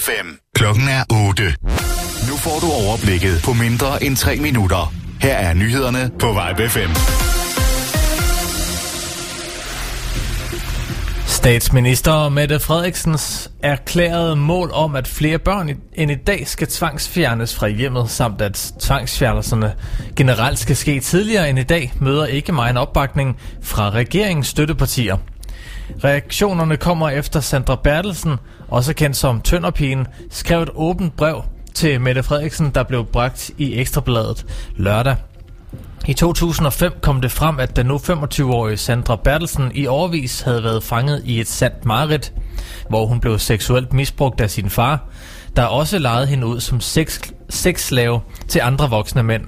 FM. Klokken er 8. Nu får du overblikket på mindre end 3 minutter. Her er nyhederne på Vibe FM. Statsminister Mette Frederiksens erklærede mål om, at flere børn end i dag skal tvangsfjernes fra hjemmet, samt at tvangsfjernelserne generelt skal ske tidligere end i dag, møder ikke meget en opbakning fra regeringens støttepartier. Reaktionerne kommer efter Sandra Bertelsen, også kendt som Tønderpigen, skrev et åbent brev til Mette Frederiksen, der blev bragt i Ekstrabladet lørdag. I 2005 kom det frem, at den nu 25-årige Sandra Bertelsen i årvis havde været fanget i et sandt mareridt, hvor hun blev seksuelt misbrugt af sin far, der også lejede hende ud som sex, sexslave til andre voksne mænd.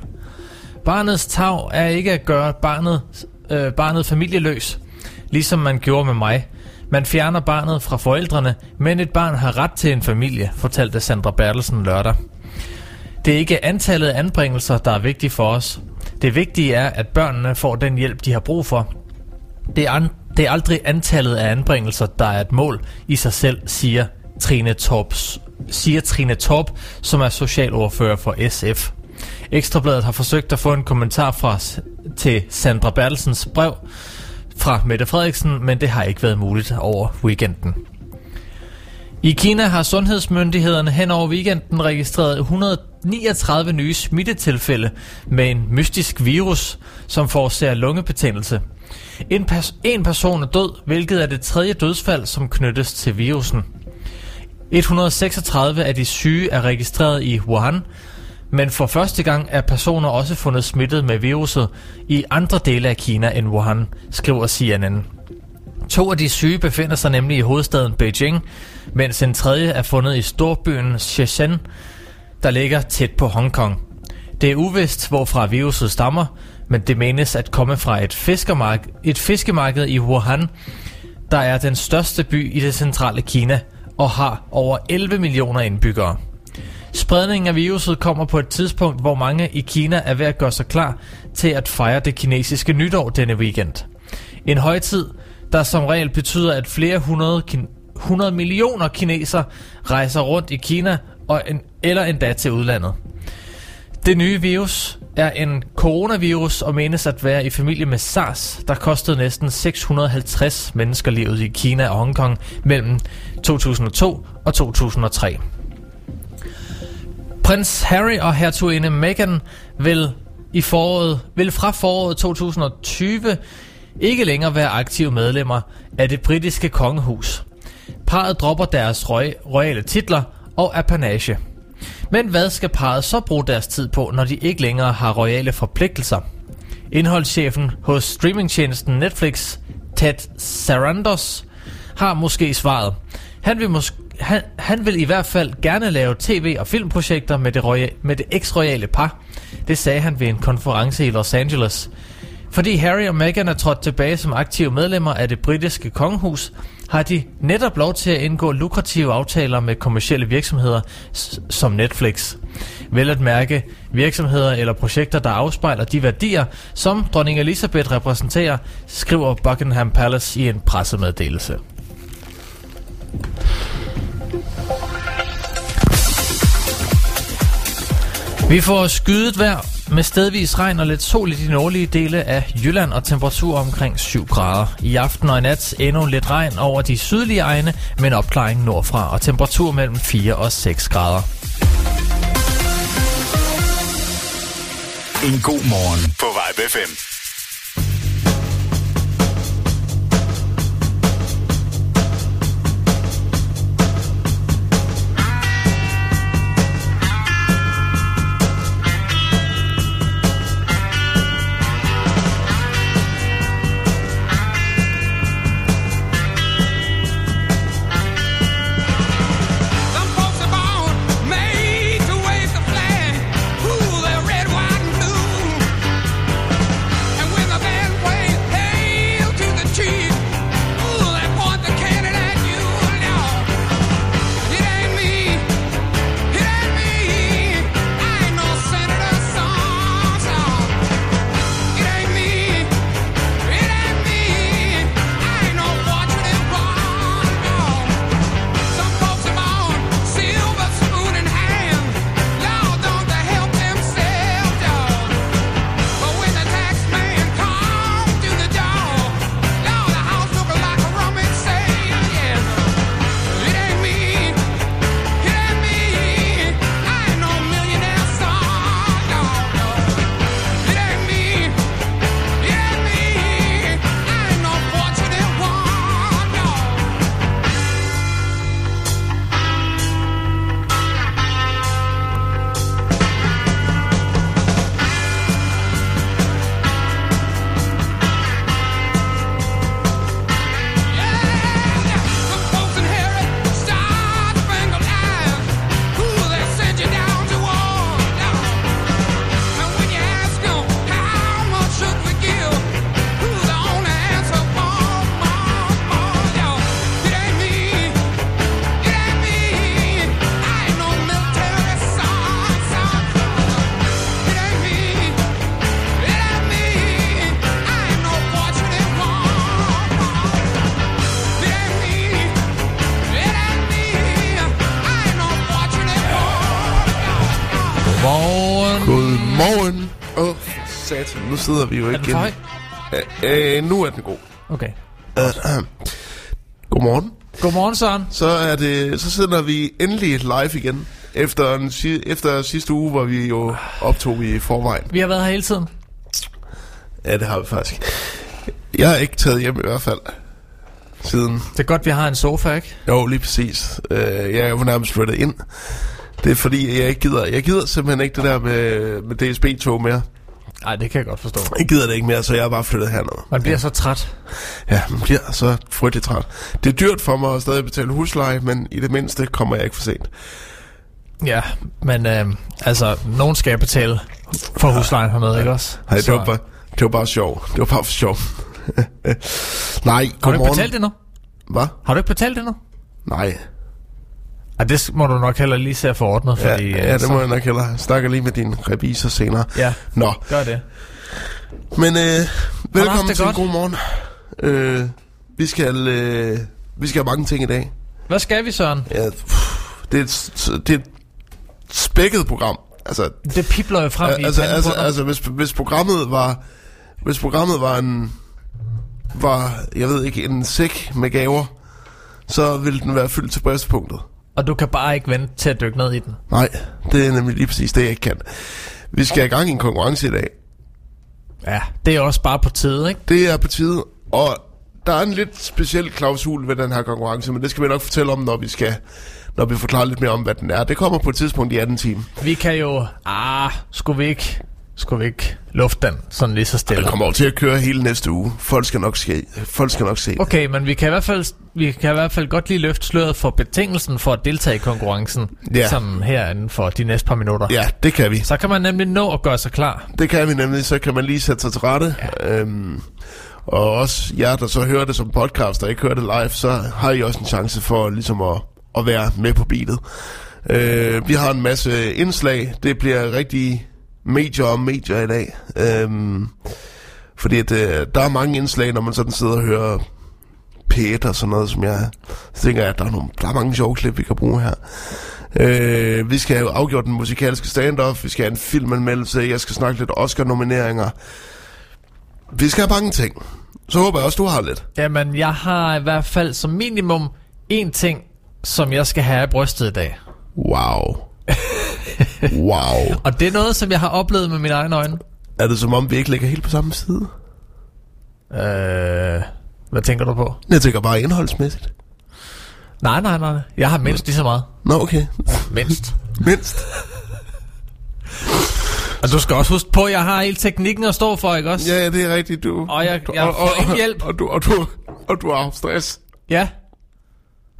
Barnets tag er ikke at gøre barnet, øh, barnet familieløs, ligesom man gjorde med mig. Man fjerner barnet fra forældrene, men et barn har ret til en familie, fortalte Sandra Bertelsen lørdag. Det er ikke antallet af anbringelser, der er vigtigt for os. Det vigtige er, at børnene får den hjælp, de har brug for. Det er, an- det er aldrig antallet af anbringelser, der er et mål i sig selv, siger Trine Torps, siger Trine Torp, som er socialordfører for SF. Ekstrabladet har forsøgt at få en kommentar fra til Sandra Bertelsens brev fra Mette Frederiksen, men det har ikke været muligt over weekenden. I Kina har sundhedsmyndighederne hen over weekenden registreret 139 nye smittetilfælde med en mystisk virus, som forårsager lungebetændelse. En, pers- en person er død, hvilket er det tredje dødsfald, som knyttes til virusen. 136 af de syge er registreret i Wuhan, men for første gang er personer også fundet smittet med viruset i andre dele af Kina end Wuhan, skriver CNN. To af de syge befinder sig nemlig i hovedstaden Beijing, mens en tredje er fundet i storbyen Shenzhen, der ligger tæt på Hongkong. Det er uvist, hvorfra viruset stammer, men det menes at komme fra et, fiskemarked, et fiskemarked i Wuhan, der er den største by i det centrale Kina og har over 11 millioner indbyggere. Spredningen af viruset kommer på et tidspunkt, hvor mange i Kina er ved at gøre sig klar til at fejre det kinesiske nytår denne weekend. En højtid, der som regel betyder, at flere hundrede, 100 millioner kineser rejser rundt i Kina og en, eller endda til udlandet. Det nye virus er en coronavirus og menes at være i familie med SARS, der kostede næsten 650 mennesker livet i Kina og Hongkong mellem 2002 og 2003. Prins Harry og hertuginde Meghan vil, i foråret, vil fra foråret 2020 ikke længere være aktive medlemmer af det britiske kongehus. Parret dropper deres royale titler og apanage. Men hvad skal parret så bruge deres tid på, når de ikke længere har royale forpligtelser? Indholdschefen hos streamingtjenesten Netflix, Ted Sarandos, har måske svaret. Han vil, måske, han, han vil i hvert fald gerne lave tv- og filmprojekter med det, royale, med det eks-royale par. Det sagde han ved en konference i Los Angeles. Fordi Harry og Meghan er trådt tilbage som aktive medlemmer af det britiske kongehus, har de netop lov til at indgå lukrative aftaler med kommersielle virksomheder som Netflix. Vel at mærke virksomheder eller projekter, der afspejler de værdier, som dronning Elizabeth repræsenterer, skriver Buckingham Palace i en pressemeddelelse. Vi får skydet vejr med stedvis regn og lidt sol i de nordlige dele af Jylland og temperatur omkring 7 grader. I aften og i nat endnu lidt regn over de sydlige egne, men opklaring nordfra og temperatur mellem 4 og 6 grader. En god morgen på Vibe 5. nu sidder vi jo Er ikke den for høj? Øh, øh, nu er den god. Okay. Godmorgen. Godmorgen, Søren. Så, er det, så sidder vi endelig live igen. Efter, en, efter sidste uge, hvor vi jo optog i forvejen. Vi har været her hele tiden. Ja, det har vi faktisk. Jeg har ikke taget hjem i hvert fald. Siden. Det er godt, vi har en sofa, ikke? Jo, lige præcis. Øh, jeg er jo nærmest flyttet ind. Det er fordi, jeg ikke gider. Jeg gider simpelthen ikke det der med, med DSB-tog mere. Nej, det kan jeg godt forstå. Jeg gider det ikke mere, så jeg er bare flyttet herned. Man bliver så træt. Ja, man bliver så frygtelig træt. Det er dyrt for mig at stadig betale husleje, men i det mindste kommer jeg ikke for sent. Ja, men øh, altså, nogen skal betale for huslejen hernede, ikke også? Nej, det var, bare, det var bare sjov. Det var bare for sjov. Nej, Har du ikke betalt det nu? Hvad? Har du ikke betalt det nu? Nej. Ej, det må du nok heller lige se at få ordnet, Ja, fordi... øh, ja, det så- må jeg nok hellere. Jeg snakker lige med din revisor senere. Ja, Nå, gør det. men øh, velkommen til en god morgen. Øh, vi skal... Øh, vi skal have mange ting i dag. Hvad skal vi, Søren? Ja, pff, det, er et, det er et spækket program. Altså, Det pipler jo frem i altså, altså, altså hvis, hvis programmet var hvis programmet var en var jeg ved ikke en sæk med gaver, så ville den være fyldt til bristepunktet. Og du kan bare ikke vente til at dykke ned i den. Nej, det er nemlig lige præcis det jeg ikke kan. Vi skal i gang i en konkurrence i dag. Ja, det er også bare på tide, ikke? Det er på tide, og der er en lidt speciel klausul ved den her konkurrence, men det skal vi nok fortælle om, når vi skal når vi forklarer lidt mere om, hvad den er. Det kommer på et tidspunkt i 18 time. Vi kan jo... Ah, skulle vi ikke... Skulle vi ikke lufte den sådan lige så stille? Den kommer over til at køre hele næste uge. Folk skal nok se, folk skal nok se det. Okay, men vi kan i hvert fald, vi kan i hvert fald godt lige løfte sløret for betingelsen for at deltage i konkurrencen. Ja. Som her inden for de næste par minutter. Ja, det kan vi. Så kan man nemlig nå at gøre sig klar. Det kan vi nemlig, så kan man lige sætte sig til rette. Ja. Øhm, og også jer, der så hører det som podcast, og ikke hører det live, så har I også en chance for ligesom at, at være med på beatet. Øh, vi har en masse indslag. Det bliver rigtig medier om medier i dag. Øhm, fordi at, øh, der er mange indslag, når man sådan sidder og hører P1 og sådan noget, som jeg så tænker, at der er, nogle, der er mange sjove klip, vi kan bruge her. Øh, vi skal have afgjort den musikalske stand-up, vi skal have en filmanmeldelse, jeg skal snakke lidt Oscar-nomineringer. Vi skal have mange ting. Så håber jeg også, du har lidt. Jamen, jeg har i hvert fald som minimum én ting, som jeg skal have i brystet i dag. Wow. wow. Og det er noget, som jeg har oplevet med mine egne øjne. Er det som om, vi ikke ligger helt på samme side? Øh, hvad tænker du på? Jeg tænker bare indholdsmæssigt. Nej, nej, nej. Jeg har mindst lige så meget. Nå, okay. Mindst. Mindst. Og du skal også huske på, at jeg har hele teknikken at stå for, ikke også? Ja, ja, det er rigtigt, du. Og jeg- du, jeg får ikke hjælp. Og du, og du, og du har stress. Ja.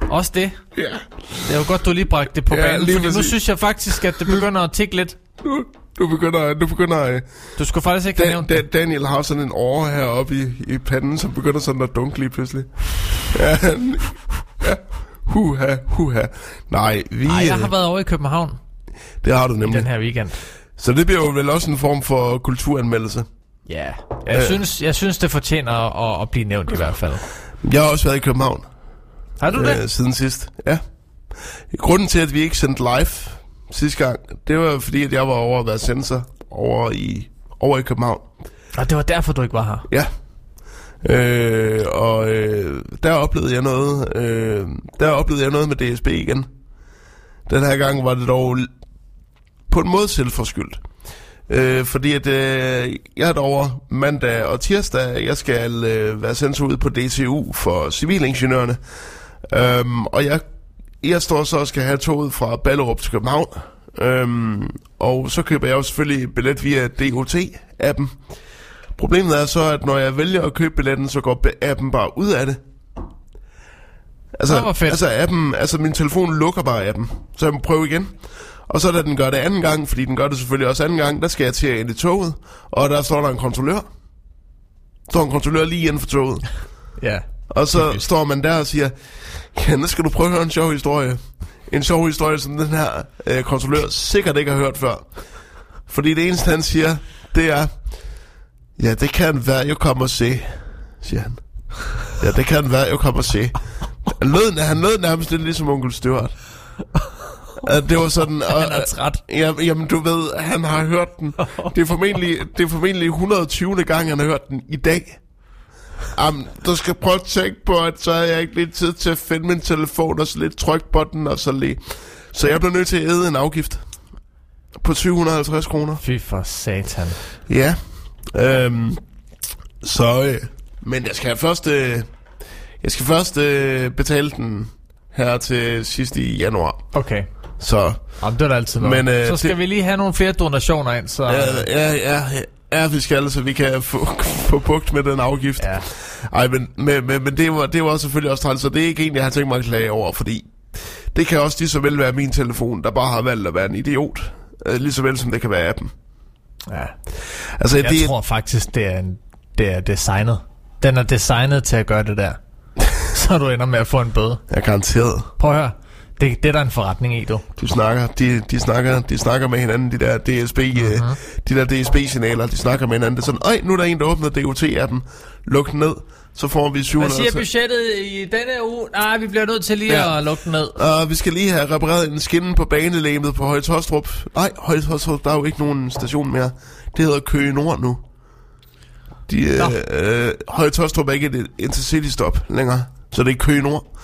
Også det. Ja. Det er jo godt, du lige bragte det på Ja, banen, fordi nu synes jeg faktisk, at det begynder at tikke lidt. Du, du begynder, du begynder øh, Du skulle faktisk ikke have Dan, nævnt Dan. Daniel har sådan en åre heroppe i, i panden, som begynder sådan at dunke lige pludselig. Ja, ja. Huha, huha. Nej, vi... Nej, jeg øh, har været over i København Det har du i nemlig. den her weekend. Så det bliver jo vel også en form for kulturanmeldelse. Ja. Jeg, Øh. synes, jeg synes, det fortjener at, at blive nævnt i hvert fald. Jeg har også været i København Har du det? øh, siden sidst. Ja. Grunden til, at vi ikke sendte live sidste gang, det var fordi, at jeg var over at være sensor over i, over i København. Og det var derfor, du ikke var her. Ja. Øh, og øh, der oplevede jeg noget. Øh, der oplevede jeg noget med DSB igen. Den her gang var det dog på en måde selvforskyldt. Øh, fordi at øh, jeg er derovre mandag og tirsdag. Jeg skal øh, være sensor ud på DCU for civilingeniørerne. Øhm, og jeg, jeg står så og skal have toget fra Ballerup til København. Øhm, og så køber jeg jo selvfølgelig billet via DOT-appen. Problemet er så, at når jeg vælger at købe billetten, så går appen bare ud af det. Altså, Nå, hvor fedt. altså, appen, altså min telefon lukker bare appen, så jeg må prøve igen. Og så da den gør det anden gang, fordi den gør det selvfølgelig også anden gang, der skal jeg til ind i toget, og der står der en kontrollør. Der står en kontrollør lige inden for toget. Ja. Og så Typisk. står man der og siger, ja, nu skal du prøve at høre en sjov historie. En sjov historie, som den her øh, kontrollør sikkert ikke har hørt før. Fordi det eneste, han siger, det er, ja, det kan være, jeg kommer og se, siger han. Ja, det kan være, jeg kommer og se. Han lød, han lød nærmest lidt ligesom onkel Stewart. at det var sådan... Og, Han er træt. Ja, jamen, du ved, han har hørt den. Det er formentlig, det er formentlig 120. gang, han har hørt den i dag. Jamen, du skal prøve at tænke på, at så har jeg ikke lidt tid til at finde min telefon, og så lidt tryk på den, og så lige... Så jeg blev nødt til at æde en afgift på 750 kroner. Fy for satan. Ja. Øhm, så... Øh, men jeg skal først... Øh, jeg skal først øh, betale den her til sidst i januar. Okay. Så... Jamen, det er da altid noget. Men, øh, så skal det- vi lige have nogle flere donationer ind, så... Ja, ja, ja, ja, vi skal, så vi kan få, få bugt med den afgift. Ja. Ej, men, men, men, men det, var, det var selvfølgelig også træls, så det er ikke en, jeg har tænkt mig at klage over, fordi det kan også lige så vel være min telefon, der bare har valgt at være en idiot. Øh, lige så vel som det kan være appen. ja. Altså, Jeg det, tror faktisk, det er, en, det er designet. Den er designet til at gøre det der. så du ender med at få en bøde. er garanteret. Prøv at høre. Det, det er der en forretning i, du. De snakker, de, de, snakker, de snakker med hinanden, de der DSB, Mhm. uh-huh. øh, de der DSB-signaler, de snakker med hinanden. Det er sådan, øj, nu er der en, der åbner DOT-appen. Luk den ned, så får vi 700. Hvad siger budgettet i denne uge? Nej, vi bliver nødt til lige Ja. at lukke den ned. Og vi skal lige have repareret en skinne på banelæmet på Høje Tostrup. Nej, Høje Tostrup, der er jo ikke nogen station mere. Det hedder Køge Nord nu. De, øh, øh, Høje Tostrup er ikke et intercity-stop længere, så det er Køge Nord.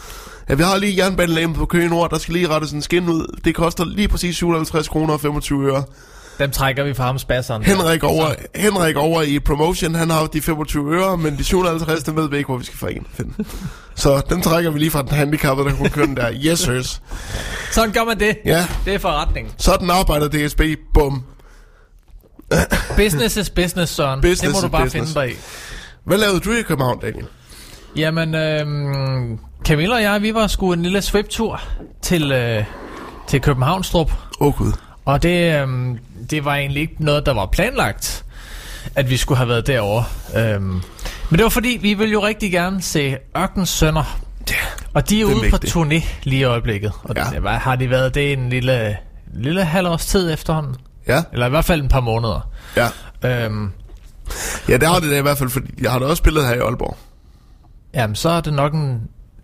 Ja, vi har lige jernbanelæmet på Køge Nord, der skal lige rettes en skinne ud. Det koster lige præcis 750 kroner og 25 øre. Dem trækker vi fra ham spasseren. Henrik over, Henrik over i promotion, han har de 25 øre, men de 750, dem ved vi ikke, hvor vi skal finde. finde. Så dem trækker vi lige fra den handicappede, der kunne køre den der. Yes, sirs. Sådan gør man det. Ja, Det er forretning. sådan arbejder DSB. Bum. Business is business, Søren. Business det må du bare business. finde dig i. Hvad lavede du i København, Daniel? Jamen, øhm, Camilla og jeg, vi var sgu en lille swiptur til, øh, til Københavnstrup. Åh oh, gud. Og det, øhm, det var egentlig ikke noget, der var planlagt, at vi skulle have været derovre. Øhm, men det var fordi, vi ville jo rigtig gerne se Ørkens Sønner. Og de er ude på turné lige i øjeblikket. Og Ja. hvad har de været? Det en lille, lille halv års tid efterhånden. Ja, Eller i hvert fald en par måneder. ja. Øhm, Ja, det har det da i hvert fald, fordi jeg har da også spillet her i Aalborg. Jamen, så er det nok en...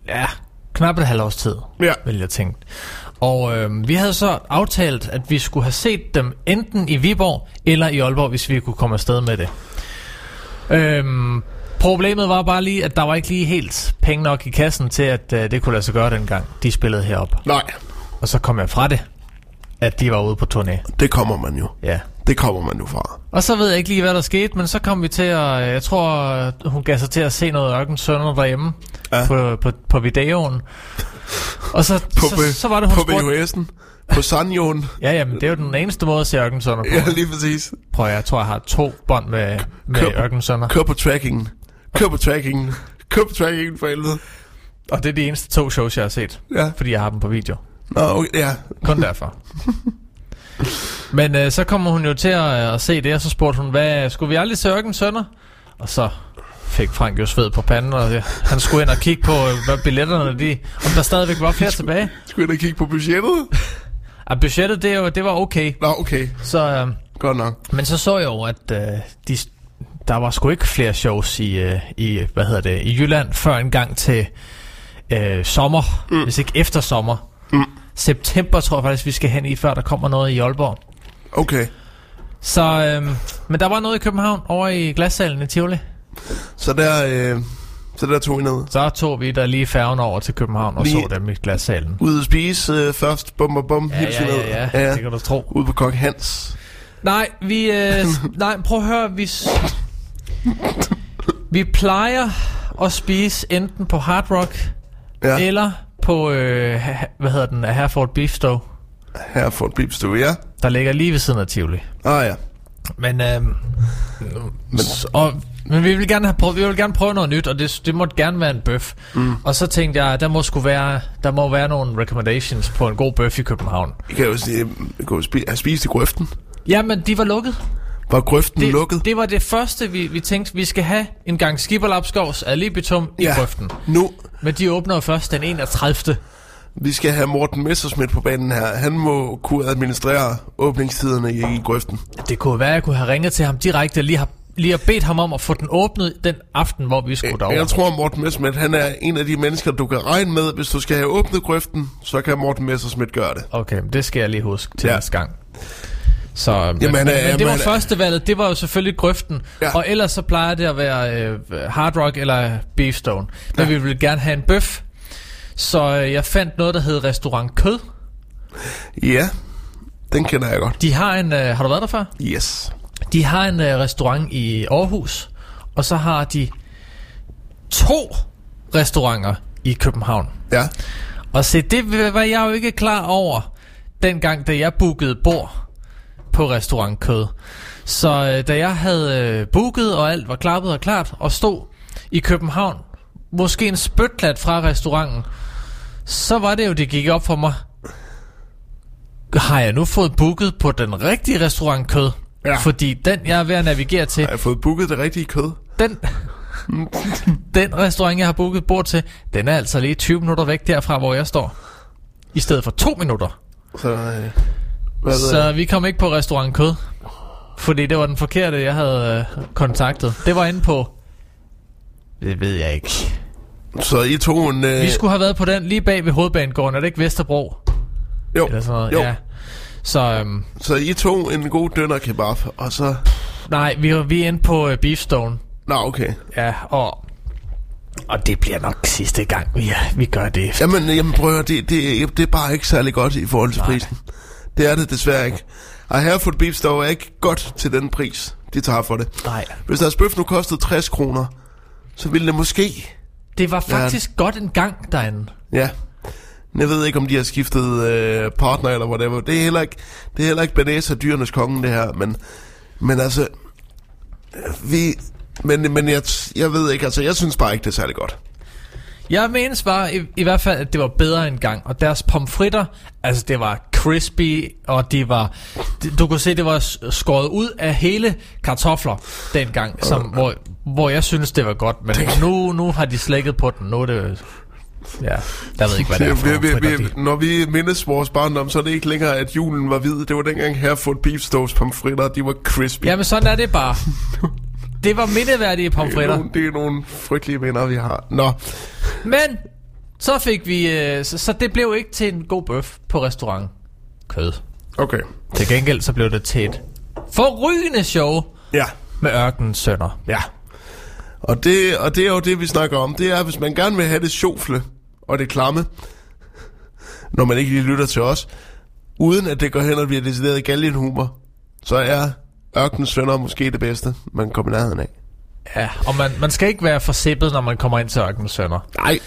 Ja, knap et halvt års tid. Ja. vil jeg tænke. Og øh, vi havde så aftalt, at vi skulle have set dem enten i Viborg eller i Aalborg, hvis vi kunne komme afsted med det. Øhm, problemet var bare lige, at der var ikke lige helt penge nok i kassen til, at øh, det kunne lade sig gøre dengang, de spillede herop. Nej, Og så kom jeg fra det, at de var ude på turné. det kommer man jo. Ja. Det kommer man jo fra. Og så ved jeg ikke lige, hvad der skete, men så kom vi til at... Jeg tror, øh, hun gav sig til at se noget Ørkens Sønner derhjemme Ja. ja. på, på, på videoen. Og så, På, så, så var det, hun på. VHS'en. På Sanjoen. Ja, jamen, det er jo den eneste måde at se Ørkens Sønner på. Ja, lige præcis. Prøv jeg tror, jeg har to bånd med, med Køb- Ørkens Sønner. Kør på trackingen. Kør på trackingen. Kør på trackingen for helvede. Og det er de eneste to shows, jeg har set. Ja. Fordi jeg har dem på video. Nå, okay, ja. Kun derfor. Men øh, så kommer hun jo til at, at se det, og så spurgte hun, hvad, skulle vi aldrig se Ørkens Sønner? Og så fik Frank jo sved på panden, og det, han skulle ind og kigge på, øh, hvad billetterne, de, om der stadigvæk var flere tilbage. Skal vi da kigge på budgettet? Og budgettet, det, jo, det var okay. Nå, okay. Så, øh, Godt nok. men så så jeg jo, at øh, de, der var sgu ikke flere shows i, øh, i, hvad hedder det, i Jylland før en gang til øh, sommer, mm. hvis ikke efter sommer. Mm. September tror jeg faktisk, vi skal hen i, før der kommer noget i Aalborg. Okay. Så, øh, men der var noget i København over i glassalen i Tivoli. Så der, øh, så der tog I ned. Så tog vi der lige færgen over til København og Lige- så dem i glassalen. Ude at spise øh, først. Bum, bum, bum. Ja, helt ja, ned. ja, ja, det kan du tro. Ude på Kok Hans. Nej, vi... Øh, nej, prøv at høre, vi... Vi plejer at spise enten på Hard Rock, Ja, ja. eller på, øh, hvad hedder den, Herford Beef Stove, her får et bibstue, ja. Der ligger lige ved siden af Tivoli. Ah ja. Men, øh, men, og, men vi vil gerne have prøvet, vi vil gerne prøve noget nyt, og det, det måtte gerne være en bøf. Mm. Og så tænkte jeg, der må skulle være, der må være nogle recommendations på en god bøf i København. I kan jo sige, I kan jo spi- have spist i grøften. Jamen, de var lukket. Var grøften Det, lukket? det var det første, vi, vi tænkte, vi skal have en gang skibberlapskovs af Libitum i Ja. grøften. Nu, Men de åbner først den 31. vi skal have Morten Messerschmidt på banen her. Han må kunne administrere åbningstiderne i, i grøften. Det kunne være, at jeg kunne have ringet til ham direkte og lige har lige har bedt ham om at få den åbnet den aften, hvor vi skulle derover. Jeg tror, Morten Messerschmidt, han er en af de mennesker, du kan regne med. Hvis du skal have åbnet grøften, så kan Morten Messerschmidt gøre det. Okay, men det skal jeg lige huske til Ja. næste gang. Så, men, Jamen, men, er- men det var første valget, det var jo selvfølgelig grøften, Ja. og ellers så plejer det at være øh, Hard Rock eller Beefstone. Men Ja. vi ville gerne have en bøf, så øh, jeg fandt noget, der hed Restaurant Kød. Ja, den kender jeg godt. De har en, øh, har du været der før? Yes. De har en øh, restaurant i Aarhus, og så har de to restauranter i København. Ja. Og se, det var jeg jo ikke klar over, dengang, da jeg bookede bord på restaurant Kød. Så øh, da jeg havde øh, booket, og alt var klappet og klart, og stod i København, måske en spytklat fra restauranten, så var det jo, det gik op for mig. Har jeg nu fået booket på den rigtige restaurant Kød? Ja. Fordi den, jeg er ved at navigere til, Har jeg fået booket det rigtige kød? den, den restaurant, jeg har booket bord til, den er altså lige 20 minutter væk derfra, hvor jeg står. I stedet for to minutter. Så, øh, hvad Så jeg? vi kom ikke på restaurant Kød. Fordi det var den forkerte, jeg havde øh, kontaktet. Det var inde på... Det ved jeg ikke. Så I tog en... Øh, Vi skulle have været på den lige bag ved hovedbanegården. Er det ikke Vesterbro? jo, Eller sådan noget? jo. Ja. Så øhm, Så I tog en god dønner kebab, og så... nej, vi, er- vi er inde på øh, Beefstone. Nå, okay. Ja, og... Og det bliver nok sidste gang, vi, vi gør det. Jamen, jamen prøv at det, det, det er bare ikke særlig godt i forhold til Nej. prisen. Det er det desværre ikke. Og Hereford Beef Store er ikke godt til den pris, de tager for det. Nej. Hvis deres bøf nu kostede 60 kroner, så ville det måske... Det var faktisk ja. godt en gang derinde. Ja. Jeg ved ikke, om de har skiftet øh, partner eller whatever. Det er heller ikke, det er heller ikke og dyrenes konge, det her. Men, men altså... Vi... Men, men jeg, jeg ved ikke, altså jeg synes bare ikke, det er særlig godt. Jeg menes bare i, i hvert fald, at det var bedre en gang. Og deres pomfritter, altså det var crispy, og de var... Du kunne se, det var skåret ud af hele kartofler dengang, som, hvor, hvor jeg synes, det var godt. Men nu, nu har de slækket på den. Nu er det... Ja, jeg ved ikke, hvad det er for vi, vi, vi, de- når vi mindes vores barndom, så er det ikke længere, at julen var hvid. Det var dengang Hereford Beef Stoves pomfritter, de var crispy. Jamen sådan er det bare. Det var mindeværdige det, er pomfritter. nogle, det er nogle frygtelige venner, vi har. Nå, Men så fik vi... Øh, så, så det blev ikke til en god bøf på restaurant. Kød. okay. Til gengæld så blev det til et forrygende show Ja, med ørkenens sønner. ja. Og det, og det er jo det, vi snakker om. Det er, hvis man gerne vil have det sjofle og det klamme, når man ikke lige lytter til os, uden at det går hen og bliver decideret galgenhumor, så er Ørkenens Sønner måske det bedste, man kommer i nærheden af. Ja, og man, man skal ikke være for sippet, når man kommer ind til ørkenens sønner. Nej,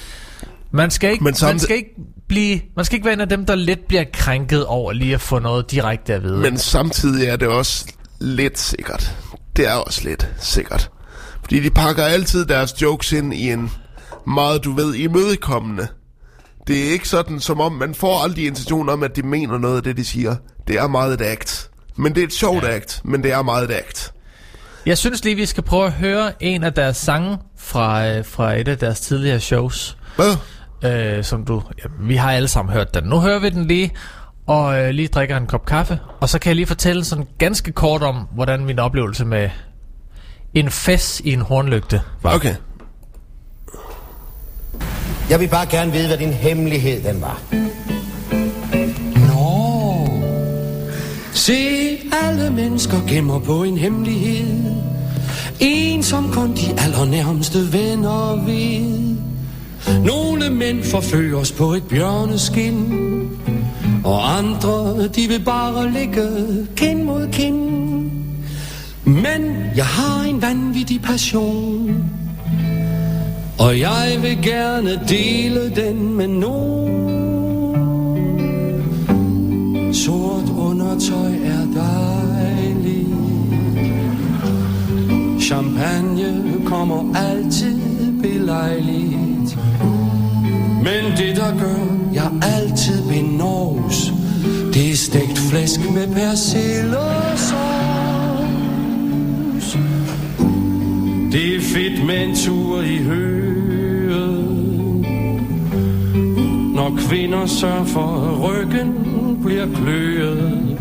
Man skal ikke, man samtidig- skal ikke blive, man skal ikke være en af dem, der let bliver krænket over lige at få noget direkte at vide. men samtidig er det også lidt sikkert. Det er også lidt sikkert. Fordi de pakker altid deres jokes ind i en meget, du ved, imødekommende. Det er ikke sådan, som om man får aldrig intention om, at de mener noget af det, de siger. Det er meget et act. Men det er et sjovt ja. act, men det er meget et act. Jeg synes lige, vi skal prøve at høre en af deres sange fra, øh, fra et af deres tidligere shows. Hvad? Øh, som du, ja, vi har alle sammen hørt den. Nu hører vi den lige, og øh, lige drikker en kop kaffe. Og så kan jeg lige fortælle sådan ganske kort om, hvordan min oplevelse med en fest i en hornlygte var. Okay. Jeg vil bare gerne vide, hvad din hemmelighed den var. Nå, se alle mennesker gemmer på en hemmelighed. En som kun de allernærmeste venner ved. Nogle mænd forføres på et bjørneskin. Og andre, de vil bare ligge kind mod kind. Men jeg har en vanvittig passion. Og jeg vil gerne dele den med nogen. Sort undertøj er dejligt. Champagne kommer altid belejligt. Men det der gør jeg altid benovs, det er stegt flæsk med persillesauce. Det er fedt med en tur i høet. Når kvinder sørger for at ryggen bliver kløet.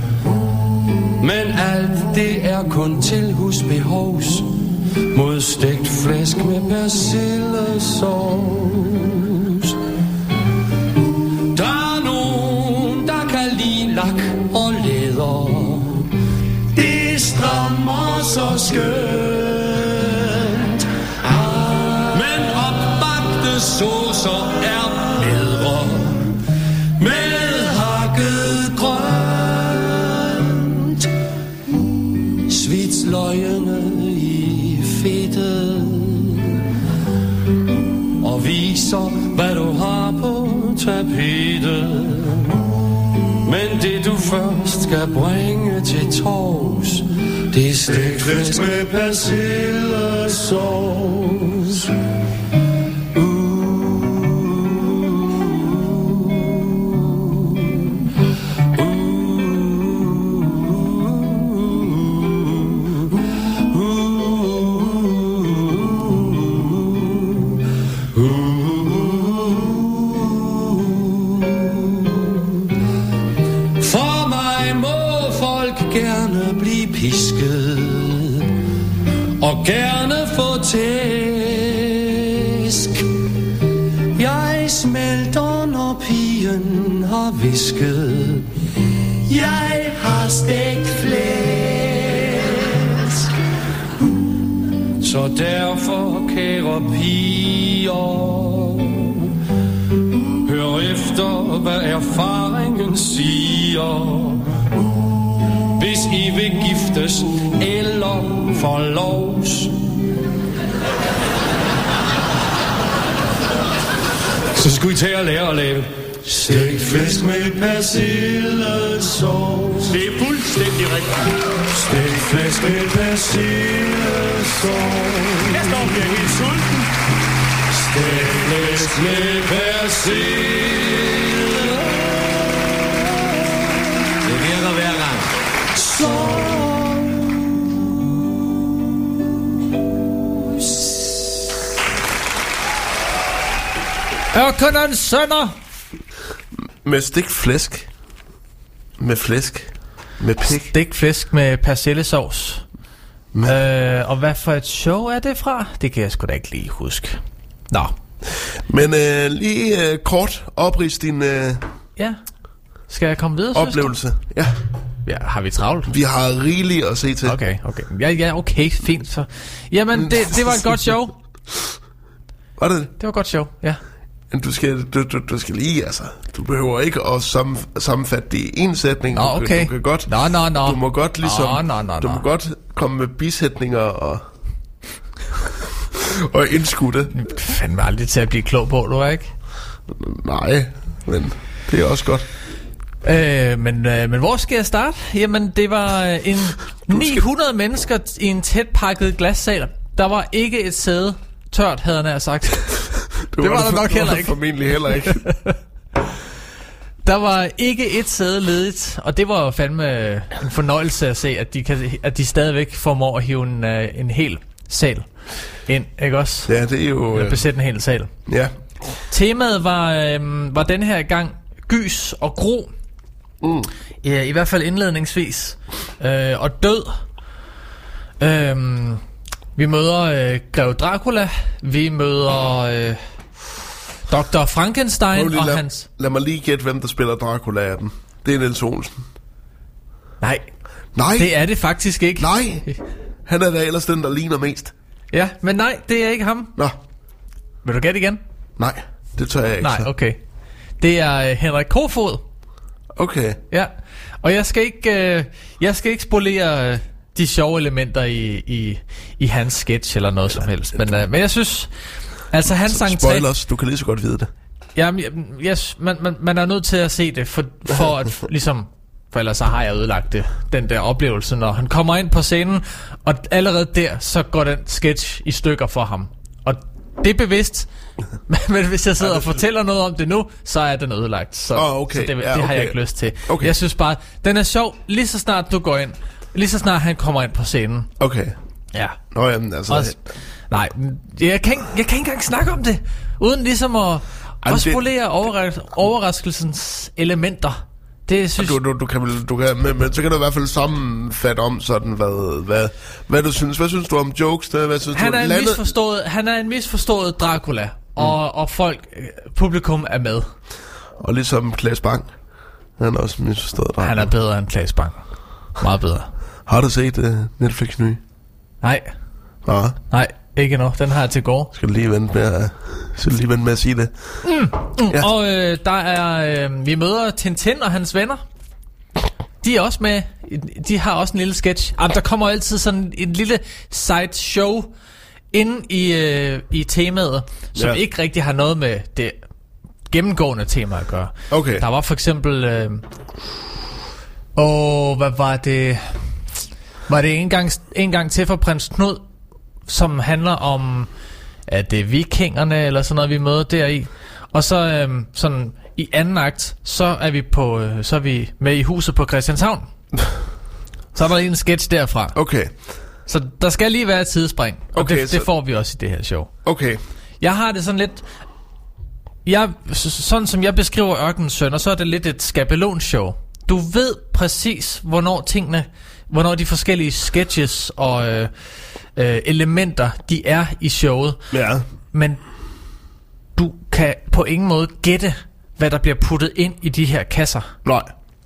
Men alt det er kun til husbehovs. Stegt flæsk med persillesovs Der er nogen, der kan lide lak og læder. Det strammer så skønt. Skal bringe til tors Det er stegt med persillesauce gerne få tæsk. Jeg smelter, når pigen har visket Jeg har stegt flæsk. Så derfor, kære piger Hør efter, hvad erfaringen siger. I vil giftes eller forlovs. Så skulle I tage og lære at lave. Stegt fisk med persillesauce Det er fuldstændig rigtigt. Stegt fisk med persillesauce Jeg står bliver helt sulten. Stegt fisk med persille Ørkenens sønner! Med stegt flæsk. Med flæsk. Med pik. Stegt flæsk med persillesauce. Øh, og hvad for et show er det fra? Det kan jeg sgu da ikke lige huske. Nå, Men øh, lige øh, kort oprids din øh, ja. Skal jeg komme videre, oplevelse. Ja, Ja, har vi travlt? vi har rigeligt at se til. Okay, okay. Ja, ja, okay, fint så. Jamen, det, det var et godt show. Var det? Det var et godt show, ja. Men du skal, du, du, du skal lige, altså, du behøver ikke at sam, sammenfatte det i en sætning. Nå, Du, okay. du kan godt, Nå, nå, nå. du må godt ligesom, Nå, nå, nå, du nå. må godt komme med bisætninger og, og indskudte. Fandme aldrig til at blive klog på, du er ikke? Nej, men det er også godt. Øh, men, øh, men hvor skal jeg starte? Jamen, det var øh, en 900 mennesker i en tæt pakket glassal. Der var ikke et sæde tørt, havde nær sagt. Det var der nok det heller var ikke. formentlig heller ikke. Der var ikke et sæde ledigt, og det var fandme øh, en fornøjelse at se, at de, kan, at de stadigvæk formår at hive en, øh, en hel sal ind, ikke også? Ja, det er jo... Øh, Besætte en hel sal. ja, Temaet var, øh, var den her gang gys og gro. Mm. Ja, I hvert fald indledningsvis. Øh, og død. Øh, vi møder øh, Grev Dracula. Vi møder øh, Dr. Frankenstein lige, og lad, hans... lad mig lige gætte, hvem der spiller Dracula af dem. Det er Niels Olsen. Nej, Nej, det er det faktisk ikke. nej. Han er da ellers den, der ligner mest. Ja, men nej, det er ikke ham. Nå, Vil du gætte igen? nej, det tør jeg ikke. Nej, så. okay. Det er øh, Henrik Kofod. Okay. Ja, og jeg skal ikke, øh, jeg skal ikke spolere øh, de sjove elementer i, i, i hans sketch eller noget som helst. Men, øh, men jeg synes, altså han sang. Spoilers, du kan lige så godt vide det. Jamen, jeg, jeg, man, man, man er nødt til at se det, for, for at ligesom... For ellers så har jeg ødelagt det, den der oplevelse, når han kommer ind på scenen, og allerede der, så går den sketch i stykker for ham. Og det er bevidst, men hvis jeg sidder og fortæller noget om det nu, så er den ødelagt. Så, Åh, okay. så det, det Ja, har jeg okay. ikke lyst til. Okay. Jeg synes bare, den er sjov, lige så snart du går ind, lige så snart han kommer ind på scenen. Okay. Ja. Nå, jamen, altså... Også, nej, jeg kan, ikke, jeg kan ikke engang snakke om det, uden ligesom at, at det- spolere overras- overraskelsens elementer. Det synes Du, du, du kan, du kan, men, men så kan du i hvert fald sammenfatte om sådan, hvad, hvad, hvad du synes. Hvad synes du om jokes? Der? Hvad synes han du? er, en Landet- misforstået, han er en misforstået Dracula, og, og folk, øh, publikum er med. Og ligesom Klaas Bang. Han er også misforstået. Han er bedre end Klaas Bang. Meget bedre. Har du set uh, Netflix nye? Nej, Ja. nej, ikke endnu. Den har jeg til går. Skal du lige vente med at, skal du lige vente med at sige det? Ja. Ja. Og øh, der er, øh, vi møder Tintin og hans venner. De er også med. De har også en lille sketch. Jamen, der kommer altid sådan en lille side show ind i, øh, i temaet, som Ja. ikke rigtig har noget med det gennemgående tema at gøre. Okay. Der var for eksempel... Øh, åh, hvad var det? Var det en gang, en gang til for prins Knud, som handler om, at det er vikingerne eller sådan noget, vi møder deri. Og så øhm, sådan i anden akt, så er vi på, øh, så er vi med i huset på Christianshavn. så er der en sketch derfra. Okay. Så der skal lige være et sidespring. Og Okay, det, det så- får vi også i det her show. Okay. Jeg har det sådan lidt... Jeg, sådan som jeg beskriver Ørkenens Sønner, så er det lidt et skabelonshow. Du ved præcis, hvornår tingene, hvornår de forskellige sketches og øh, øh, elementer, de er i showet. Ja. Men du kan på ingen måde gætte, hvad der bliver puttet ind i de her kasser. Nej.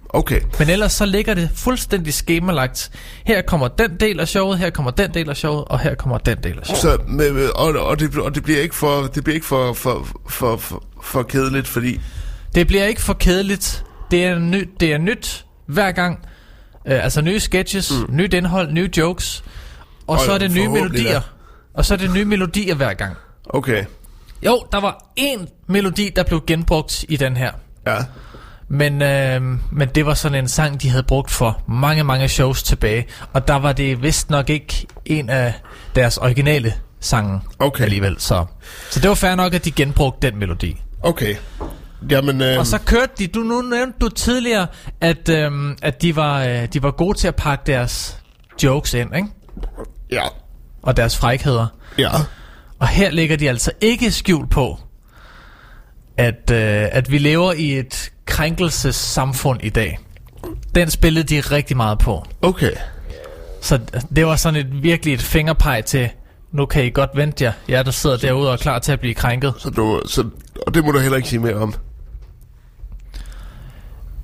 Okay. Men ellers så ligger det fuldstændig skemalagt. Her kommer den del af showet, her kommer den del af showet, og her kommer den del af showet. Så, og, og, det, og det bliver ikke for, det bliver ikke for, for, for, for, for kedeligt, fordi... Det bliver ikke for kedeligt. Det er, ny, det er nyt hver gang. Øh, altså nye sketches, mm. nyt indhold, nye jokes. Og, Og så er det nye melodier. da. Og så er det nye melodier hver gang. Okay. Jo, der var én melodi, der blev genbrugt i den her. Ja. Men, øh, men det var sådan en sang, de havde brugt for mange, mange shows tilbage. Og der var det vist nok ikke en af deres originale sange Okay. alligevel. Så, så det var fair nok, at de genbrugte den melodi. Okay. Jamen, øh, Og så kørte de, du nu nævnte du tidligere, at, øhm, at de, var, øh, de var gode til at pakke deres jokes ind, ikke? Ja. Og deres frækheder. Ja. Og her ligger de altså ikke skjult på, at, øh, at vi lever i et krænkelsessamfund i dag. Den spillede de rigtig meget på. Okay. Så det var sådan et virkelig et fingerpeg til, nu kan I godt vente jer, jer der sidder derude og er klar til at blive krænket. Så du, så, og det må du heller ikke sige mere om.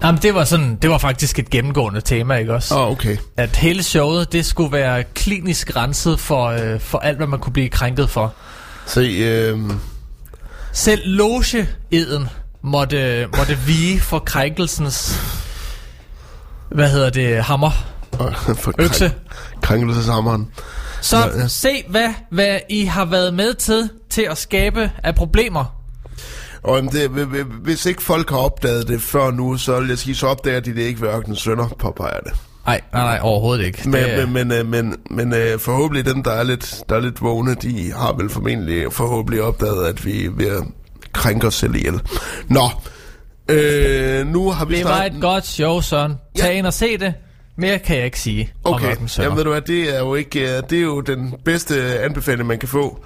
Jamen det var sådan, det var faktisk et gennemgående tema, ikke også? Åh, oh, okay. at hele showet, det skulle være klinisk renset for, øh, for alt, hvad man kunne blive krænket for. Se, øh, Selv loge-eden måtte, måtte vige for krænkelsens, hvad hedder det, hammer. for Økse. Krænkelseshammeren. Så Ja, ja. se, hvad, hvad I har været med til, til at skabe af problemer. Og jamen, det, hv- hv- hvis ikke folk har opdaget det før nu, så vil jeg sige, så opdager de det ikke ved Ørkenens Sønder, påpeger det. Nej, nej, nej, overhovedet ikke. Men, det, men, men, øh, men, men øh, forhåbentlig dem, der er, lidt, der er lidt vågne, de har vel formentlig forhåbentlig opdaget, at vi er ved at krænke os selv ihjel. Nå, øh, nu har vi det var et godt show, Søren. Tag Ja. ind og se det. Mere kan jeg ikke sige om Okay, Sønner. jamen ved du hvad, det er jo ikke, øh, det er jo den bedste anbefaling, man kan få.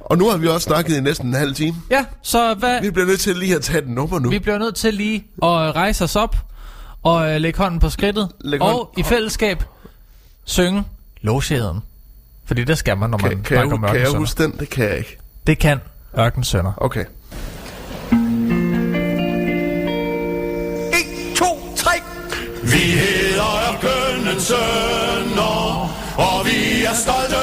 Og nu har vi også snakket i næsten en halv time. Ja, så hvad, Vi bliver nødt til lige at tage et nummer nu. Vi bliver nødt til lige at rejse os op og øh, lægge hånden på skridtet. Læg og hånd- i fællesskab synge logeheden. Fordi det skal man, når man kan, kan, snakker jeg, om kan jeg huske den? Det kan jeg ikke. Det kan ørkensønder. Okay. 1, 2, 3. Vi hedder Ørkenens Sønner, og vi er stolte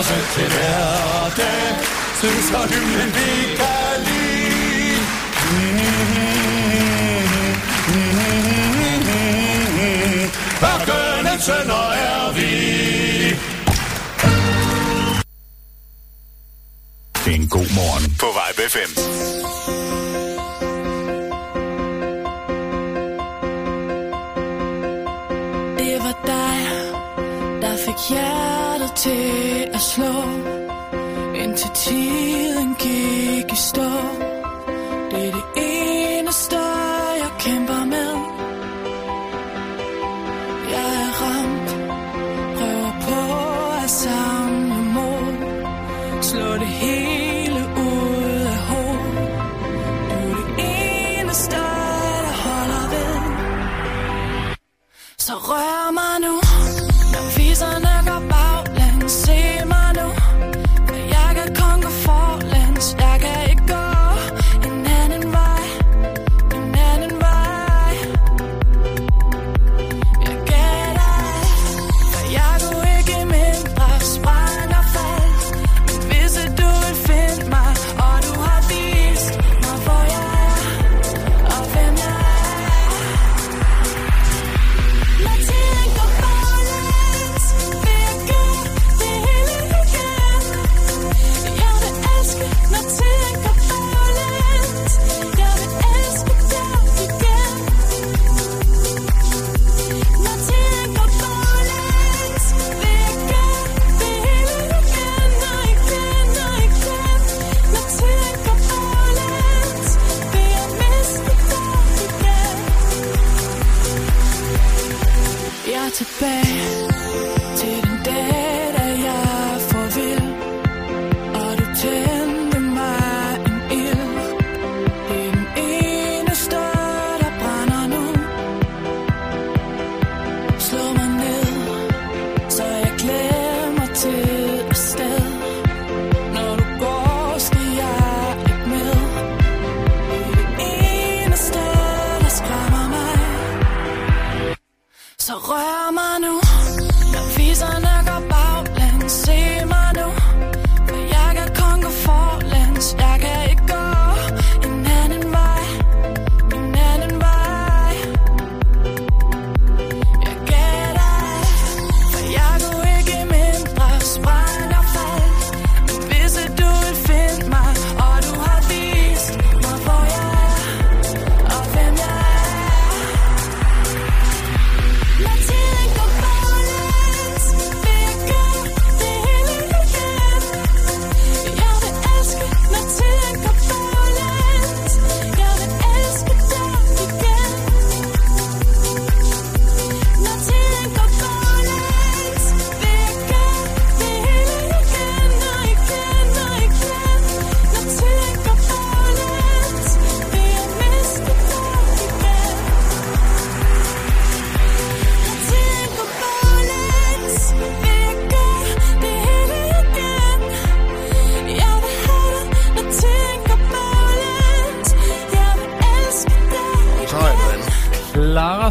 også til hverdag Synes og hymnen vi kan lide Ørkenens sønner er vi Det en god morgen på Vibe FM. til at slå Indtil tiden gik i stå. Det er det eneste jeg kæmper med. Jeg er ramt Prøver på at samle mod. Slå det hele ud af hoved Du er det eneste der holder ved. Så rør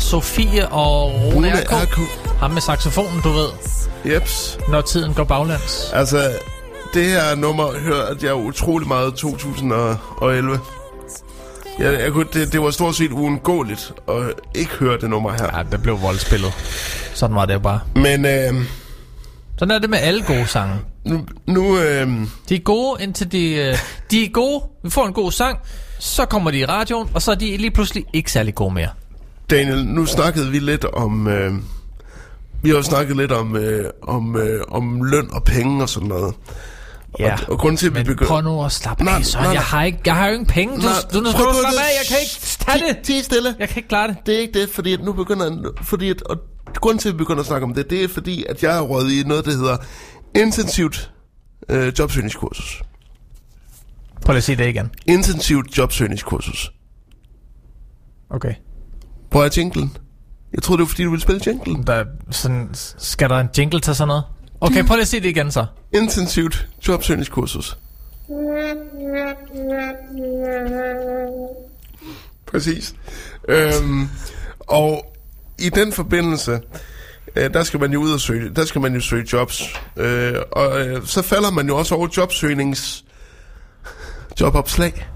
Sofie og Rune Rune R.K. Ham med saxofonen, du ved, Jeps. når tiden går baglæns. Altså, det her nummer hørte jeg utrolig meget i 2011. Jeg, jeg kunne, det, det var stort set uundgåeligt at ikke høre det nummer her. Ja, det blev voldspillet. Sådan var det jo bare. Men øh, Sådan er det med alle gode sange. nu, nu øh, De er gode, indtil de, øh, de er gode. Vi får en god sang, så kommer de i radioen, og så er de lige pludselig ikke særlig gode mere. Daniel, nu snakkede vi lidt om... Øh, vi har jo snakket lidt om, øh, om, øh, om løn og penge og sådan noget. Ja, og, og grunden til, at vi begynder... prøv nu at slappe Nej, af, så nej, nej. jeg har ikke, jeg har jo ingen penge. Du, Nej, du, du, prøv- du slappe af, jeg kan ikke tage det. Ti stille. Jeg kan ikke klare det. Det er ikke det, fordi at nu begynder... Fordi at, og grunden til, at vi begynder at snakke om det, det er fordi, at jeg er røget i noget, der hedder intensivt øh, jobsøgningskursus. Prøv lige at sige det igen. Intensivt jobsøgningskursus. Okay. Hvor er jinglen? Jeg troede, det var fordi, du ville spille jinglen. Der, er sådan, skal der en jingle til sådan noget? Okay, prøv lige at sige det igen så. Intensivt jobsøgningskursus. Præcis. Øhm, og i den forbindelse, øh, der skal man jo ud og søge, der skal man jo søge jobs. Øh, og øh, så falder man jo også over jobsøgnings jobopslag.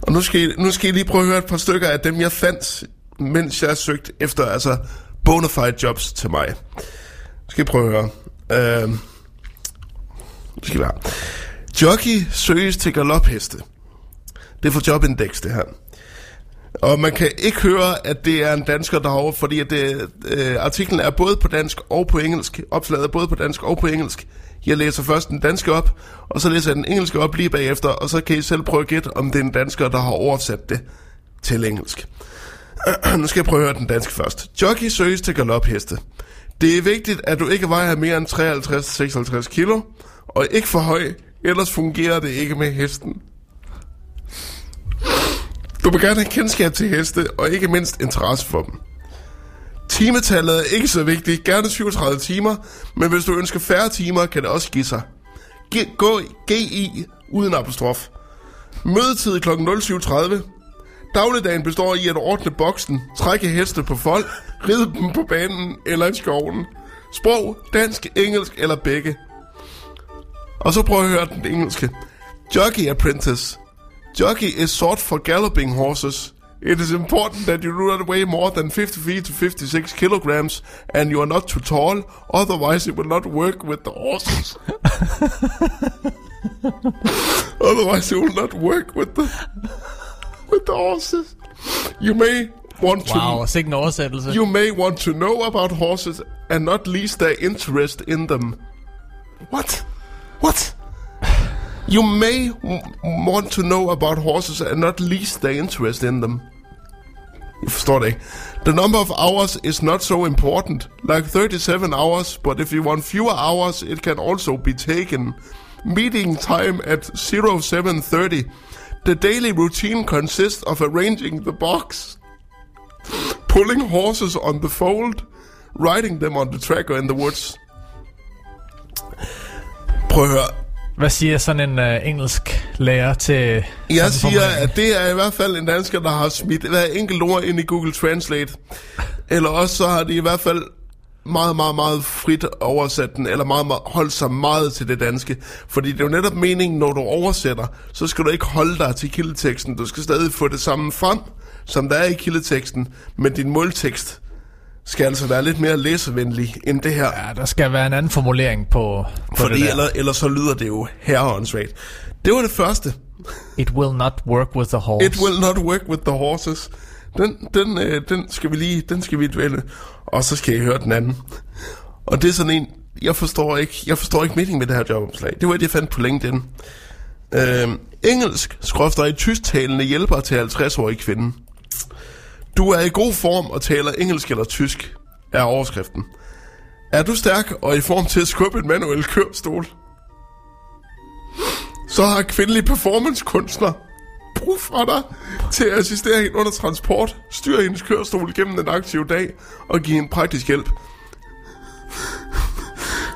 Og nu skal, I, nu skal I lige prøve at høre et par stykker af dem, jeg fandt, mens jeg søgte efter altså bona fide jobs til mig. Nu skal I prøve at høre. Øh, skal være. Jockey søges til galopheste. Det er for Jobindex, det her. Og man kan ikke høre, at det er en dansker derovre, fordi at det, øh, artiklen er både på dansk og på engelsk. Opslaget er både på dansk og på engelsk. Jeg læser først den danske op, og så læser jeg den engelske op lige bagefter, og så kan I selv prøve at gætte, om det er en dansker, der har oversat det til engelsk. nu skal jeg prøve at høre den danske først. Jockey søges til galopheste. Det er vigtigt, at du ikke vejer mere end 53-56 kilo, og ikke for høj, ellers fungerer det ikke med hesten. Du vil gerne have kendskab til heste, og ikke mindst interesse for dem. Timetallet er ikke så vigtigt. Gerne 37 timer, men hvis du ønsker færre timer, kan det også give sig. G- gå GI uden apostrof. Mødetid kl. 07.30. Dagligdagen består i at ordne boksen, trække heste på folk, ride dem på banen eller i skoven. Sprog, dansk, engelsk eller begge. Og så prøv at høre den engelske. Jockey apprentice. Jockey is short for galloping horses. It is important that you do not weigh more than 50 feet to 56 kilograms, and you are not too tall, otherwise it will not work with the horses. otherwise it will not work with the with the horses. You may want to Wow, sikke en oversættelse. you may want to know about horses and not least their interest in them. What? What? You may w- want to know about horses and not least their interest in them. Jeg forstår det ikke. The number of hours is not so important, like 37 hours, but if you want fewer hours, it can also be taken. Meeting time at 0730. The daily routine consists of arranging the box, pulling horses on the fold, riding them on the track or in the woods. Prøv at høre. Hvad siger sådan en uh, engelsk lærer til... Jeg siger, at det er i hvert fald en dansker, der har smidt hver enkelt ord ind i Google Translate. Eller også så har de i hvert fald meget, meget, meget frit oversat den, eller meget, meget, holdt sig meget til det danske. Fordi det er jo netop meningen, når du oversætter, så skal du ikke holde dig til kildeteksten. Du skal stadig få det samme frem, som der er i kildeteksten, men din måltekst skal altså være lidt mere læsevenlig end det her. Ja, der skal være en anden formulering på, på Fordi det der. eller, ellers så lyder det jo herreåndssvagt. Det var det første. It will not work with the horse. It will not work with the horses. Den, den, øh, den skal vi lige, den skal vi dvæle. Og så skal I høre den anden. Og det er sådan en, jeg forstår ikke, jeg forstår ikke meningen med det her jobopslag. Det var det, jeg fandt på LinkedIn. Øhm, engelsk, skrøfter i tysktalende hjælper til 50-årige kvinde. Du er i god form og taler engelsk eller tysk, er overskriften. Er du stærk og i form til at skubbe en manuel kørestol? Så har kvindelig performancekunstner brug for dig til at assistere hende under transport, styre hendes kørestol gennem den aktive dag og give hende praktisk hjælp.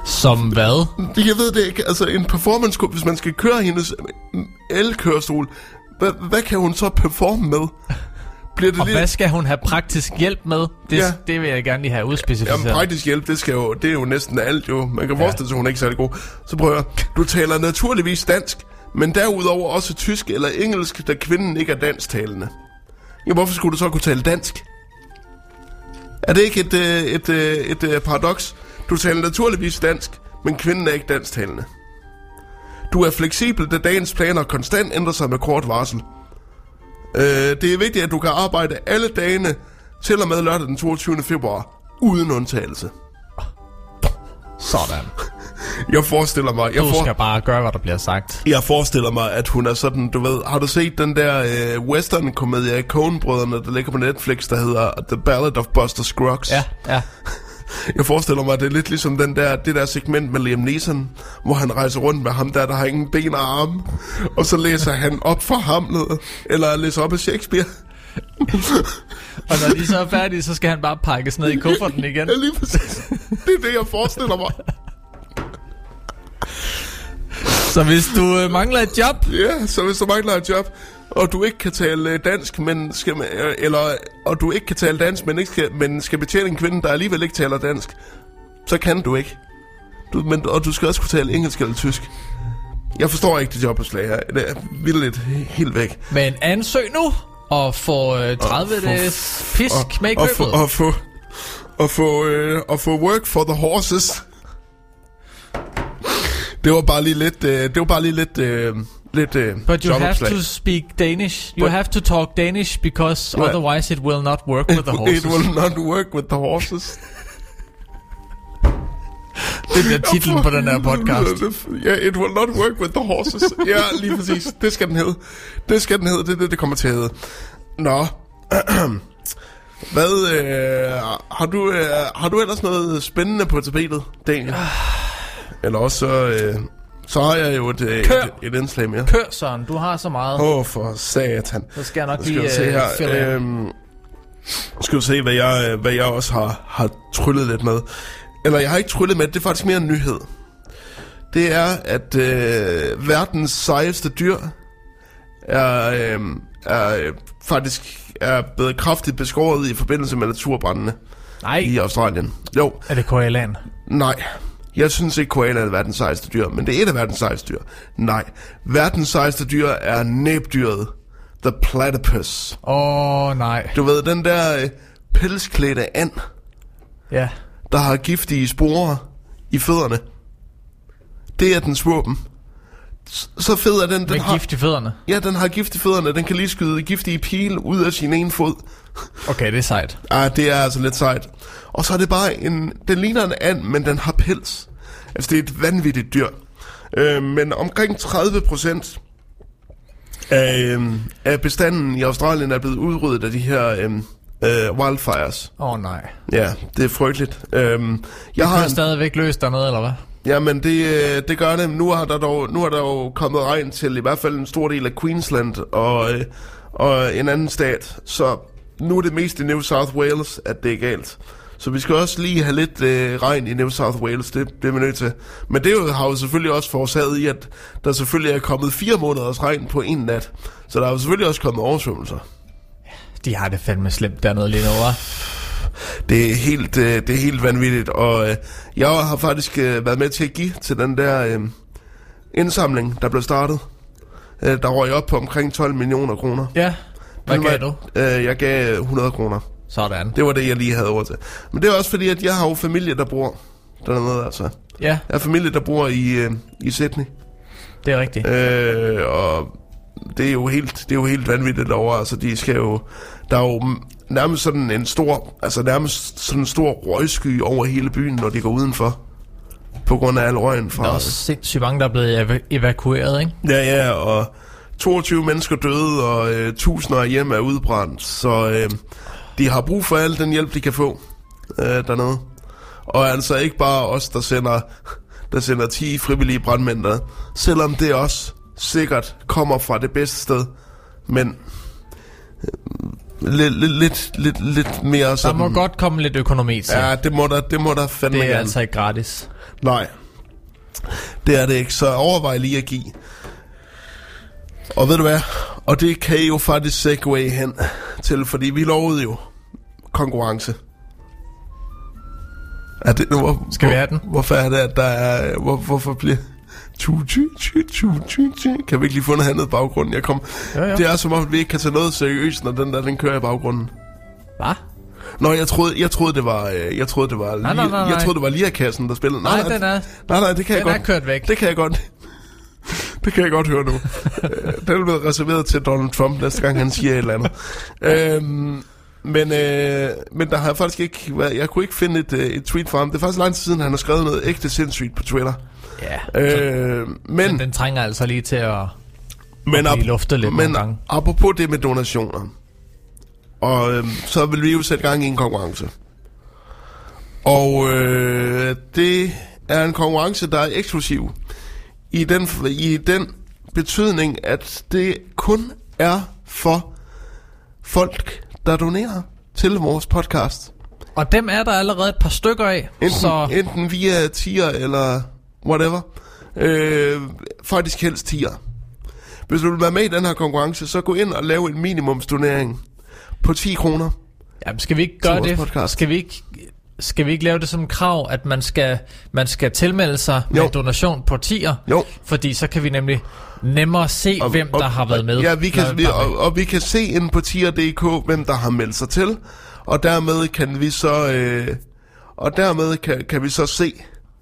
Som hvad? Jeg ved det ikke, altså en performance hvis man skal køre hendes el-kørestol, hvad, hvad kan hun så performe med? Bliver det Og lige... hvad skal hun have praktisk hjælp med? Det, Ja. det vil jeg gerne lige have udspecificeret. Jamen, praktisk hjælp, det, skal jo, det er jo næsten alt jo. Man kan forestille sig, at hun er ikke særlig god. Så prøv at høre. Du taler naturligvis dansk, men derudover også tysk eller engelsk, da kvinden ikke er dansktalende. Ja, hvorfor skulle du så kunne tale dansk? Er det ikke et, øh, et, øh, et, et paradoks? Du taler naturligvis dansk, men kvinden er ikke dansktalende. Du er fleksibel, da dagens planer konstant ændrer sig med kort varsel. Øh, det er vigtigt, at du kan arbejde alle dagene til og med lørdag den 22. februar, uden undtagelse. Sådan. Jeg forestiller mig, jeg, Du for, skal bare gøre, hvad der bliver sagt. jeg forestiller mig, at hun er sådan, du ved, har du set den der øh, western-komedie af Coen-brødrene, der ligger på Netflix, der hedder The Ballad of Buster Scruggs? Ja, ja. Jeg forestiller mig, at det er lidt ligesom den der, det der segment med Liam Neeson, hvor han rejser rundt med ham der, der har ingen ben og arme, og så læser han op for Hamlet, eller læser op af Shakespeare. Og når de så er færdige, så skal han bare pakkes ned i kufferten igen. Ja, lige præcis. Det er det, jeg forestiller mig. Så hvis du øh, mangler et job, Ja, så hvis du mangler et job, og du ikke kan tale øh, dansk, men skal, øh, eller, og du ikke kan tale dansk, men, ikke skal, men skal betjene en kvinde, der alligevel ikke taler dansk, så kan du ikke. Du, men, og du skal også kunne tale engelsk eller tysk. Jeg forstår ikke det jobopslag her. Det er vildt helt væk. men ansøg nu og få øh, 30 Og få- dages pisk med i og, få, købet. og få, og få, øh, og få work for the horses. Det var bare lige lidt, øh, det var bare lige lidt, øh, lidt øh, But you have to speak Danish. You But- have to talk Danish because Yeah. otherwise it will not work with the It horses. will not work with the horses. Det bliver titlen på den her podcast. Ja, yeah, it will not work with the horses. Ja, lige præcis. Det skal den hedde. Det skal den hedde. Det er det, det kommer til at hedde. Nå. Hvad, øh, har, du, øh, har du ellers noget spændende på tapetet, Daniel? Eller også så, øh, så har jeg jo et, øh, Kør. et, et indslag mere. Kør, Søren. Du har så meget. Åh, oh, for satan. Så skal jeg nok Så skal lige vi se øh, her. ind. Øhm, skal du se, hvad jeg, øh, hvad jeg også har, har tryllet lidt med. Eller jeg har ikke tryllet med, det er faktisk mere en nyhed. Det er, at øh, verdens sejeste dyr er, øh, er øh, faktisk er blevet kraftigt beskåret i forbindelse med naturbrændene Nej, i Australien. Jo, er det koalaen? nej. Jeg synes ikke, koala er verdens sejeste dyr, men det er et af verdens sejeste dyr. Nej, verdens sejeste dyr er næbdyret. The platypus. Åh, oh, nej. Du ved, den der øh, pelsklædte and, Ja. der har giftige sporer i fødderne. Det er dens våben. Så fed er den, den Med har... gift i fødderne. Ja, den har gift i fødderne. Den kan lige skyde giftige pile ud af sin ene fod. Okay, det er sejt. Ah, det er altså lidt sejt. Og så er det bare en... Den ligner en and, men den har pels. Altså, det er et vanvittigt dyr. Øh, men omkring 30 procent af, øh, af bestanden i Australien er blevet udryddet af de her øh, øh, wildfires. Åh, oh, nej. Ja, det er frygteligt. Øhm, jeg Har har det stadigvæk løst dernede, eller hvad? Ja, men det, øh, det gør det. Nu har der dog, nu er der jo kommet regn til i hvert fald en stor del af Queensland og, øh, og en anden stat. Så nu er det mest i New South Wales, at det er galt. Så vi skal også lige have lidt øh, regn i New South Wales, det, det er vi nødt til. Men det jo, har jo selvfølgelig også forårsaget i, at der selvfølgelig er kommet fire måneders regn på en nat. Så der er jo selvfølgelig også kommet oversvømmelser. De har det fandme slemt dernede lige nu, hva'? Det er helt, øh, det er helt vanvittigt, og øh, jeg har faktisk øh, været med til at give til den der øh, indsamling, der blev startet. Øh, der røg op på omkring 12 millioner kroner. Ja. Hvad gav du? Øh, jeg gav 100 kroner. Sådan. Det var det, jeg lige havde over til. Men det er også fordi, at jeg har jo familie, der bor dernede, altså. Ja, Jeg har familie, der bor i, øh, i Sydney. det er rigtigt. Øh, og det er jo helt, det er jo helt vanvittigt derovre. Altså, de skal jo, der er jo nærmest sådan en stor, altså nærmest sådan en stor røgsky over hele byen, når de går udenfor. På grund af al røgen Der fra... er også sindssygt mange, der er blevet eva- evakueret, ikke? Ja, ja, og 22 mennesker døde, og øh, tusinder af hjem er udbrændt. Så øh, de har brug for al den hjælp, de kan få øh, dernede. Og altså ikke bare os, der sender, der sender 10 frivillige brandmænd der, selvom det også sikkert kommer fra det bedste sted. Men øh, lidt, lidt, lidt, lidt, lidt mere Der sådan... må godt komme lidt økonomi til. Ja, det må der, det må der fandme det er gerne. altså ikke gratis. Nej, det er det ikke, så overvej lige at give. Og ved du hvad? Og det kan I jo faktisk segue hen til, fordi vi lovede jo konkurrence. Er det, hvor, Skal vi have den? Hvorfor er det, at der er... Hvor, hvorfor bliver... Tu, tu, tu. Kan vi ikke lige få noget andet i baggrunden? Jeg kom, Jo, jo. Det er som om, vi ikke kan tage noget seriøst, når den der, den kører i baggrunden. Hvad? Nå, jeg troede, jeg troede det var, øh, jeg troede det var, Nej, nej, nej, jeg nej. troede det var Lierkassen, der spillede. Nej, den er, Nej, nej, det kan jeg den er godt. kørt væk. Det kan jeg godt. Det kan jeg godt høre nu. Øh, den er blevet reserveret til Donald Trump næste gang, han siger et eller andet. Øhm, men, øh, men der har faktisk ikke været, jeg kunne ikke finde et, øh, et tweet fra ham. Det er faktisk lang tid siden, han har skrevet noget ægte sindssygt på Twitter. Ja. Øh, men, Men den trænger altså lige til at... men, blive luftet lidt men apropos det med donationer, og øh, så vil vi jo sætte gang i en konkurrence. Og øh, det er en konkurrence, der er eksklusiv i den, i den betydning, at det kun er for folk, der donerer til vores podcast. Og dem er der allerede et par stykker af, Enten, så enten via tier eller whatever. Øh, faktisk helst tier. Hvis du vil være med i den her konkurrence, så gå ind og lave en minimumsdonering på 10 kroner. jamen, skal vi ikke gøre det? podcast. Skal vi ikke, skal vi ikke lave det som krav, at man skal, man skal tilmelde sig med Jo. en donation på tier? Jo. Fordi så kan vi nemlig nemmere se, og, hvem der har været med. Ja, vi kan, vi, med. og, og vi kan se ind på tier.dk, hvem der har meldt sig til. Og dermed kan vi så, øh, og dermed kan, kan vi så se,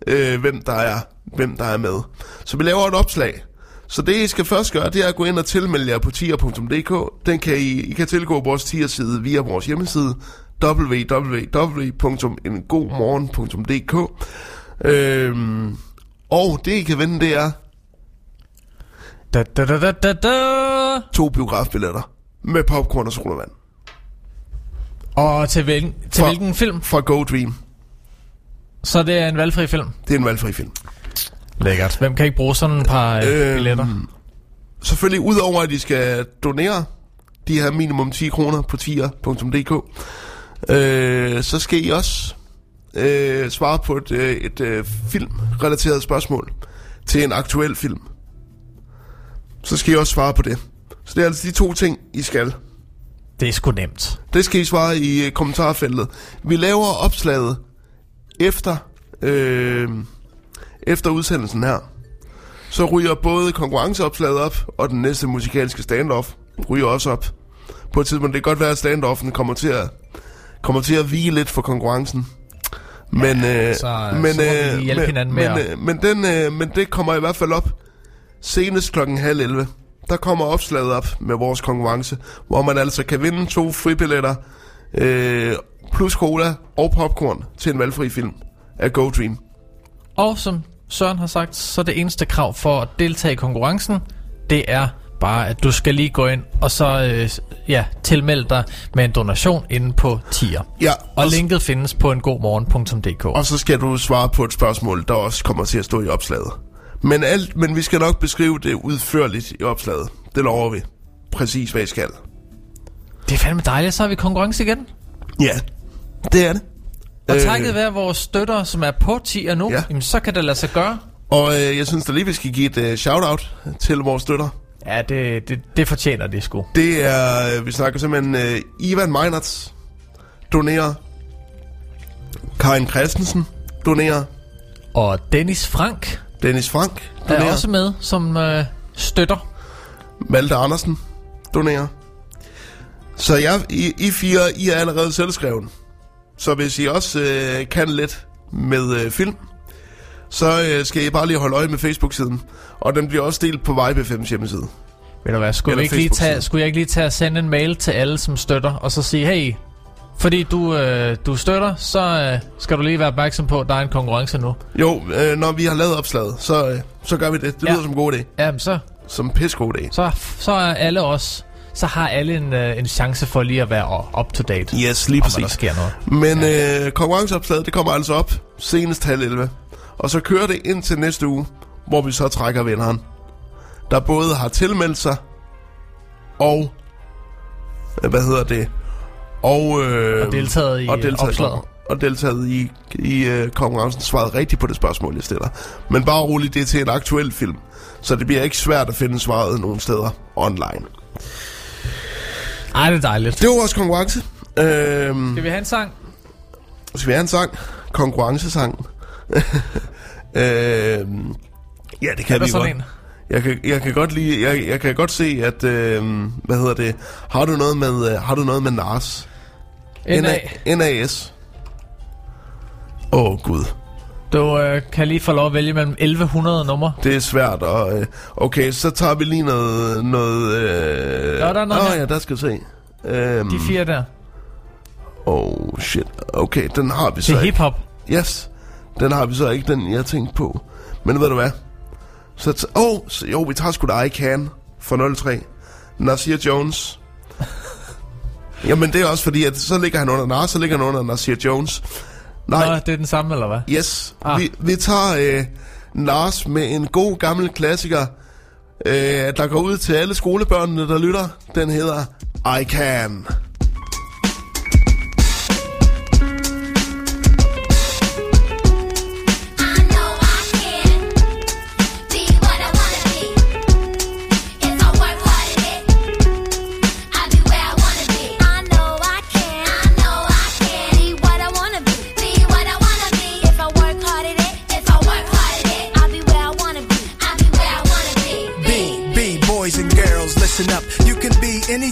øh, hvem, der er, hvem der er med. Så vi laver et opslag. Så det, I skal først gøre, det er at gå ind og tilmelde jer på tier.dk. Den kan I, I kan tilgå vores tier-side via vores hjemmeside www.engodmorgen.dk øhm, Og det, I kan vinde, det er Da, da, da, da, da, da. to biografbilletter med popcorn og sodavand Og til, hvilken, til For- hvilken film? fra Go Dream. Så det er en valgfri film. Det er en valgfri film. Lækkert. Hvem kan ikke bruge sådan et par øh, Øhm, billetter? Selvfølgelig, udover at I skal donere de her minimum 10 kroner på tier.dk, øh, så skal I også øh, svare på et, øh, et øh, filmrelateret spørgsmål til en aktuel film. Så skal I også svare på det. Så det er altså de to ting, I skal. Det er sgu nemt. Det skal I svare i øh, kommentarfeltet. Vi laver opslaget efter, øh, efter udsendelsen her. Så ryger både konkurrenceopslaget op, og den næste musikalske standoff ryger også op. På et tidspunkt, det kan godt være, at standoffen kommer til at, kommer til at vige lidt for konkurrencen. Men, Ja, øh, så- men, så vi øh, hjælpe men, med men, at- øh, men, den, øh, men det kommer i hvert fald op senest klokken halv 11. Der kommer opslaget op med vores konkurrence, hvor man altså kan vinde to fribilletter, øh, plus cola og popcorn til en valgfri film af Go Dream. Og som Søren har sagt, så det eneste krav for at deltage i konkurrencen, det er bare, at du skal lige gå ind og så øh, ja, tilmelde dig med en donation inde på tier. Ja, Og s- linket findes på engodmorgen.dk. Og så skal du svare på et spørgsmål, der også kommer til at stå i opslaget. Men, alt, men vi skal nok beskrive det udførligt i opslaget. Det lover vi. Præcis hvad I skal. Det er fandme dejligt, så har vi konkurrence igen. Ja, det er det. Og Øh, takket være vores støtter, som er på tier nu, Ja. ja. jamen, så kan det lade sig gøre. Og øh, jeg synes da lige, vi skal give et uh, shout-out til vores støtter. Ja, det, det, det fortjener det sgu. Det er, øh, vi snakker simpelthen uh, Ivan Meinerts donerer. Karin Christensen donerer. Og Dennis Frank Dennis Frank er donerer. også med som øh, støtter. Malte Andersen donerer. Så jeg, I, I fire, I er allerede selvskreven. Så hvis I også øh, kan lidt med øh, film, så øh, skal I bare lige holde øje med Facebook-siden. Og den bliver også delt på Vibe FM's hjemmeside. Ved du hvad, skulle, vi ikke lige tage, skulle jeg ikke lige tage og sende en mail til alle, som støtter, og så sige, hey, fordi du, øh, du støtter, så øh, skal du lige være opmærksom på, at der er en konkurrence nu. Jo, øh, når vi har lavet opslaget, så, øh, så gør vi det. Det Ja. lyder som en god idé. Jamen, så, Som en pissegod idé. så, så er alle os, så har alle en, øh, en chance for lige at være up to date. Yes, lige om, hvad der præcis. sker noget. Men øh, konkurrenceopslaget, det kommer altså op senest halv 11. Og så kører det ind til næste uge, hvor vi så trækker vinderen. Der både har tilmeldt sig, og... øh, Hvad hedder det? Og, øh, Og deltaget i og deltaget, opslaget. Og deltaget i, i øh, konkurrencen svaret rigtigt på det spørgsmål, jeg stiller. Men bare roligt, det er til en aktuel film. Så det bliver ikke svært at finde svaret nogen steder online. Ej, det er dejligt. Det var vores konkurrence. Øhm, Skal vi have en sang? skal vi have en sang? Konkurrencesang. øhm, ja, det kan Er vi godt. sådan en? Jeg kan, jeg kan godt lide, jeg, jeg kan godt se, at, øhm, hvad hedder det, har du noget med, øh, har du noget med NARS? NA. NAS. Åh, oh, Gud. Du øh, kan lige få lov at vælge mellem 1100 numre. Det er svært, og øh, okay, så tager vi lige noget... noget øh, Ja, der er noget her. ja, der skal du se. Øhm, De fire der. Oh, shit. Okay, den har vi så Det er hiphop. Yes, den har vi så ikke, den jeg tænkte på. Men ved du hvad? Så t- oh, så, jo, vi tager sgu da I Can for 03. Nasir Jones. Jamen, det er også fordi, at så ligger han under Nas, så ligger han under Nasir Jones. Nej, Nå, det er den samme, eller hvad? yes. Ah. Vi, vi tager øh, Nas med en god gammel klassiker, øh, der går ud til alle skolebørnene, der lytter. Den hedder I Can. Can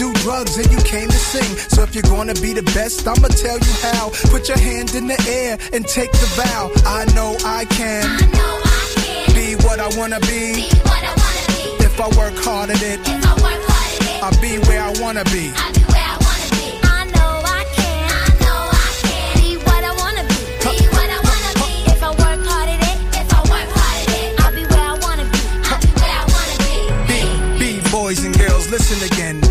do drugs and you came to sing. So if you're gonna be the best, I'ma tell you how. Put your hand in the air and take the vow. I know I can be what I wanna be. If I work hard at it, I'll be where I wanna be. I'll be where I wanna be. I know I can. I know I can. Be what I wanna be. Be what I wanna be. If I work hard at it, if I work hard at it, I'll be where I wanna be. I'll be where I wanna be. B, B, boys and girls, listen again.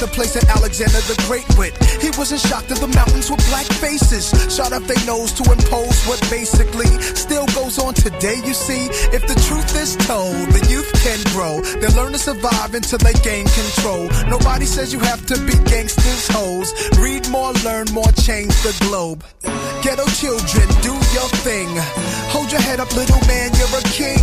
the place that Alexander the Great went. He wasn't shocked that the mountains were black faces. Shot up their nose to impose what basically still goes on today, you see. If the truth is told, the youth can grow. They learn to survive until they gain control. Nobody says you have to be gangsters, hoes. Read more, learn more, change the globe. Ghetto children, do your thing. Hold your head up, little man, you're a king.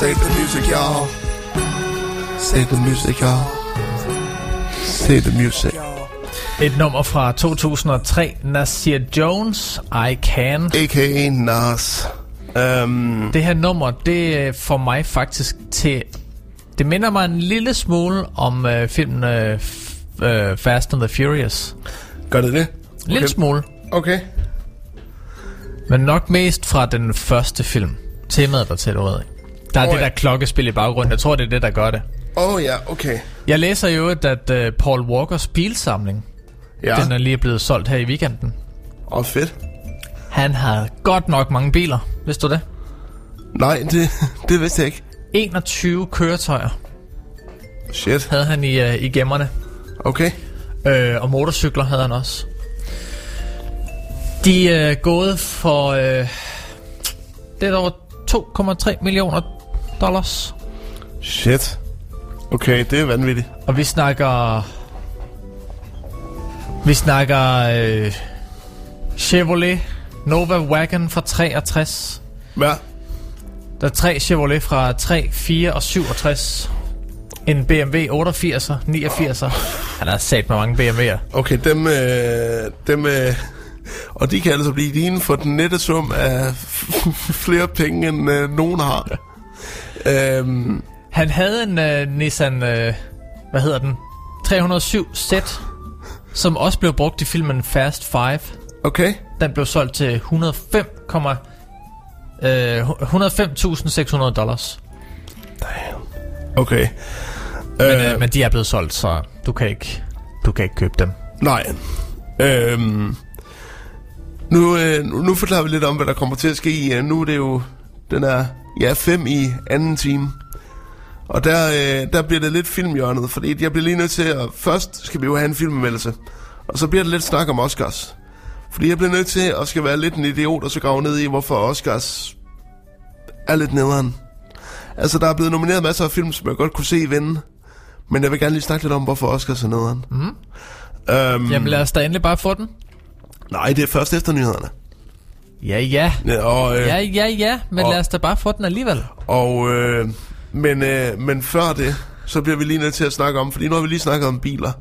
Save the music, y'all. Save the music, y'all. Save the music. Et nummer fra 2003, Nasir Jones, I Can. A.k.a. Nas. Um, Det her nummer, det øh, får mig faktisk til... Det minder mig en lille smule om øh, filmen øh, øh, Fast and the Furious. gør det det? En lille smule. Okay. Men nok mest fra den første film. Temaet der til. Der er Åh, oh, det ja. der klokkespil i baggrunden. Jeg tror, det er det, der gør det. Åh oh, ja, okay. Jeg læser jo, at uh, Paul Walkers bilsamling, Ja, ja. den er lige blevet solgt her i weekenden. og oh, fedt. Han havde godt nok mange biler. Vidste du det? Nej, det, det vidste jeg ikke. 21 køretøjer Shit. havde han i, uh, i gemmerne. Okay. Øh, og motorcykler havde han også. De er øh, gået for øh, lidt over 2,3 millioner dollars. Shit. Okay, det er vanvittigt. Og vi snakker... Vi snakker øh, Chevrolet Nova Wagon fra 63. Ja, Der er tre Chevrolet fra 3, 4 og 67. En BMW 88'er, 89'er. Han har sat med mange BMW'er. okay, dem, øh, dem øh, og de kan altså blive dine for den nette sum af flere penge, end øh, nogen har. Øhm, Han havde en øh, Nissan, øh, hvad hedder den? 307 Z, som også blev brugt i filmen Fast Five. okay. Den blev solgt til 105, øh, 105.600 dollars. Okay. Men, øh, men de er blevet solgt, så du kan ikke, du kan ikke købe dem. Nej. Øhm, nu, øh, nu- forklarer vi lidt om, hvad der kommer til at ske. Øh, Nu er det jo den er ja, fem i anden time. Og der, øh, der bliver det lidt filmhjørnet, fordi jeg bliver lige nødt til at... Først skal vi jo have en filmmeldelse, og så bliver det lidt snak om Oscars. Fordi jeg bliver nødt til at skal være lidt en idiot, og så grave ned i, hvorfor Oscars er lidt nederen. Altså, der er blevet nomineret masser af film, som jeg godt kunne se vinde. Men jeg vil gerne lige snakke lidt om, hvorfor Oscars er nederen. Mm. Um, Jamen lad os da endelig bare få den. Nej, det er først efter nyhederne. Ja, ja. Ja, og, øh, Ja, ja, ja. Men og- lad os da bare få den alligevel. Og, øh, men, øh, men før det, så bliver vi lige nødt til at snakke om, fordi nu har vi lige snakket om biler,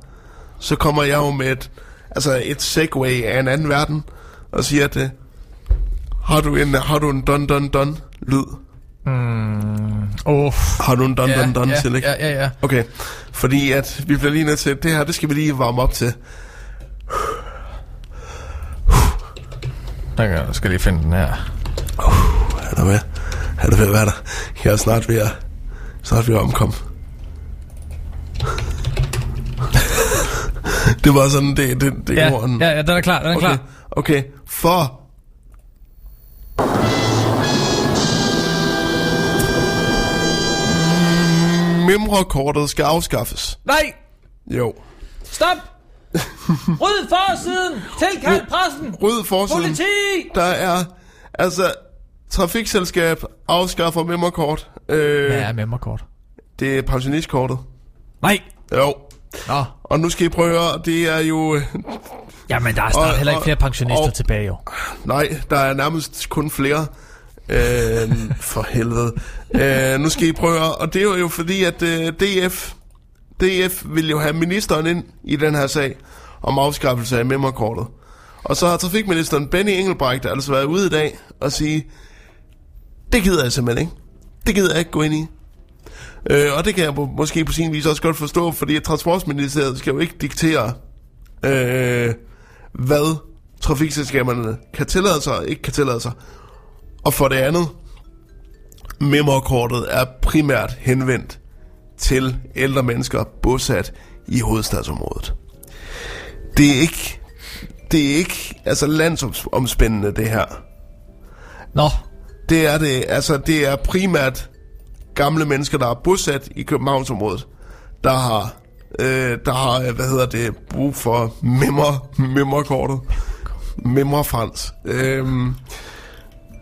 så kommer jeg jo med et, altså et segway af en anden verden, og siger, at øh, har du en, har du en don don don lyd? Oh. Har du en don don don ja, til, ikke? ja, ja, ja. Okay, fordi at vi bliver lige nødt til, det her, det skal vi lige varme op til. Jeg skal lige finde den her. Er du med? Er du ved at være der? Jeg er snart ved at, snart ved at omkomme. det var sådan, det, det, det Ja, går den. ja, ja, den er klar, den er Okay, klar. okay. For... Mimrekortet skal afskaffes. Nej! Jo. Stop! Ryd forsiden! Tilkald pressen! Ryd forsiden. Politi! Der er... Altså... Trafikselskab afskaffer mimrekort. Øh, Hvad er memmerkort? det er pensionistkortet. Nej! Jo. Nå. Og nu skal I prøve at høre, det er jo... øh, Jamen, der er snart Og- heller ikke flere pensionister og- tilbage, jo. Nej, der er nærmest kun flere. Øh, for helvede. Øh, nu skal I prøve, at- og det er jo fordi, at øh, DF, DF vil jo have ministeren ind i den her sag om afskaffelse af memmerkortet. Og så har trafikministeren Benny Engelbrecht altså været ude i dag og sige, det gider jeg simpelthen ikke. Det gider jeg ikke gå ind i. Øh, og det kan jeg må- måske på sin vis også godt forstå, fordi at Transportministeriet skal jo ikke diktere, øh, hvad trafikselskaberne kan tillade sig og ikke kan tillade sig. Og for det andet, memorkortet er primært henvendt til ældre mennesker bosat i hovedstadsområdet. Det er ikke, det er ikke altså landsomspændende det her. Nå, Det er det, altså det er primært gamle mennesker, der er bosat i Københavnsområdet, der har, øh, der har, øh, hvad hedder det, brug for memmer, memmerkortet. Memmerfrans. Øhm,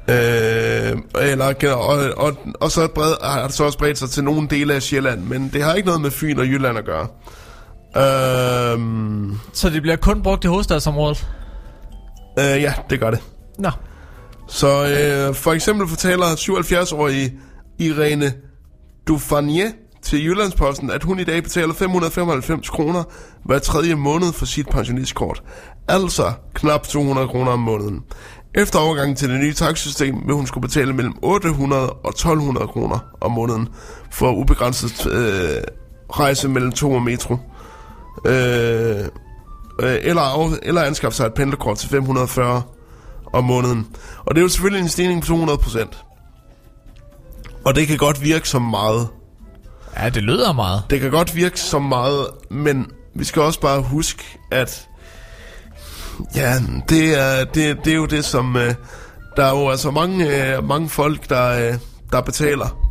øh, eller, og, og, og så bred, har det så også bredt sig til nogle dele af Sjælland, men det har ikke noget med Fyn og Jylland at gøre. Øhm, så det bliver kun brugt i hovedstadsområdet? øh, ja, det gør det. Nå. Så øh, for eksempel fortæller 77-årige Irene Dufanier til Jyllandsposten, at hun i dag betaler 595 kroner hver tredje måned for sit pensionistkort. Altså knap 200 kroner om måneden. Efter overgangen til det nye takstsystem vil hun skulle betale mellem 800 og 1200 kroner om måneden for ubegrænset øh, rejse mellem tog og metro. Øh, øh, eller, eller anskaffe sig et pendlerkort til 540 om måneden. Og det er jo selvfølgelig en stigning på 200%. Og det kan godt virke som meget. Ja, det lyder meget. Det kan godt virke som meget, men vi skal også bare huske, at ja, det er, det, det er jo det, som... Øh, der er jo altså mange, øh, mange folk, der, øh, der betaler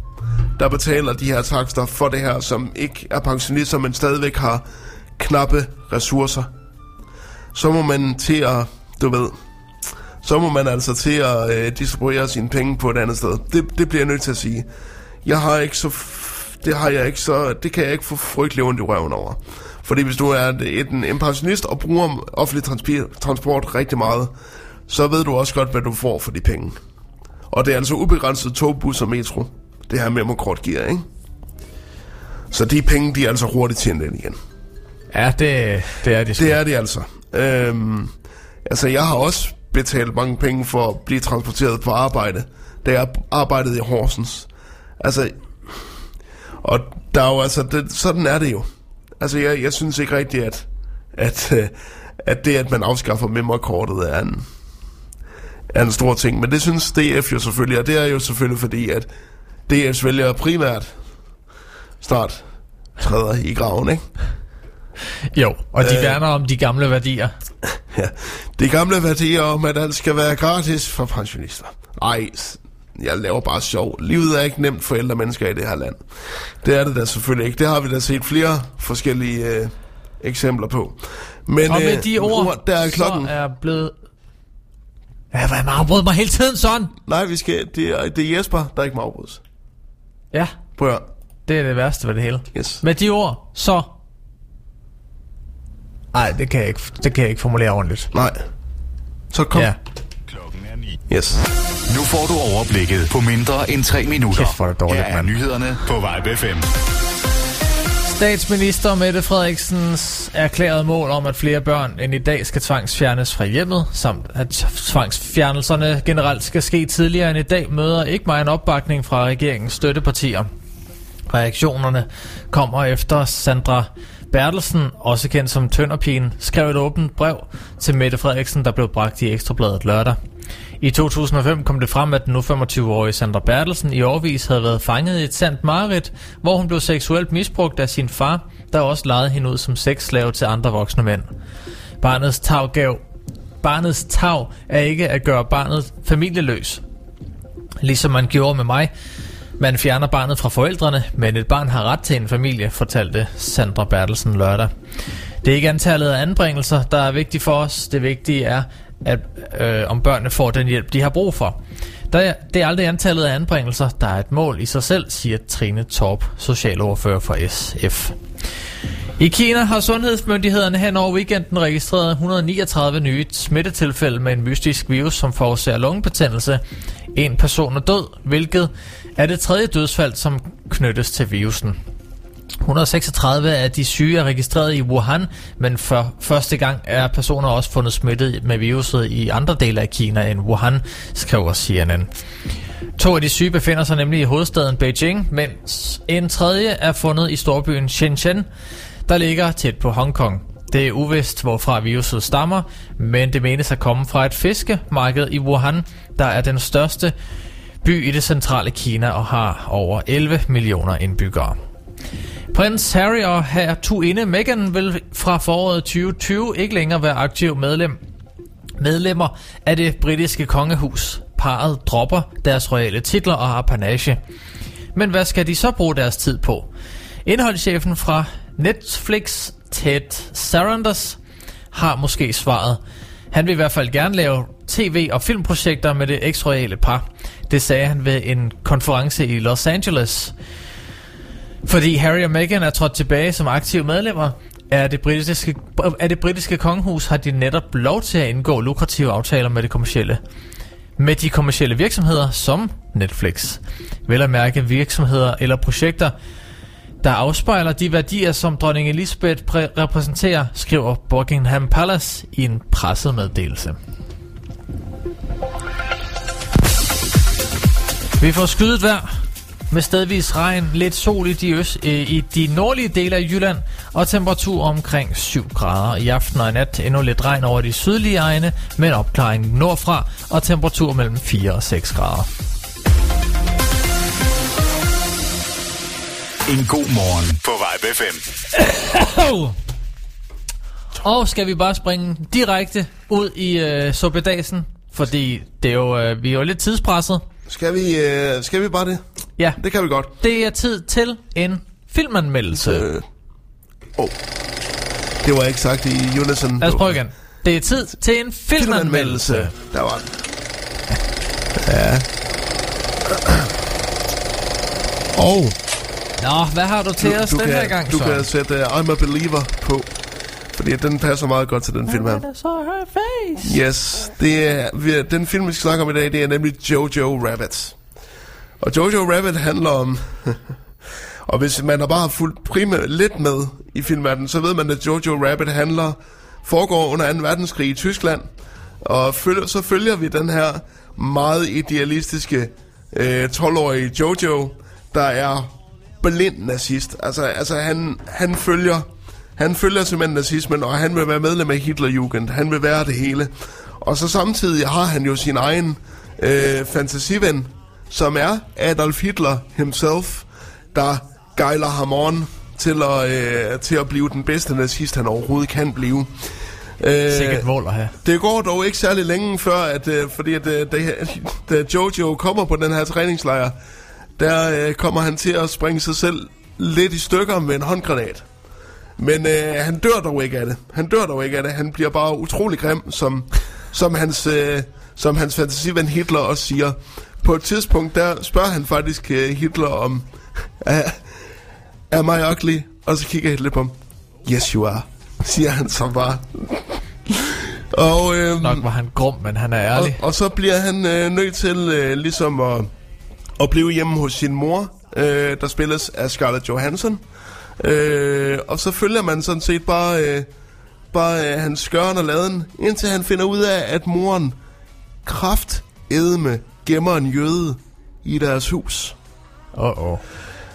der betaler de her takster for det her, som ikke er pensionister, men stadigvæk har knappe ressourcer. Så må man til at, du ved, så må man altså til at øh, distribuere sine penge på et andet sted. Det, det bliver jeg nødt til at sige. Jeg har ikke så... Det har jeg ikke så... Det kan jeg ikke få frygtelig ondt i røven over. Fordi hvis du er en, en pensionist og bruger offentlig transport rigtig meget, så ved du også godt, hvad du får for de penge. Og det er altså ubegrænset tog, bus og metro. Det her memokort giver, ikke? Så de penge, de er altså hurtigt tjent ind igen. Ja, det, det er det. Det er det altså. Øhm, altså, jeg har også betalt mange penge for at blive transporteret på arbejde, da jeg arbejdede i Horsens. Altså, og der er jo altså, det, sådan er det jo. Altså, jeg, jeg synes ikke rigtigt, at, at, øh, at det, at man afskaffer memorkortet, er en, er en stor ting. Men det synes DF jo selvfølgelig, og det er jo selvfølgelig fordi, at DF's vælgere primært snart træder i graven, ikke? Jo, og de Øh. værner om de gamle værdier. Ja, de gamle værdier om, at alt skal være gratis for pensionister. Ej, jeg laver bare sjov. Livet er ikke nemt for ældre mennesker i det her land. Det er det da selvfølgelig ikke. Det har vi da set flere forskellige øh, eksempler på. Men Og med øh, de ord, der er klokken. så er blevet Ja, hvad afbryder mig hele tiden sådan? Nej, vi skal, det, er, det er Jesper, der ikke må afbrydes. Ja, Prøv at det er det værste ved det hele. Yes. Med de ord, så... Nej, det kan jeg ikke, det kan jeg ikke formulere ordentligt. Nej. Så kom. Ja. Klokken 9. Yes. Nu får du overblikket på mindre end 3 minutter. Kæft, hvor er det dårligt, Her er mand. nyhederne på Vibe FM. Statsminister Mette Frederiksens erklærede mål om, at flere børn end i dag skal tvangsfjernes fra hjemmet, samt at tvangsfjernelserne generelt skal ske tidligere end i dag, møder ikke meget en opbakning fra regeringens støttepartier. Reaktionerne kommer efter Sandra Bertelsen, også kendt som Tønderpigen, skrev et åbent brev til Mette Frederiksen, der blev bragt i Ekstrabladet lørdag. I 2005 kom det frem, at den nu 25-årige Sandra Bertelsen i årvis havde været fanget i et sandt mareridt, hvor hun blev seksuelt misbrugt af sin far, der også lejede hende ud som sexslave til andre voksne mænd. Barnets tag gav Barnets tag er ikke at gøre barnet familieløs, ligesom man gjorde med mig. Man fjerner barnet fra forældrene, men et barn har ret til en familie, fortalte Sandra Bertelsen lørdag. Det er ikke antallet af anbringelser, der er vigtigt for os. Det vigtige er, at øh, om børnene får den hjælp, de har brug for. Der er, det er aldrig antallet af anbringelser, der er et mål i sig selv, siger Trine Torp, socialordfører for SF. I Kina har sundhedsmyndighederne hen over weekenden registreret 139 nye smittetilfælde med en mystisk virus, som forårsager lungebetændelse. En person er død, hvilket er det tredje dødsfald, som knyttes til virusen. 136 af de syge er registreret i Wuhan, men for første gang er personer også fundet smittet med viruset i andre dele af Kina end Wuhan, skriver CNN. To af de syge befinder sig nemlig i hovedstaden Beijing, mens en tredje er fundet i storbyen Shenzhen, der ligger tæt på Hongkong. Det er uvist, hvorfra viruset stammer, men det menes at komme fra et fiskemarked i Wuhan, der er den største by i det centrale Kina og har over 11 millioner indbyggere. Prins Harry og her tuinde Meghan vil fra foråret 2020 ikke længere være aktiv medlem medlemmer af det britiske kongehus. Paret dropper deres royale titler og apanage. Men hvad skal de så bruge deres tid på? Indholdschefen fra Netflix, Ted Sarandos, har måske svaret. Han vil i hvert fald gerne lave tv- og filmprojekter med det eks-royale par. Det sagde han ved en konference i Los Angeles. Fordi Harry og Meghan er trådt tilbage som aktive medlemmer af det britiske, af det britiske kongehus, har de netop lov til at indgå lukrative aftaler med det kommercielle med de kommercielle virksomheder som Netflix. Vel at mærke virksomheder eller projekter, der afspejler de værdier, som dronning Elizabeth præ- repræsenterer, skriver Buckingham Palace i en pressemeddelelse. Vi får skydet vejr med stedvis regn, lidt sol i de, øst, øh, i de nordlige dele af Jylland og temperatur omkring 7 grader. I aften og i nat endnu lidt regn over de sydlige egne, men opklaring nordfra og temperatur mellem 4 og 6 grader. En god morgen på Vibe FM. Og skal vi bare springe direkte ud i øh, suppedasen, fordi det er jo, øh, vi er jo lidt tidspresset. Skal vi, øh, skal vi bare det? Ja, Det kan vi godt. det er tid til en filmanmeldelse. Øh. Oh. Det var ikke sagt i unison. Lad os prøve igen. Det er tid til en filmanmeldelse. Der var den. Ja. Og Nå, hvad har du til os den kan, her gang, du så? kan sætte uh, I'm a Believer på. Fordi den passer meget godt til den film her. Yes, det er, vi- den film, vi skal snakke om i dag, det er nemlig Jojo Rabbit. Og Jojo Rabbit handler om... og hvis man har bare fulgt primært lidt med i filmverdenen, så ved man, at Jojo Rabbit handler foregår under 2. verdenskrig i Tyskland. Og følger, så følger vi den her meget idealistiske øh, 12-årige Jojo, der er blind nazist. Altså, altså han, han følger han følger simpelthen nazismen, og han vil være medlem af Hitlerjugend. Han vil være det hele. Og så samtidig har han jo sin egen øh, fantasiven, som er Adolf Hitler himself, der gejler ham on til at, øh, til at blive den bedste nazist, han overhovedet kan blive. Øh, Sikkert mål at have. det går dog ikke særlig længe før, at, øh, fordi at, øh, da, da Jojo kommer på den her træningslejr, der øh, kommer han til at springe sig selv lidt i stykker med en håndgranat. Men øh, han dør dog ikke af det. Han dør dog ikke af det. Han bliver bare utrolig grim, som, som, hans, øh, som hans fantasiven Hitler også siger. På et tidspunkt, der spørger han faktisk uh, Hitler om, er, am I ugly? Og så kigger Hitler på ham. Yes, you are, siger han så bare. og, øhm, Nok var han grum, men han er ærlig. og, og så bliver han øh, nødt til øh, ligesom at, at blive hjemme hos sin mor, øh, der spilles af Scarlett Johansson. Øh, og så følger man sådan set bare, øh, bare øh, hans skøren og laden, indtil han finder ud af, at moren kraft edme gemmer en jøde i deres hus. Åh, oh, oh.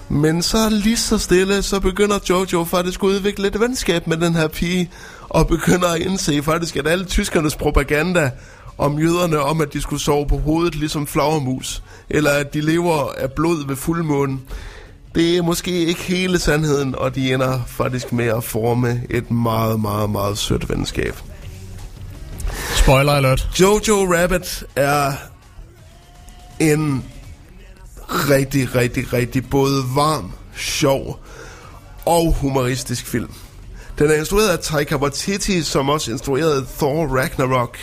Men så lige så stille, så begynder Jojo faktisk at udvikle et venskab med den her pige, og begynder at indse faktisk, at alle tyskernes propaganda om jøderne, om at de skulle sove på hovedet ligesom flagermus, eller at de lever af blod ved fuldmåne, det er måske ikke hele sandheden, og de ender faktisk med at forme et meget, meget, meget sødt venskab. Spoiler alert. Jojo Rabbit er en rigtig, rigtig, rigtig både varm, sjov og humoristisk film. Den er instrueret af Taika Waititi, som også instruerede Thor Ragnarok,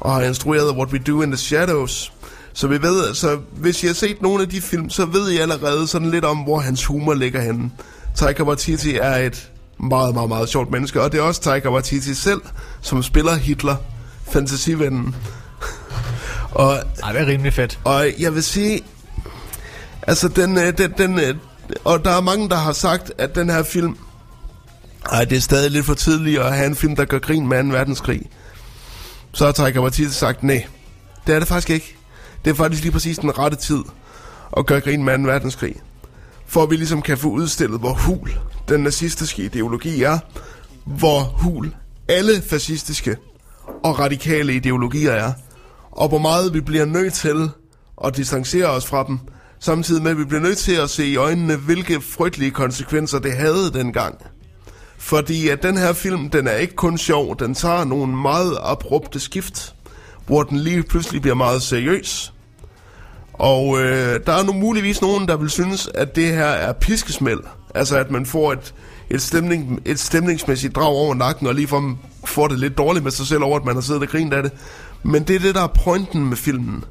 og har instrueret What We Do in the Shadows. Så vi ved, altså, hvis I har set nogle af de film, så ved I allerede sådan lidt om, hvor hans humor ligger henne. Taika Waititi er et meget, meget, meget sjovt menneske, og det er også Taika Waititi selv, som spiller Hitler, fantasivennen og, Ej, det er rimelig fedt. og jeg vil sige, altså den, øh, den, den øh, og der er mange, der har sagt, at den her film, ej, det er stadig lidt for tidligt at have en film, der gør grin med 2. verdenskrig. Så Taika Waititi sagt, nej, det er det faktisk ikke. Det er faktisk lige præcis den rette tid at gøre grin med 2. verdenskrig. For at vi ligesom kan få udstillet, hvor hul den nazistiske ideologi er, hvor hul alle fascistiske og radikale ideologier er, og hvor meget vi bliver nødt til at distancere os fra dem, samtidig med at vi bliver nødt til at se i øjnene, hvilke frygtelige konsekvenser det havde dengang. Fordi at den her film, den er ikke kun sjov, den tager nogle meget abrupte skift, hvor den lige pludselig bliver meget seriøs. Og øh, der er nu muligvis nogen, der vil synes, at det her er piskesmæld. Altså at man får et, et, stemning, et stemningsmæssigt drag over nakken, og ligefrem får det lidt dårligt med sig selv over, at man har siddet og grint af det. Men det er det, der er pointen med filmen.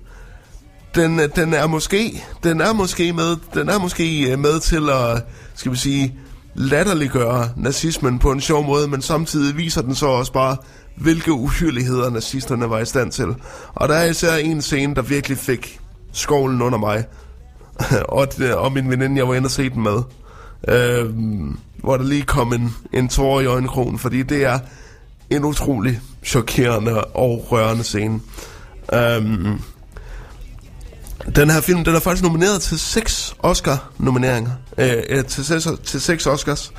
Den, øh, den er måske, den er måske med, den er måske øh, med til at, skal vi sige, latterliggøre nazismen på en sjov måde, men samtidig viser den så også bare, hvilke uhyrligheder nazisterne var i stand til. Og der er især en scene, der virkelig fik skovlen under mig. og, det- og min veninde, jeg var inde og se den med. Øh, hvor der lige kom en, en tårer i øjenkrogen, fordi det er en utrolig chokerende og rørende scene. Um, den her film, den er faktisk nomineret til seks Oscar-nomineringer. Øh, til, seks, til seks Oscars.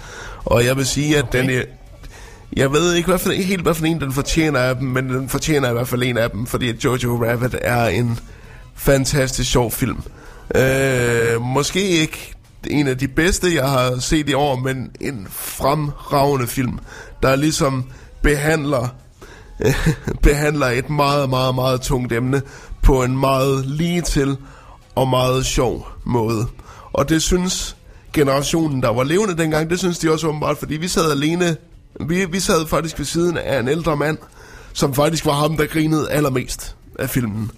Og jeg vil sige, at okay. den er... Jeg ved ikke hvad for, helt, hvad for en den fortjener af dem, men den fortjener i hvert fald en af dem, fordi Jojo Rabbit er en fantastisk sjov film. Øh, måske ikke en af de bedste, jeg har set i år, men en fremragende film, der ligesom behandler behandler et meget, meget, meget tungt emne på en meget lige til og meget sjov måde. Og det synes generationen, der var levende dengang, det synes de også åbenbart, fordi vi sad alene, vi, vi sad faktisk ved siden af en ældre mand, som faktisk var ham, der grinede allermest af filmen.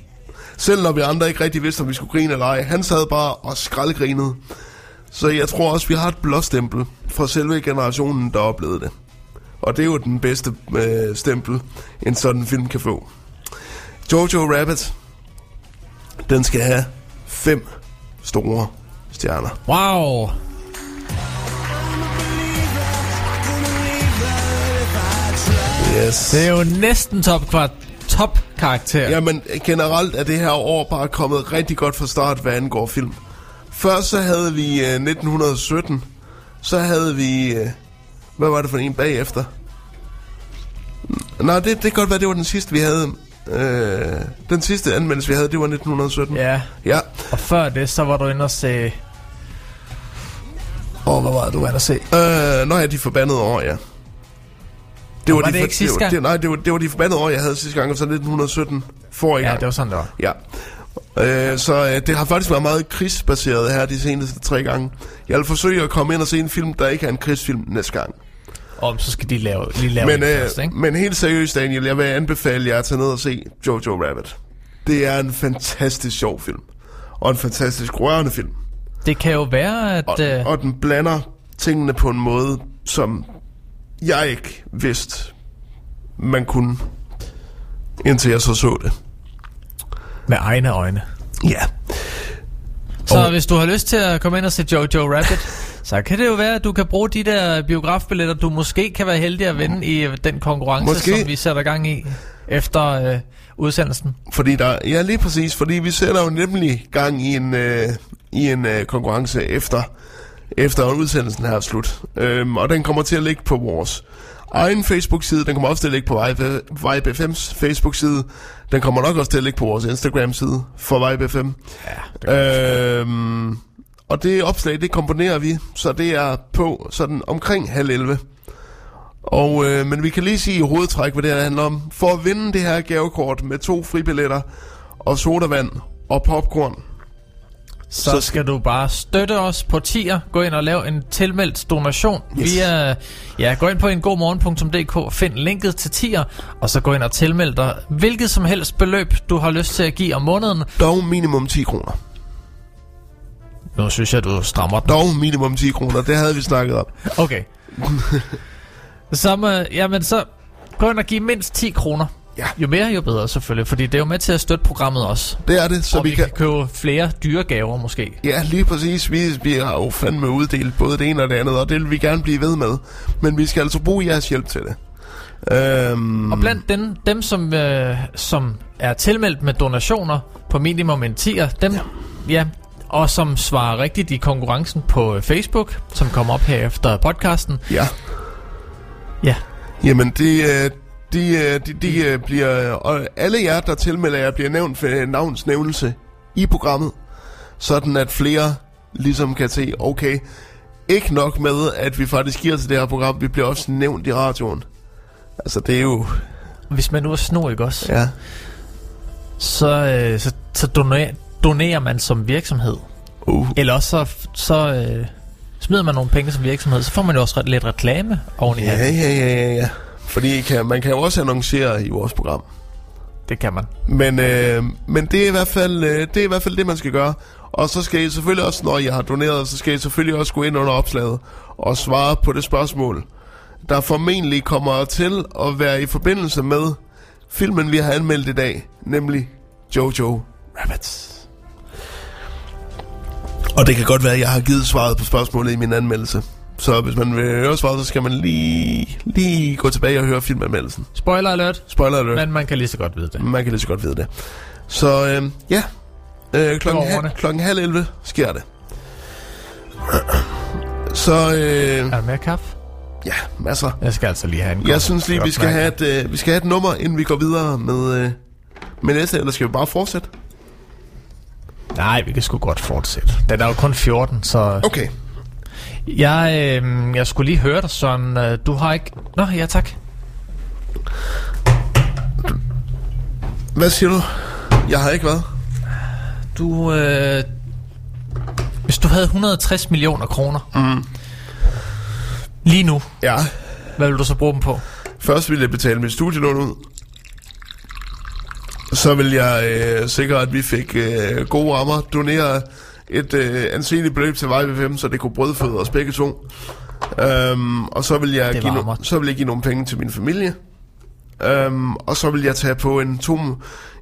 Selv når vi andre ikke rigtig vidste, om vi skulle grine eller ej, han sad bare og skraldgrinede. Så jeg tror også, vi har et blåstempel fra selve generationen, der oplevede det. Og det er jo den bedste øh, stempel, en sådan film kan få. Jojo Rabbit, den skal have fem store stjerner. Wow. Yes. Det er jo næsten top, kvart, top karakter. Jamen, generelt er det her år bare kommet rigtig godt fra start, hvad angår film. Først så havde vi øh, 1917. Så havde vi... Øh, hvad var det for en bagefter? Nej, det, det kan godt være, det var den sidste, vi havde. Øh, den sidste anmeldelse, vi havde, det var 1917. Ja. Ja. Og før det, så var du inde og se... Åh, oh, hvad var det, du var inde og se? Øh, nå ja, de forbandede år, ja. Og var de det for- ikke sidste var, gang? Det, nej, det var, det var de forbandede år, jeg havde sidste gang, og så 1917 for i Ja, gang. det var sådan, det var. Ja. Øh, så øh, det har faktisk været meget krigsbaseret her de seneste tre gange. Jeg vil forsøge at komme ind og se en film, der ikke er en krigsfilm næste gang. Om, så skal de lave, lige lave Men, det øh, først, ikke? men helt seriøst, Daniel, jeg vil anbefale jer at tage ned og se Jojo Rabbit. Det er en fantastisk sjov film. Og en fantastisk rørende film. Det kan jo være, at... Og, Øh, og den blander tingene på en måde, som jeg ikke vidste, man kunne, indtil jeg så så det. med egne øjne. Ja. Så Og- hvis du har lyst til at komme ind og se Jojo Rabbit, så kan det jo være, at du kan bruge de der biografbilletter, du måske kan være heldig at vinde i øh, den konkurrence, Måske. som vi sætter gang i efter øh, udsendelsen. Fordi der, ja, lige præcis, fordi vi sætter jo nemlig gang i en, øh, i en øh, konkurrence efter, efter udsendelsen her er slut. Øhm, og den kommer til at ligge på vores egen Facebook-side, den kommer også til at ligge på Vibe, Vibe FM's Facebook-side, den kommer nok også til at ligge på vores Instagram-side for Vibe FM. Ja, øhm, og det opslag, det komponerer vi, så det er på sådan omkring halv 11. Og, øh, men vi kan lige sige i hovedtræk, hvad det her handler om. For at vinde det her gavekort med to fribilletter og sodavand og popcorn, Så, Så- skal du bare støtte os på tier. Gå ind og lav en tilmeldt donation yes. via... Ja, gå ind på engodmorgen.dk, find linket til tier, og så gå ind og tilmeld dig hvilket som helst beløb, du har lyst til at give om måneden. dog minimum 10 kroner. Nu synes jeg, du strammer den. Dog minimum 10 kroner, det havde vi snakket om. Okay. så, må, jamen så gå ind og give mindst 10 kroner. Ja. Jo mere, jo bedre selvfølgelig, fordi det er jo med til at støtte programmet også. Det er det, så og vi, vi kan... kan købe flere dyre gaver måske. Ja, lige præcis. Vi, vi har jo fandme uddelt både det ene og det andet, og det vil vi gerne blive ved med. Men vi skal altså bruge jeres hjælp til det. Øhm, Og blandt dem, dem som, øh, som er tilmeldt med donationer på minimum en 10'er, dem, ja. ja, og som svarer rigtigt i konkurrencen på øh, Facebook, som kommer op her efter podcasten. Ja, Ja, jamen det, øh, de, øh, de, de bliver... Og alle jer, der tilmelder jer, bliver nævnt for navnsnævnelse i programmet. Sådan at flere ligesom kan se, okay, ikke nok med, at vi faktisk giver til det her program, vi bliver også nævnt i radioen. Altså det er jo... hvis man nu er snor, ikke også? Ja, Så, øh, så, så donerer, donerer man som virksomhed. uh, Eller også så, så øh, smider man nogle penge som virksomhed, så får man jo også ret- lidt reklame oven i ja, ja, ja, ja, ja. Fordi kan, man kan jo også annoncere i vores program. Det kan man. Men, øh, men det, er i hvert fald, øh, det er i hvert fald det, man skal gøre. Og så skal I selvfølgelig også, når I har doneret, så skal I selvfølgelig også gå ind under opslaget og svare på det spørgsmål, der formentlig kommer til at være i forbindelse med filmen, vi har anmeldt i dag, nemlig Jojo Rabbit. Og det kan godt være, at jeg har givet svaret på spørgsmålet i min anmeldelse. Så hvis man vil høre svaret, så skal man lige, lige gå tilbage og høre filmanmeldelsen. Spoiler alert, Spoiler alert. men man kan lige så godt vide det. Man kan lige så godt vide det. Så øh, ja, øh, klokken, ha- klokken halv 11 sker det. Så øh, Er der mere kaffe? ja, masser. Jeg skal altså lige have en Jeg synes lige, vi skal, have et, øh, vi skal have et nummer, inden vi går videre med, øh, med næste, eller skal vi bare fortsætte? Nej, vi kan sgu godt fortsætte. Den er jo kun 14, så... Okay, Jeg, øh, jeg skulle lige høre dig, Søren. Øh, Du har ikke... Nå, ja tak. hvad siger du? Jeg har ikke været. Du... Øh, hvis du havde 160 millioner kroner... Mm. Lige nu, Ja, hvad vil du så bruge dem på? først vil jeg betale mit studielån ud. Så vil jeg øh, sikre, at vi fik øh, gode rammer, donere et øh, anseligt beløb til Vibe 5, så det kunne brødføde os begge to. Um, og så vil, jeg give no- så vil jeg give nogle penge til min familie. Um, og så vil jeg tage på en to,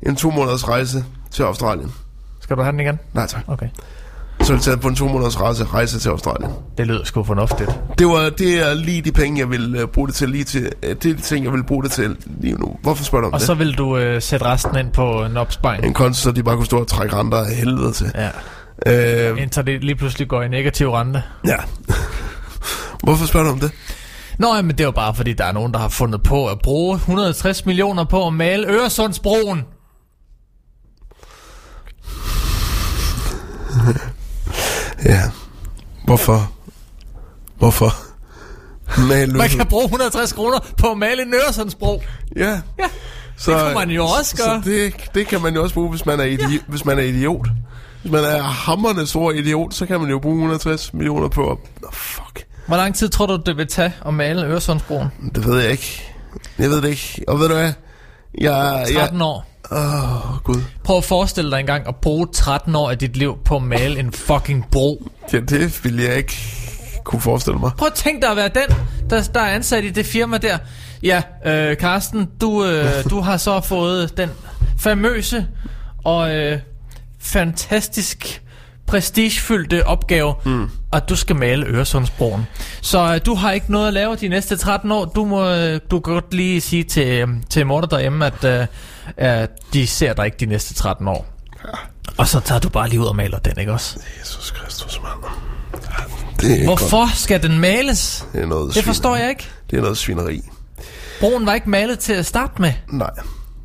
en to måneders rejse til Australien. Skal du have den igen? Nej tak. Okay. Så vil jeg tage på en to måneders rejse, rejse til Australien. Det lyder sgu fornuftigt. Det, var, det er lige de penge, jeg vil uh, bruge det til lige til. Uh, det er de ting, jeg vil bruge det til lige nu. Hvorfor spørger du om Og det? så vil du øh, sætte resten ind på en opsparing. en konto, så de bare kunne stå og trække renter af helvede til. Ja. Øh, Indtil det lige pludselig går i negativ rente. ja. Hvorfor spørger du om det? Nå, men det er jo bare fordi, der er nogen, der har fundet på at bruge 160 millioner på at male Øresundsbroen. Ja. Hvorfor? Hvorfor? Mal Man kan bruge 160 kroner på at male en Øresundsbro. Ja. Ja, Så, det kunne man jo også gøre. Så det, det kan man jo også bruge, hvis man er, idi- ja. hvis man er idiot. Hvis man er hammerne stor idiot, så kan man jo bruge 160 millioner på at... Oh, fuck. Hvor lang tid tror du, det vil tage at male Øresundsbroen? Det ved jeg ikke. Jeg ved det ikke. Og ved du hvad? Jeg, 13 jeg, år. Åh, oh, Gud. Prøv at forestille dig engang at bruge 13 år af dit liv på at male en fucking bro. Ja, det ville jeg ikke kunne forestille mig. Prøv at tænke dig at være den, der, der er ansat i det firma der. Ja, øh, Carsten, du, øh, du har så fået den famøse og øh, fantastisk prestigefyldte opgave, mm. at du skal male Øresundsbroen. Så øh, du har ikke noget at lave de næste 13 år. Du må øh, du kan godt lige sige til, øh, til morter derhjemme, at øh, at de ser dig ikke de næste 13 år. Ja. Og så tager du bare lige ud og maler den, ikke også? Jesus Kristus, mand. Ja, det er Hvorfor Godt. skal den males? Det er noget Det forstår jeg ikke. Det er noget svineri. Broen var ikke malet til at starte med. Nej.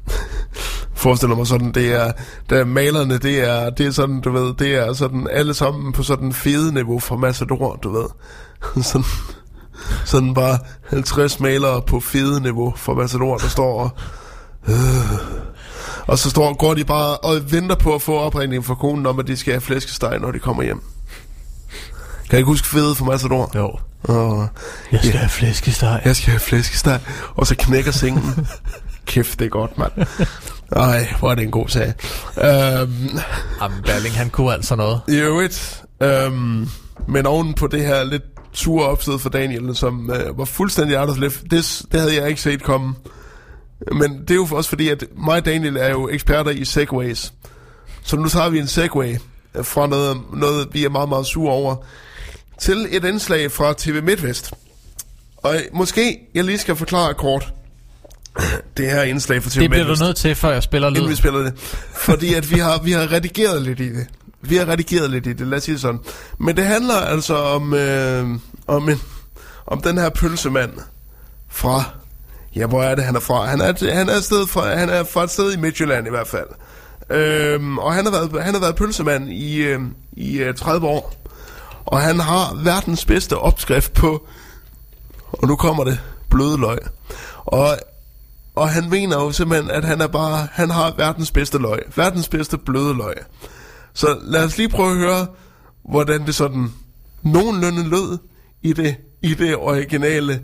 Forestiller mig sådan, det er, der malerne, det er, det er sådan, du ved, det er sådan alle sammen på sådan fede niveau fra Massador, du ved. sådan, sådan bare 50 malere på fede niveau fra Massador, der står og, øh, og så står, går de bare og venter på at få opringning fra konen om, at de skal have flæskesteg, når de kommer hjem. Kan jeg ikke huske fede fra Massador? Jo. Og, Jeg skal have flæskesteg. jeg skal have flæskesteg. Og så knækker sengen. Kæft, det er godt, mand. Ej, hvor er det en god sag. Øhm, Jamen, Berling, han kunne altså noget. I øvrigt, øhm, men oven på det her lidt sure opstød for Daniel, som øh, var fuldstændig out of left, det, det havde jeg ikke set komme. Men det er jo også fordi, at mig og Daniel er jo eksperter i segways. Så nu tager vi en segway fra noget, noget vi er meget, meget sure over, til et indslag fra TV MidtVest. Og måske jeg lige skal forklare kort det her indslag fra TV Det bliver du MidtVest nødt til, før jeg spiller inden vi lyd. spiller det. Fordi at vi har, vi har redigeret lidt i det. Vi har redigeret lidt i det, lad os sige sådan. Men det handler altså om, øh, om, en, om den her pølsemand fra... Ja, hvor er det, han er fra? Han er, han er, sted fra, han er fra et sted i Midtjylland i hvert fald. Øhm, og han har været, han har været pølsemand i, øh, i øh, 30 år. Og han har verdens bedste opskrift på... Og nu kommer det. Bløde løg. Og og han mener jo simpelthen, at han er bare, han har verdens bedste løg. Verdens bedste bløde løg. Så lad os lige prøve at høre, hvordan det sådan nogenlunde lød i det, i det originale,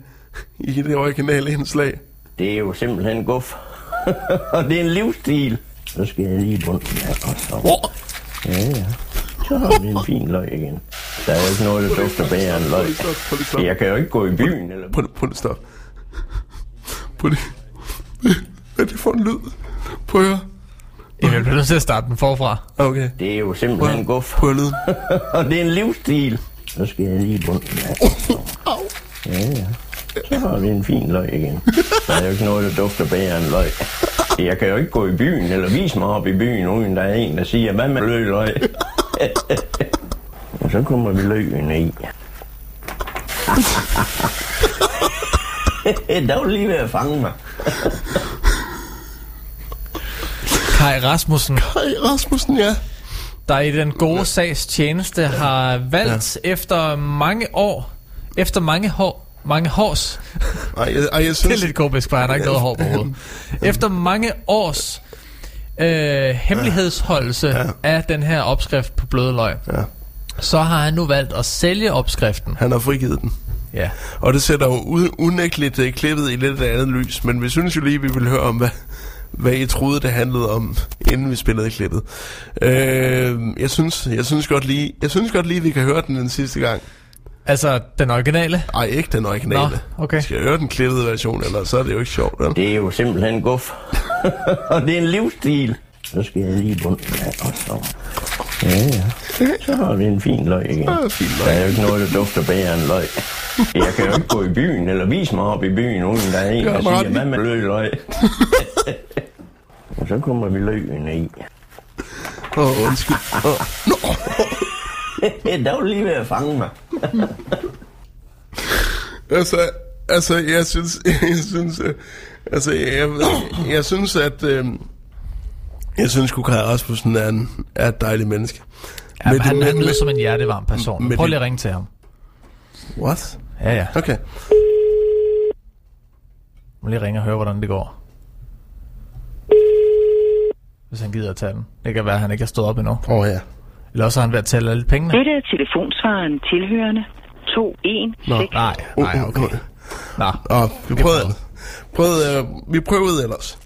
i det originale indslag. Det er jo simpelthen guf. og det er en livsstil. Så skal jeg lige i bunden her. Og så. Ja, ja. Så har vi en fin løg igen. Der er jo ikke noget, der dufter bedre end løg. Prøv. Jeg kan jo ikke gå i byen, eller... Prøv, prøv stop. Prøv lige. Hvad er det for en lyd? Prøv at høre. Jeg bliver nødt til at starte den forfra. Okay. Det er jo simpelthen guf. Prøv at lyde. og det er en livsstil. Så skal jeg lige i bunden her. Ja, ja. Så har vi en fin løg igen. Der er jo ikke noget, der dufter bedre end løg. Jeg kan jo ikke gå i byen, eller vise mig op i byen, uden der er en, der siger, hvad med løg løg? og så kommer vi løgene i. der var lige ved at fange mig. Kai Rasmussen, Hej Rasmussen, ja. der i den gode sags tjeneste har valgt ja. efter mange år, efter mange hår, mange hårs, Ej, jeg, ej, jeg det er synes... lidt komisk, for han har ikke noget hår på hovedet. Efter mange års øh, hemmelighedsholdelse ja. af den her opskrift på bløde løg, Ja, så har han nu valgt at sælge opskriften. han har frigivet den. Ja. Og det sætter jo u- unægteligt uh, klippet i lidt andet lys, men vi synes jo lige, vi vil høre om, hvad, hvad I troede, det handlede om, inden vi spillede klippet. Øh, jeg, synes, jeg, synes godt lige, jeg synes godt lige, vi kan høre den den sidste gang. Altså, den originale. Ej, ikke den originale. Nå, okay. Skal jeg høre den klippede version, eller så er det jo ikke sjovt, vel? Det er jo simpelthen guf. og det er en livsstil. Så skal jeg lige bunden. Og så. Ja, ja. Så har vi en fin løg igen. Ja, fin løg. Der er jo ikke noget, der dufter bedre end løg. Jeg kan jo ikke gå i byen, eller vise mig op i byen, uden der er en, der siger, hvad med løg løg? og så kommer vi løgene i. Åh, oh, undskyld. Oh. der var lige ved at fange mig. Altså, altså, jeg synes, jeg synes, øh, altså, jeg, jeg synes, at, øh, jeg synes, at Kai Rasmussen er, en, er et dejligt menneske. Ja, Med men han, det- han med- lyder som en hjertevarm person. Prøv det- lige at ringe til ham. What? Ja, ja. Okay. Må lige ringe og høre, hvordan det går. Hvis han gider at tage den. Det kan være, at han ikke har stået op endnu. Åh oh, ja. Eller også er han at tælle alle pengene. Dette er telefonsvaren tilhørende. 2, 1, Nå. 6. Nej, nej, okay. Nå, Og vi prøvede. prøvede, øh, vi prøvede ellers.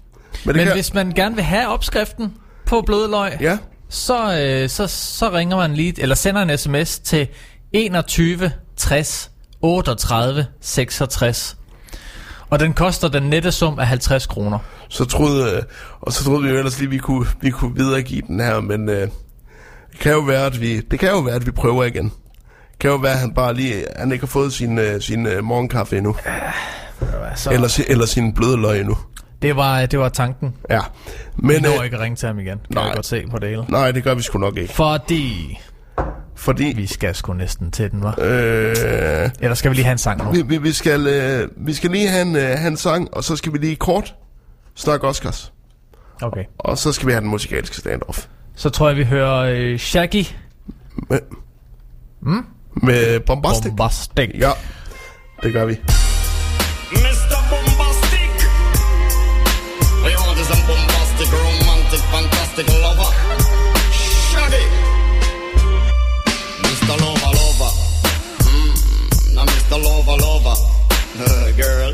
Men, det Men kan, hvis man gerne vil have opskriften på blødløg, Ja, så, øh, så, så ringer man lige, eller sender en sms til 21 60 38 66. Og den koster den nette sum af 50 kroner. så troede, øh, og så troede vi jo ellers lige, vi kunne, vi kunne videregive den her, men øh, det kan jo være, at vi, det kan jo være, at vi prøver igen. Det kan jo være, at han bare lige, han ikke har fået sin, øh, sin øh, morgenkaffe endnu. Så Eller, si- eller sin bløde løg endnu. det, var, det var tanken. Ja. Men, vi når øh, ikke at ringe til ham igen. Kan nej. jeg godt se på det hele. nej, det gør vi sgu nok ikke. Fordi Fordi vi skal sgu næsten til den, var. øh, Eller skal vi lige have en sang nu? vi, vi, vi, skal, øh, vi skal lige have en, øh, have en sang, og så skal vi lige kort snakke Oscars. Okay. Og så skal vi have den musikalske standoff. Så tror jeg, vi hører øh, Shaggy Med, mm? med Bombastic. Bombastic. Ja, det gør vi. Mr. Bombastic. We is a bombastic, romantic, fantastic lover. Shaggy. Mr. Lover, lover. Mm, now Mr. Lover, lover. Uh, girl.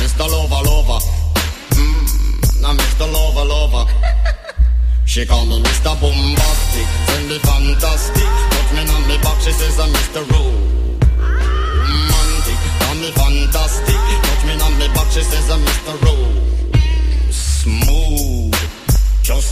Mr. Lover, lover. Mm, now Mr. Lover, lover. She call me Mr. Bombastic, send me fantastic. Touch me on me back, she says I'm Mr. Romantic, call me fantastic. Touch me on me back, she says I'm Mr. Smooth.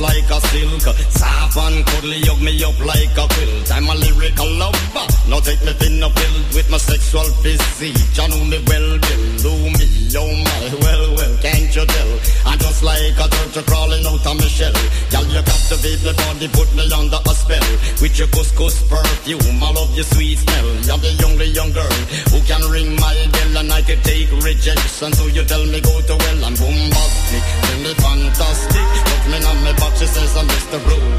Like a silk, soft and cuddly, hug me up like a quilt. I'm a lyrical lover. Now take me thin filled with my sexual physique. You know me well, Bill. Do me, oh my, well, well, can't you tell? I'm just like a turtle crawling out of my shell. Girl, you captivate my body, put me under a spell. With your couscous perfume, I love your sweet smell. You're the only young girl who can ring my bell and I can take rejection. So you tell me go to well, I'm bombastic, tell me fantastic. Touch me on my back, she says I'm Mr. Romantic,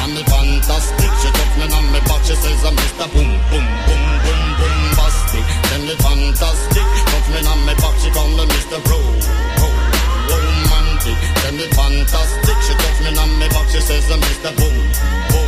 I'm me fantastic. She touch me on my back, she says I'm Mr. Boom, boom, boom, boom, bombastic. Tell me fantastic. Touch me on my back, she call me Mr. Ro, Ro, romantic. Tell me fantastic. She touch me on my back, she says I'm Mr. Boom, boom.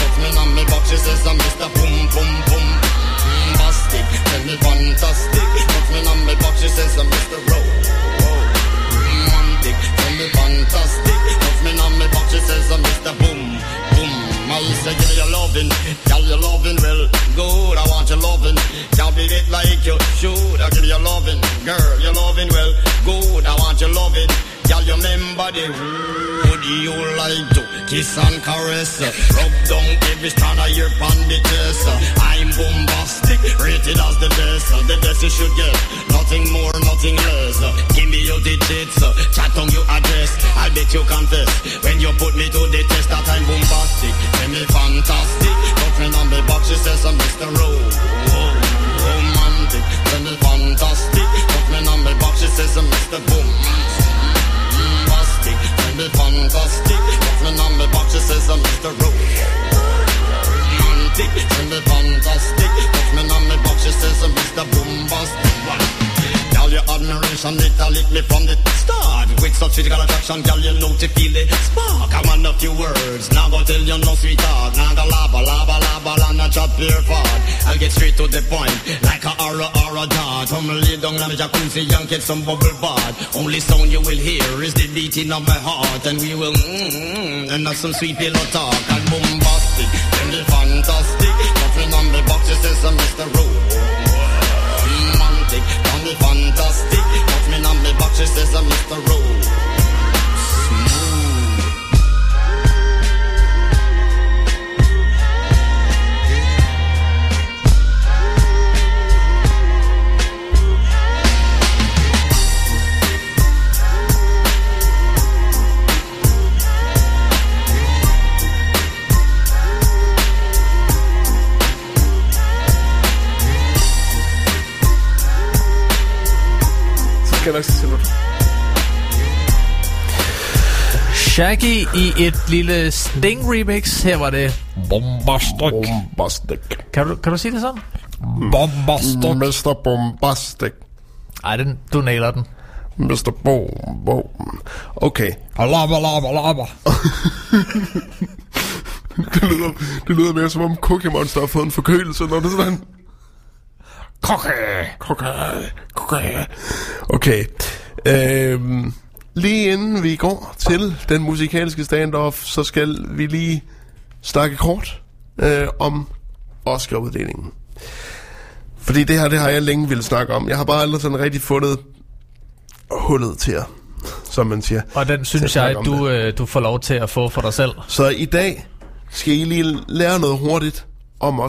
Me on me back, she says I'm Mr. Boom Boom Boom. Bombastic and the fantastic. Touch me on me back, she says I'm Mr. Row. Romantic and the fantastic. Touch me on me back, she says I'm Mr. Boom Boom. I say give me your loving, girl you loving well good. I want your loving, can't beat it like you should. I give you loving, girl you loving well good. I want your loving, girl you remember the would you like to kiss and caress? Rub down every strand of your bandages. I'm bombastic, rated as the best. The best you should get, nothing more, nothing less. Give me your digits, chat on your address. I bet you confess when you put me to the test that I'm bombastic. Tell me fantastic, touch me on the box, she says I'm Mr. Rowe. Romantic, tell me fantastic, touch me on the box, she says I'm Mr. Boom. Bombastic, tell me fantastic, touch me on the box, she says I'm Mr. Rowe. Romantic, tell me fantastic, touch me on me box, she says I'm Mr. Bombastic. Your admiration, it lick me from the start. With such physical attraction, girl, you know to feel the spark. I want a few words, now go tell you no sweetheart. Now go laba, laba, laba, and not chop your fart. I'll get straight to the point, like a aura, aura dart. Come lay down on the jacuzzi and get some bubble bath. Only sound you will hear is the beating of my heart. And we will, mm, and have some sweet pillow talk. And bombastic, and the fantastic. Nothing on the box, it says I'm Mr. Me fantastic. Touch me on me back, she says I'm Mr. Rowe. Skal nok se det. Shaggy i et lille Sting remix. Her var det Bombastic. Bombastic. Kan du, kan du sige det sådan? Bombastic. Mr. Bombastic. Ej, den, du nailer den. Mr. Bo, Bo. Okay. Alaba, alaba, alaba. det, lyder, det lyder mere som om Cookie Monster har fået en forkølelse, når det er sådan... Cookie. Cookie. Cookie. Okay. Øhm, lige inden vi går til den musikalske standoff, så skal vi lige snakke kort øh, om Oscar-uddelingen. Fordi det her, det har jeg længe ville snakke om. Jeg har bare aldrig sådan rigtig fundet hullet til jer, som man siger. Og den synes jeg, du, øh, du får lov til at få for dig selv. Så i dag skal I lige lære noget hurtigt om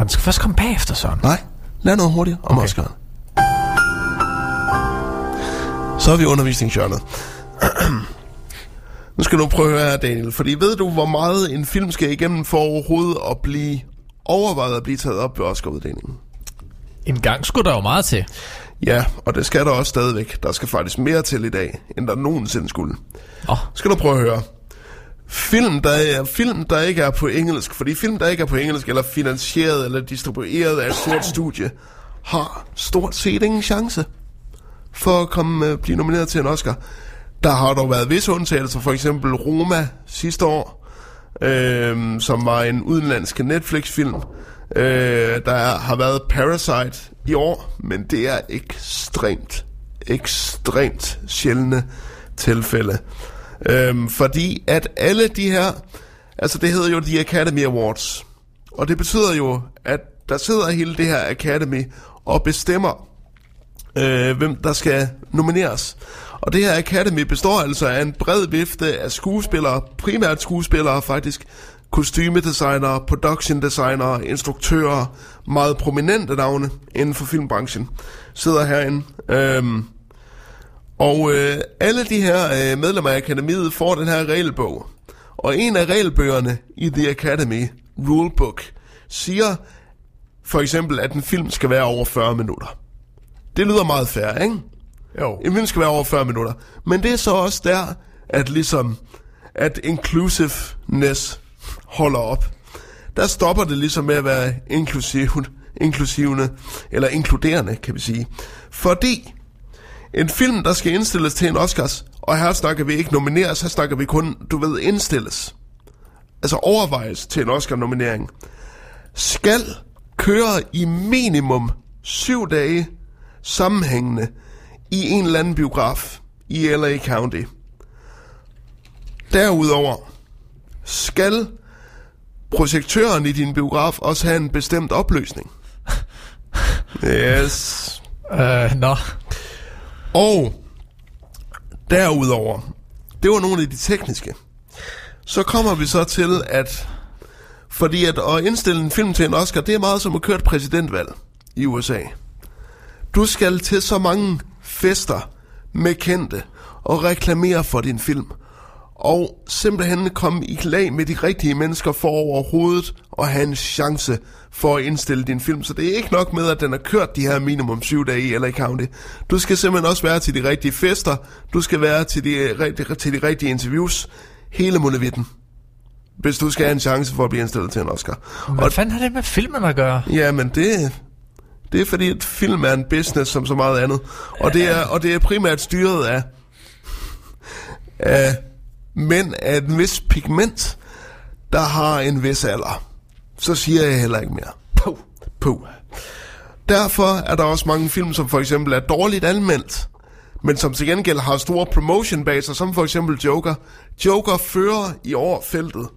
Oscar'ne. Den skal først komme bagefter, Søren. Nej, lær noget hurtigt om okay. Oscar'ne. Så er vi i undervisningshjørnet. nu skal du prøve her, Daniel. Fordi ved du, hvor meget en film skal igennem for overhovedet at blive overvejet at blive taget op ved Oscar-uddelingen? En gang skulle der jo meget til. Ja, og det skal der også stadigvæk. Der skal faktisk mere til i dag, end der nogensinde skulle. Oh. Skal du prøve at høre. Film der, er, film, der ikke er på engelsk, fordi film, der ikke er på engelsk, eller finansieret eller distribueret af et stort studie, har stort set ingen chance for at komme, øh, blive nomineret til en Oscar. Der har dog været visse undtagelser, for eksempel Roma sidste år, øh, som var en udenlandsk Netflix-film. Øh, der er, har været Parasite i år, men det er ekstremt, ekstremt sjældne tilfælde. Øhm, fordi at alle de her, altså det hedder jo The Academy Awards, og det betyder jo, at der sidder hele det her Academy og bestemmer, øh, hvem der skal nomineres. Og det her Academy består altså af en bred vifte af skuespillere, primært skuespillere faktisk, kostymedesignere, production designere, instruktører, meget prominente navne inden for filmbranchen, sidder herinde. Øhm, og øh, alle de her øh, medlemmer af akademiet får den her regelbog. Og en af regelbøgerne i The Academy Rulebook siger for eksempel, at en film skal være over 40 minutter. Det lyder meget fair, ikke? Jo. En film skal være over 40 minutter. Men det er så også der, at ligesom, at inclusiveness holder op. Der stopper det ligesom med at være inklusiv, inklusivende, eller inkluderende, kan vi sige. Fordi en film, der skal indstilles til en Oscars, og her snakker vi ikke nomineres, her snakker vi kun, du ved, indstilles. Altså overvejes til en Oscar-nominering. Skal køre i minimum syv dage sammenhængende i en eller anden biograf i LA County. Derudover skal projektøren i din biograf også have en bestemt opløsning. Yes. Øh, nå. Og derudover, det var nogle af de tekniske. Så kommer vi så til, at fordi at at indstille en film til en Oscar, det er meget som at køre et præsidentvalg i USA. Du skal til så mange fester med kendte og reklamere for din film. Og simpelthen komme i lag med de rigtige mennesker for overhovedet at have en chance for at indstille din film. Så det er ikke nok med, at den har kørt de her minimum syv dage i LA County. Du skal simpelthen også være til de rigtige fester. Du skal være til de, rigtige- til de rigtige interviews. Hele munevitten. Hvis du skal have en chance for at blive indstillet til en Oscar. Hvad fanden har det med filmen at gøre? Ja, men det, det er fordi, at film er en business som så meget andet. Og det er, og det er primært styret af, af mænd af et vis pigment, der har en vis alder. Så siger jeg heller ikke mere. Puh. Puh. Derfor er der også mange film, som for eksempel er dårligt anmeldt, men som til gengæld har store promotion bag sig, som for eksempel Joker. Joker fører i år feltet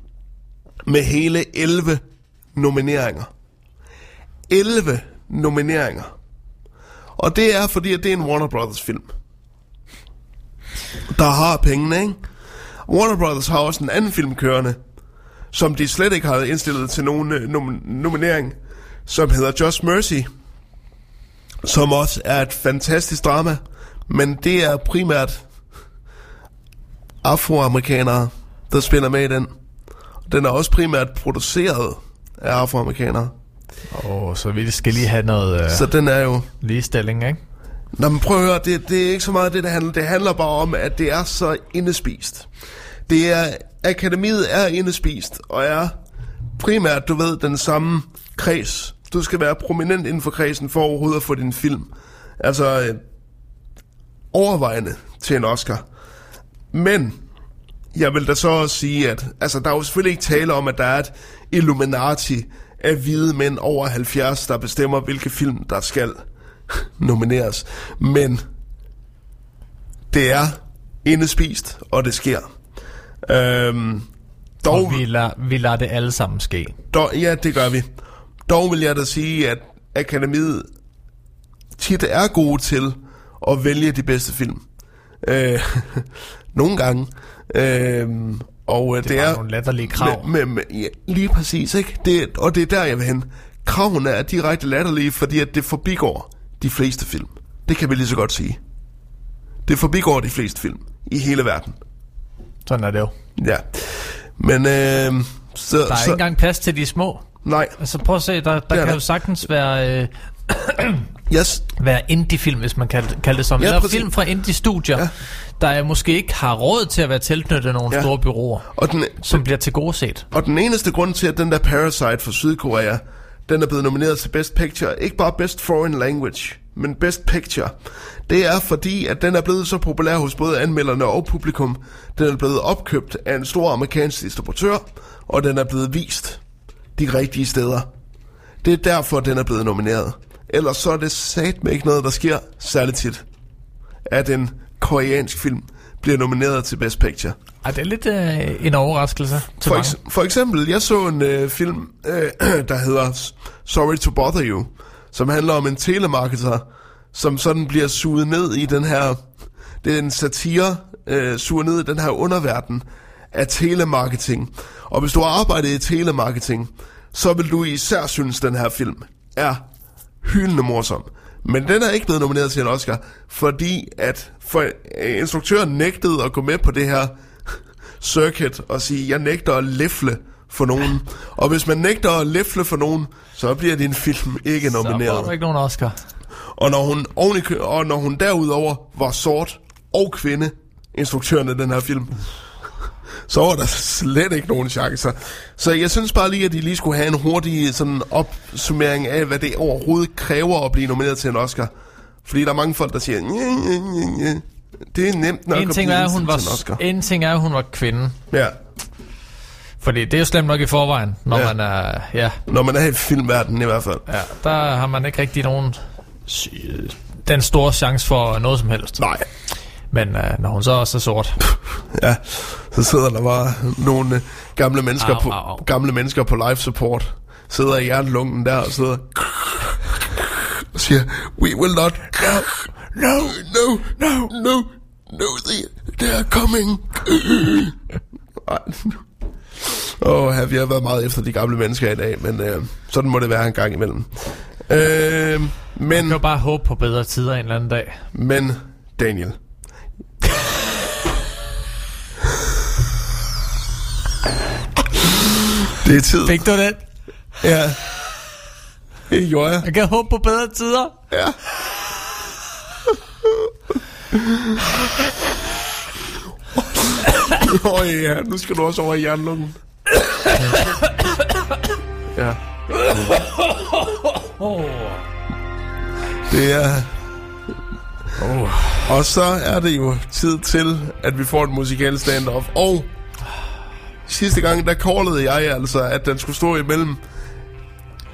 med hele 11 nomineringer. 11 nomineringer. Og det er fordi, at det er en Warner Brothers film. Der har pengene, ikke? Warner Brothers har også en anden film kørende, som de slet ikke havde indstillet til nogen øh, nom- nominering, som hedder Just Mercy, som også er et fantastisk drama, men det er primært afroamerikanere, der spiller med i den. Den er også primært produceret af afroamerikanere. Åh, oh, så vi skal lige have noget uh, Så den er jo... ligestilling, ikke? Nå, men prøv at høre, det, det er ikke så meget det, det handler. Det handler bare om, at det er så indespist. Det er, akademiet er indespist, og er primært, du ved, den samme kreds. Du skal være prominent inden for kredsen for overhovedet at få din film. Altså, øh, overvejende til en Oscar. Men, jeg vil da så også sige, at altså, der er jo selvfølgelig ikke tale om, at der er et Illuminati af hvide mænd over 70, der bestemmer, hvilke film, der skal nomineres. Men det er indespist, og det sker. Øhm, dog, Og vi lader, vi lader det alle sammen ske. dog, ja, det gør vi. Dog vil jeg da sige, at akademiet tit er gode til at vælge de bedste film. Øh, nogle gange. Øh, og Det, det, er er... nogle latterlige krav. Med, med, med, ja, lige præcis, ikke? Det, og det er der, jeg vil hen. Kravene er direkte latterlige, fordi at det forbigår de fleste film. Det kan vi lige så godt sige. Det forbigår de fleste film i hele verden. Sådan er det jo. Ja. Men øh, så, Der er så, ikke engang plads til de små. Nej. Altså prøv at se, der, der er kan der. jo sagtens være, øh, Yes. være indie-film, hvis man kan kalde det sådan. Ja, Eller præcis. film fra indie-studier, ja. der måske ikke har råd til at være tilknyttet nogle Ja. ja. store byråer, Og den, som bliver til gode set. Og den eneste grund til, at den der Parasite fra Sydkorea, den er blevet nomineret til Best Picture, ikke bare Best Foreign Language, men Best Picture, det er fordi, at den er blevet så populær hos både anmelderne og publikum. Den er blevet opkøbt af en stor amerikansk distributør, og den er blevet vist de rigtige steder. Det er derfor, den er blevet nomineret. Ellers så er det satme ikke noget, der sker særligt tit, at en koreansk film bliver nomineret til Best Picture. Ej, det er lidt øh, en overraskelse til For, eks- for eksempel, jeg så en øh, film, øh, der hedder Sorry to Bother You, som handler om en telemarketer, som sådan bliver suget ned i den her, det er en satire, øh, suger ned i den her underverden af telemarketing. Og hvis du har arbejdet i telemarketing, så vil du især synes, den her film er hyldende morsom. Men den er ikke blevet nomineret til en Oscar, fordi at for, øh, instruktøren nægtede at gå med på det her circuit og sige, jeg nægter at læfle for nogen. Og hvis man nægter at læfle for nogen, så bliver din film ikke Så får nomineret. du ikke nogen Oscar. Og når hun, og når hun derudover var sort og kvinde, instruktøren af den her film, så var der slet ikke nogen chancer. Så jeg synes bare lige, at de lige skulle have en hurtig sådan opsummering af, hvad det overhovedet kræver at blive nomineret til en Oscar. Fordi der er mange folk, der siger, "Nye, nye, nye, nye." det er nemt nok En at ting, blive er, at hun indstillet til en var, Oscar. en ting er, at hun var kvinde. Ja, Fordi det er jo slemt nok i forvejen, når Ja. man er... Ja, når man er i filmverdenen i hvert fald. ja, der har man ikke rigtig nogen... Den store chance for noget som helst. Nej. Men uh, når hun så også er sort... Ja, så sidder der bare nogle øh, gamle mennesker, Au, på, au, au. gamle mennesker på life support. Sidder i hjertelungen der og sidder og siger, we will not, no, no, no, no, no, no, they, they are coming. Åh, oh, vi har været meget efter de gamle mennesker i dag, men øh, sådan må det være en gang imellem. Øh, Man men, kan jo bare håbe på bedre tider en eller anden dag. men, Daniel. Det er tid. Fik du den? Ja. Det gjorde jeg. Jeg kan håbe på bedre tider. Ja. Åh oh, ja, nu skal du også over i jernlungen. Ja. Det er... Oh. Og så er det jo tid til, at vi får et musikalsk stand-off. Og sidste gang, der callede jeg altså, at den skulle stå imellem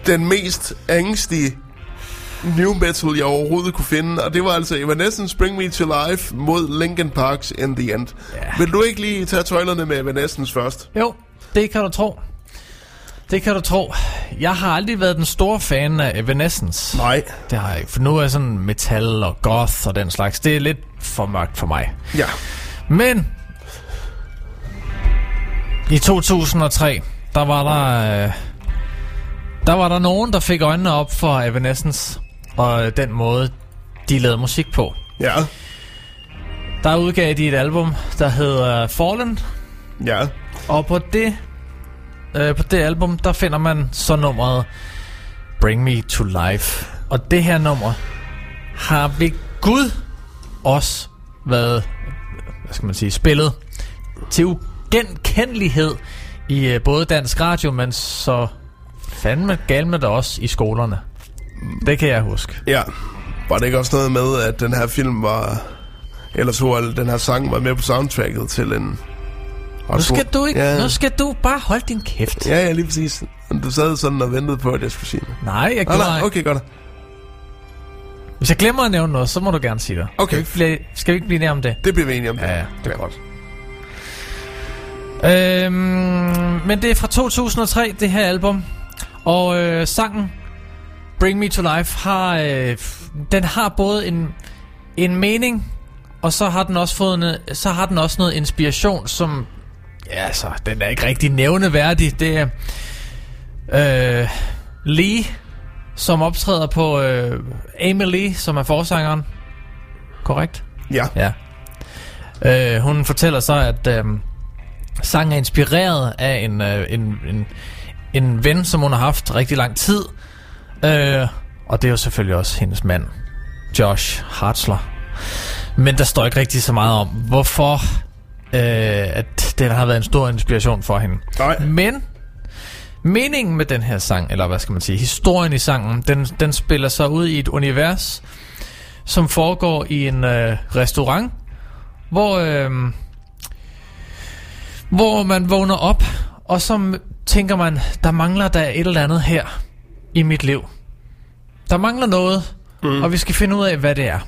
den mest angstige new metal, jeg overhovedet kunne finde, og det var altså Evanescence Bring Me To Life mod Linkin Parks In The End. Ja. Vil du ikke lige tage tøjlerne med Evanescence først? Jo, det kan du tro. Det kan du tro. Jeg har aldrig været den store fan af Evanescence. Nej. Det har jeg ikke, for nu er sådan metal og goth og den slags. Det er lidt for mørkt for mig. Ja. Men i 2003, der var der øh, der var der nogen, der fik øjnene op for Evanescence og den måde, de lavede musik på. Ja. Der udgav de et album, der hedder Fallen, Ja. og på det, øh, på det album, der finder man så nummeret Bring Me To Life. Og det her nummer har ved Gud også været, hvad skal man sige, spillet til ugenkendelighed i øh, både dansk radio, men så fandme galt med det også i skolerne. Det kan jeg huske. Ja. Var det ikke også noget med, at den her film var... Eller så at den her sang var med på soundtracket til en... Nu skal du ikke, Ja. nu skal du bare holde din kæft. Ja, ja, lige præcis. Du sad sådan og ventede på, at jeg skulle sige det. Nej, jeg gjorde nej, okay, godt. Hvis jeg glemmer at nævne noget, så må du gerne sige det. Okay. Skal vi, ikke blive- skal vi ikke blive enige om det? Det bliver vi enige om. Ja, ja, det er godt. Øhm, men det er fra 2003, det her album. Og øh, sangen Bring Me To Life har... Øh, den har både en, en mening, og så har den også fået noget, så har den også noget inspiration, som... Ja, altså, den er ikke rigtig nævneværdig. Det er... Øh, Lee, som optræder på... Øh, Amy Lee, som er forsangeren. Korrekt? Ja. Ja. Øh, hun fortæller så, at øh, sangen er inspireret af en, øh, en, en, en ven, som hun har haft rigtig lang tid. Øh, og det er jo selvfølgelig også hendes mand, Josh Hartzler. Men der står ikke rigtig så meget om, hvorfor øh, at den har været en stor inspiration for hende. Nej. Men meningen med den her sang, eller hvad skal man sige, historien i sangen, den, den spiller sig ud i et univers, som foregår i en øh, restaurant, hvor, øh, hvor man vågner op, og så tænker man, der mangler der et eller andet her i mit liv. Der mangler noget, mm. og vi skal finde ud af, hvad det er.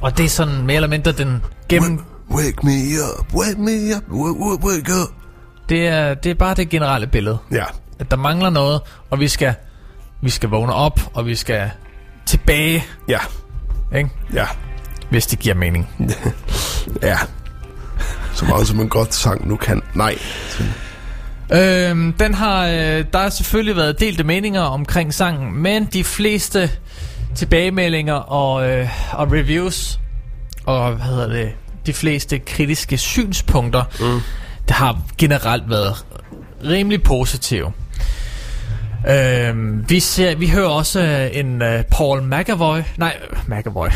Og det er sådan mere eller mindre den gennem... Wake me up, wake me up, wake, wake, wake up. Det er, det er bare det generelle billede. Ja. At der mangler noget, og vi skal, vi skal vågne op, og vi skal tilbage, Ja. ikke? Ja. hvis det giver mening. Ja. Så meget som en godt sang nu kan. Nej. Øhm, den har, øh, der har selvfølgelig været delte meninger omkring sangen, men de fleste tilbagemeldinger og, øh, og reviews og hvad hedder det, de fleste kritiske synspunkter, mm. det har generelt været rimelig positive. Øhm, vi, ser, vi hører også øh, en øh, Paul McAvoy, nej, McAvoy,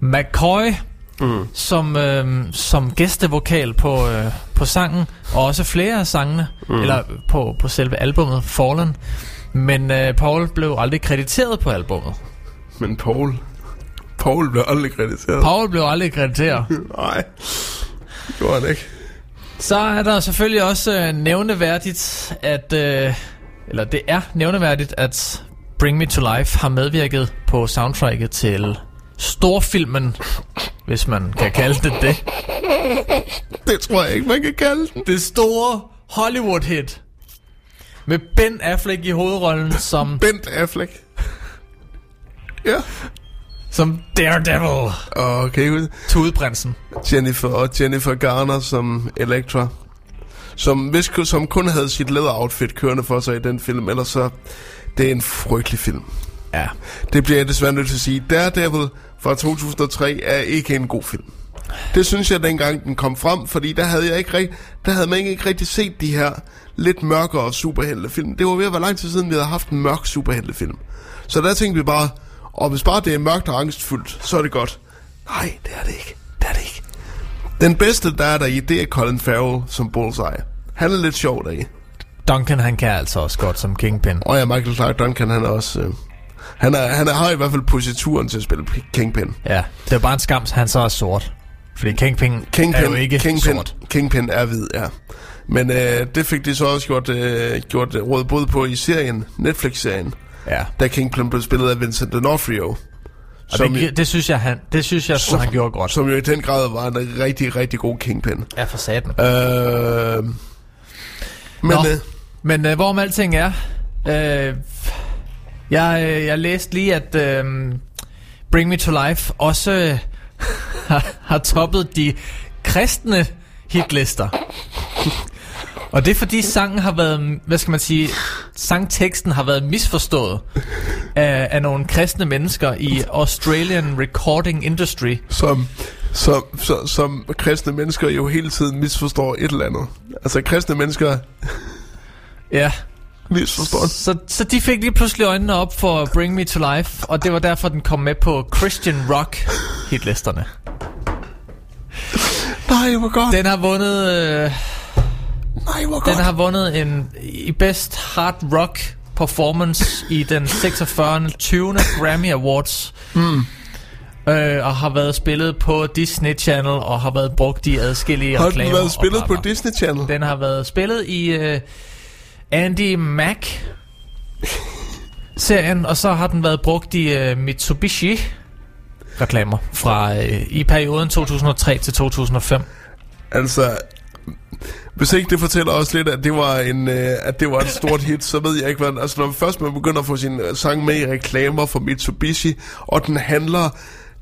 McCoy, mm. som, øh, som gæstevokal på, øh, på sangen, og også flere af sangene, mm. eller på, på selve albummet Fallen. Men øh, Paul blev aldrig krediteret på albummet. Men Paul... Paul blev aldrig krediteret. Paul blev aldrig krediteret. Nej. Det gjorde han ikke. Så er der selvfølgelig også øh, nævneværdigt, at... Øh, eller det er nævneværdigt, at Bring Me To Life har medvirket på soundtracket til storfilmen, hvis man kan kalde det det. Det tror jeg ikke, man kan kalde den. Det store Hollywood-hit. Med Ben Affleck i hovedrollen som, Bent Affleck. Ja. som Daredevil. Okay, Tudeprinsen. Jennifer og Jennifer Garner som Elektra. Som, hvis, som kun havde sit læderoutfit kørende for sig i den film, ellers så... Det er en frygtelig film. Ja. Det bliver jeg desværre nødt til at sige. Daredevil fra 2003 er ikke en god film. Det synes jeg dengang den kom frem, fordi der havde jeg ikke rigt, der havde man ikke rigtig set de her lidt mørkere superheltefilm. Det var ved at være lang tid siden, vi havde haft en mørk superheltefilm. Så der tænkte vi bare, og hvis bare det er mørkt og angstfuldt, så er det godt. Nej, det er det ikke. Det er det ikke. Den bedste, der er der i, det er Colin Farrell som Bullseye. Han er lidt sjov deri. Duncan, han kan altså også godt som Kingpin. Og ja, Michael Clark Duncan, han er også... Øh, han, er, han er, har i hvert fald posituren til at spille Kingpin. Ja, det er bare en skam, at han så er sort. Fordi Kingpin, Kingpin, er jo ikke Kingpin, sort. Kingpin er hvid, ja. Men øh, det fik de så også gjort, øh, gjort øh, råd både på i serien, Netflix-serien, Ja. da Kingpin blev spillet af Vincent D'Onofrio. Og Som, det, gi- det, synes jeg, han, det synes jeg, som, han gjorde godt. som jo i den grad var en rigtig, rigtig god Kingpin. Ja, for satan. Øh, men Nå. øh, Men øh, hvorom alting er, øh, jeg, øh, jeg læste lige, at øh, Bring Me To Life også øh, har, har toppet de kristne hitlister. Og det er fordi sangen har været, hvad skal man sige, sangteksten har været misforstået af, af nogle kristne mennesker i Australian Recording Industry. som, som, som, som kristne mennesker jo hele tiden misforstår et eller andet. Altså kristne mennesker, Ja, Misforstået. Så, så de fik lige pludselig øjnene op for Bring Me To Life, og det var derfor, den kom med på Christian Rock hitlisterne. Nej, hvor godt. Den har vundet... Øh, Nej, hvor den godt. har vundet en i Best Hard Rock Performance i den 46. 20. Grammy Awards. Mm. Øh, og har været spillet på Disney Channel og har været brugt i adskillige Har reklamer. den været spillet på. Disney Channel? Den har været spillet i øh, Andy Mac serien, og så har den været brugt i øh, Mitsubishi reklamer fra øh, i perioden 2003 til 2005. Altså, hvis ikke det fortæller os lidt, at det var en, øh, at det var et stort hit, så ved jeg ikke, hvad... Altså, når først man begynder at få sin øh, sang med i reklamer for Mitsubishi, og den handler,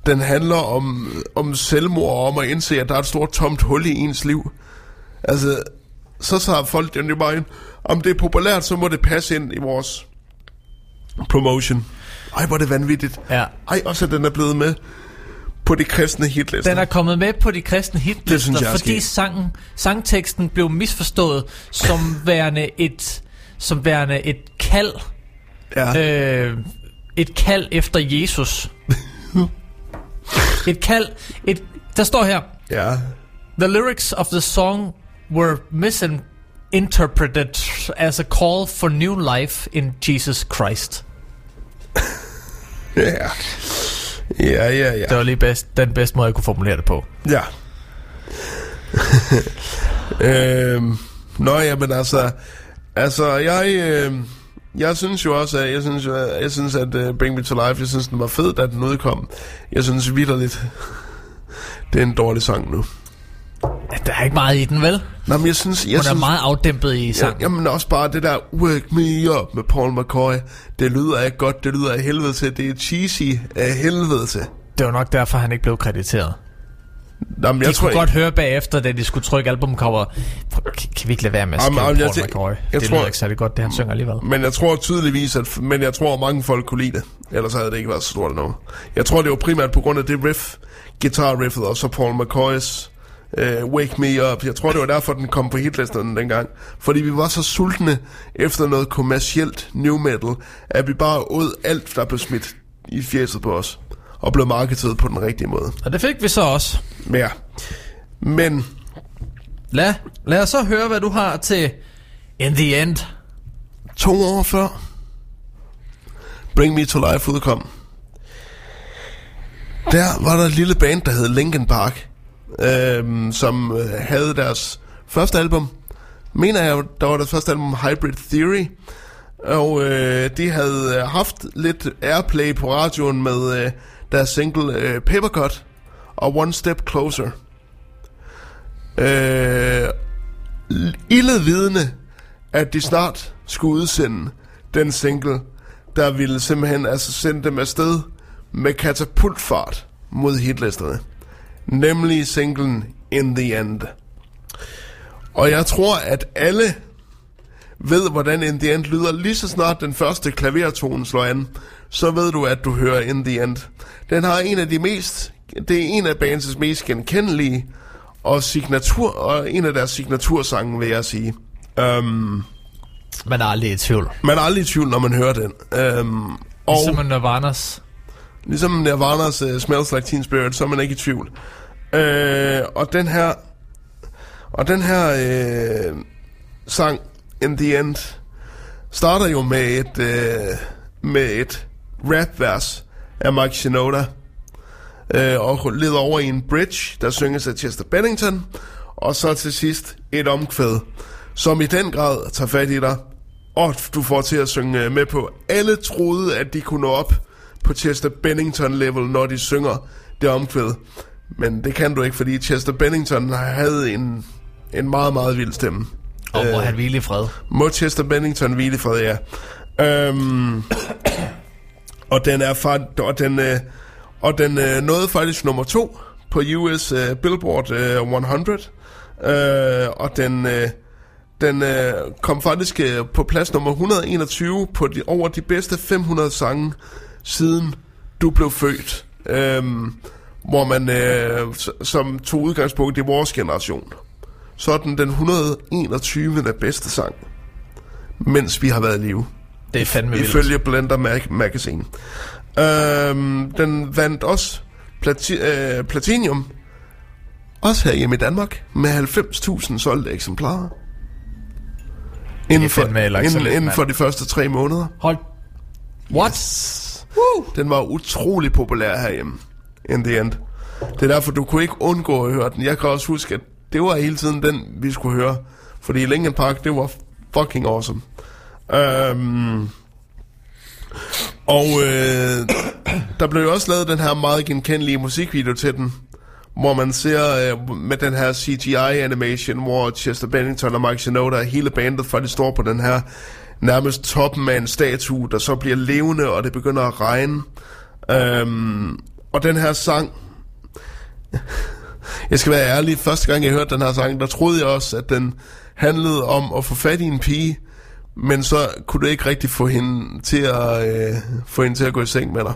den handler om, om selvmord og om at indse, at der er et stort tomt hul i ens liv. Altså, så tager folk den jo bare ind. Om det er populært, så må det passe ind i vores promotion. Ej, hvor er det vanvittigt. Ja. Ej, også at den er blevet med på de kristne hitlister. Den er kommet med på de kristne Det synes hitlister, jeg er fordi sangen, sangteksten blev misforstået som værende et, som værende et kald, ja. øh, et kald efter Jesus. et kald, et, der står her, Ja. The lyrics of the song were misinterpreted as a call for new life in Jesus Christ. Ja. Ja, ja, ja. Det var lige bedst, den bedste måde, jeg kunne formulere det på. Ja. øhm, nå, jamen altså... Altså, jeg... Øh, jeg synes jo også, at jeg synes, at, jeg synes, at uh, Bring Me To Life, jeg synes, den var fed, da den udkom. Jeg synes vidderligt, det er en dårlig sang nu. Ja, Der er ikke meget i den, vel? Nå, men jeg synes... Jeg Hun er synes, meget afdæmpet i Ja, sangen. jamen også bare det der Wake Me Up med Paul McCoy. Det lyder ikke godt, det lyder af helvede til. Det er cheesy af helvede til. Det var nok derfor, han ikke blev krediteret. Nå, men De jeg tror kunne godt høre bagefter, da de skulle trykke albumcover. Kan vi ikke lade være med at Jamen, skrive jamen, jeg Paul tæ- McCoy? jeg Det tror- lyder ikke særlig godt, det han synger alligevel. Men jeg tror tydeligvis, at, men jeg tror, at mange folk kunne lide det. Ellers havde det ikke været så stort endnu. Jeg tror, det var primært på grund af det riff, guitar-riffet, og så Paul McCoys uh, Wake Me Up. Jeg tror, det var derfor, den kom på hitlisterne dengang. Fordi vi var så sultne efter noget kommercielt new metal, at vi bare åd alt, der blev smidt i fjeset på os. Og blev marketet på den rigtige måde. Og det fik vi så også. Ja. Men Lad, lad os så høre, hvad du har til In the End. to år før Bring Me To Life udkom, der var der et lille band, der hed Linkin Park, øhm, som øh, havde deres første album. Mener jeg, der var deres første album Hybrid Theory. Og øh, de havde øh, haft lidt airplay på radioen med øh, deres single øh, Papercut og One Step Closer. Øh, illedvidende, vidne, at de snart skulle udsende den single, der ville simpelthen altså sende dem afsted med katapultfart mod hitlisterne. Nemlig singlen In The End. Og jeg tror, at alle ved, hvordan In The End lyder. Lige så snart den første klavertone slår an, så ved du, at du hører In The End. Den har en af de mest, det er en af bandets mest genkendelige og signatur, og en af deres signatursange, vil jeg sige. Um, Man er aldrig i tvivl. man er aldrig i tvivl, når man hører den. Um, og Ligesom Nirvana's. ligesom Nirvana's uh, Smells Like Teen Spirit, så er man ikke i tvivl. Øh, og den her, og den her øh, sang, In The End, starter jo med et, øh, med et rap-vers af Mike Shinoda, øh, og leder over i en bridge, der synges af Chester Bennington, og så til sidst et omkvæd, som i den grad tager fat i dig, og du får til at synge med på. Alle troede, at de kunne nå op på Chester Bennington-level, når de synger det omkvæd. Men det kan du ikke, fordi Chester Bennington havde en, en meget, meget vild stemme. Og hvor han hvile i fred. Må Chester Bennington hvile i fred, ja. Øhm, og den er fa- og den, øh, og den øh, nåede faktisk nummer to på US øh, Billboard øh, 100. Øh, og den, øh, den øh, kom faktisk øh, på plads nummer 121 på de, over de bedste 500 sange siden du blev født. Øhm, hvor man øh, som tog udgangspunkt i vores generation. Så er den den 121. bedste sang. mens vi har været i live. Det er fandme vildt. Ifølge Blender Mag- Magazine. Øhm, den vandt også plati- øh, Platinium, også her hjemme i Danmark, med 90.000 solgte eksemplarer. Inden for, inden, inden for de første tre måneder. Hold. What? Woo! Den var utrolig populær herhjemme. In the end. Det er derfor, du kunne ikke undgå at høre den. Jeg kan også huske, at det var hele tiden den, vi skulle høre. Fordi Linkin Park, det var fucking awesome. Øhm, og øh, der blev jo også lavet den her meget genkendelige musikvideo til den, hvor man ser øh, med den her CGI-animation, hvor Chester Bennington og Mike Shinoda og hele bandet faktisk står på den her nærmest toppen af en statue, der så bliver levende, og det begynder at regne. Øhm, og den her sang, jeg skal være ærlig, første gang jeg hørte den her sang, der troede jeg også, at den handlede om at få fat i en pige, men så kunne du ikke rigtig få hende til at, øh, få hende til at gå i seng med dig.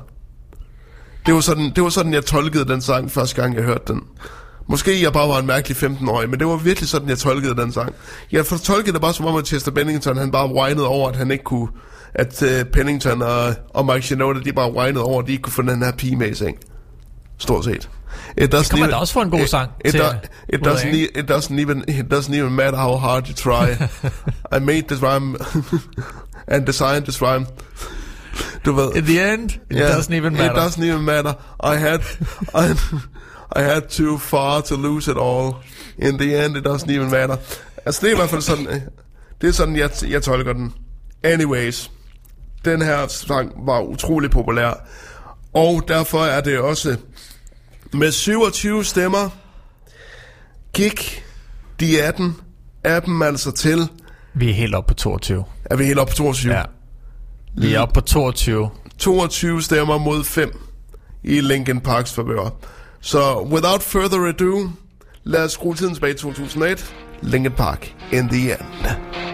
Det var, sådan, det var sådan, jeg tolkede den sang første gang, jeg hørte den. Måske jeg bare var en mærkelig 15-årig, men det var virkelig sådan, jeg tolkede den sang. Jeg tolkede det bare som om, at Chester Bennington, han bare whinede over, at han ikke kunne, at uh, Pennington og, og Mike Shinoda, de bare whinede over, at de ikke kunne få den her pige med i seng. Stort set. It Det kan man da også få en god sang it, til it, bryde doesn't, e- it, doesn't even, it doesn't even matter how hard you try. I made this rhyme and designed this rhyme. Du ved. In the end, it Yeah, doesn't even matter. It doesn't even matter. I had, I, I had too far to lose it all. In the end, it doesn't even matter. Altså, det er i hvert fald sådan, øh, det er sådan, jeg, jeg tolker den. Anyways, den her sang var utrolig populær. Og derfor er det også med 27 stemmer gik de 18 af dem altså til, Vi er helt oppe på 22. er vi helt op på 22? Ja. Vi er oppe på 22. 22 stemmer mod 5 i Linkin Parks favør. Så without further ado, lad os skrue tiden tilbage til 2001. Linkin Park in the end.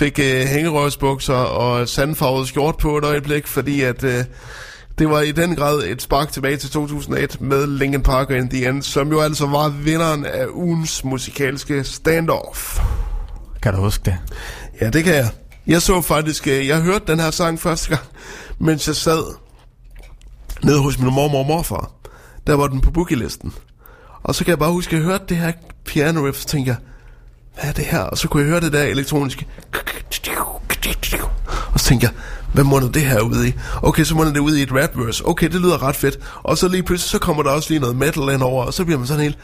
fik øh, hængerøvsbukser og sandfarvet skjort på et øjeblik, fordi at øh, det var i den grad et spark tilbage til 2001 med Linkin Park og In The End, som jo altså var vinderen af ugens musikalske standoff. Kan du huske det? Ja, det kan jeg. Jeg så faktisk, øh, jeg hørte den her sang første gang, mens jeg sad nede hos min mormor og morfar. Der var den på boogielisten. Og så kan jeg bare huske, at jeg hørte det her piano riff, så tænkte jeg, hvad er det her? Og så kunne jeg høre det der elektroniske. Og så tænkte jeg, hvad munder det her ud i? Okay, så munder det ud i et rap verse. Okay, det lyder ret fedt. Og så lige pludselig, så kommer der også lige noget metal ind over, og så bliver man sådan helt,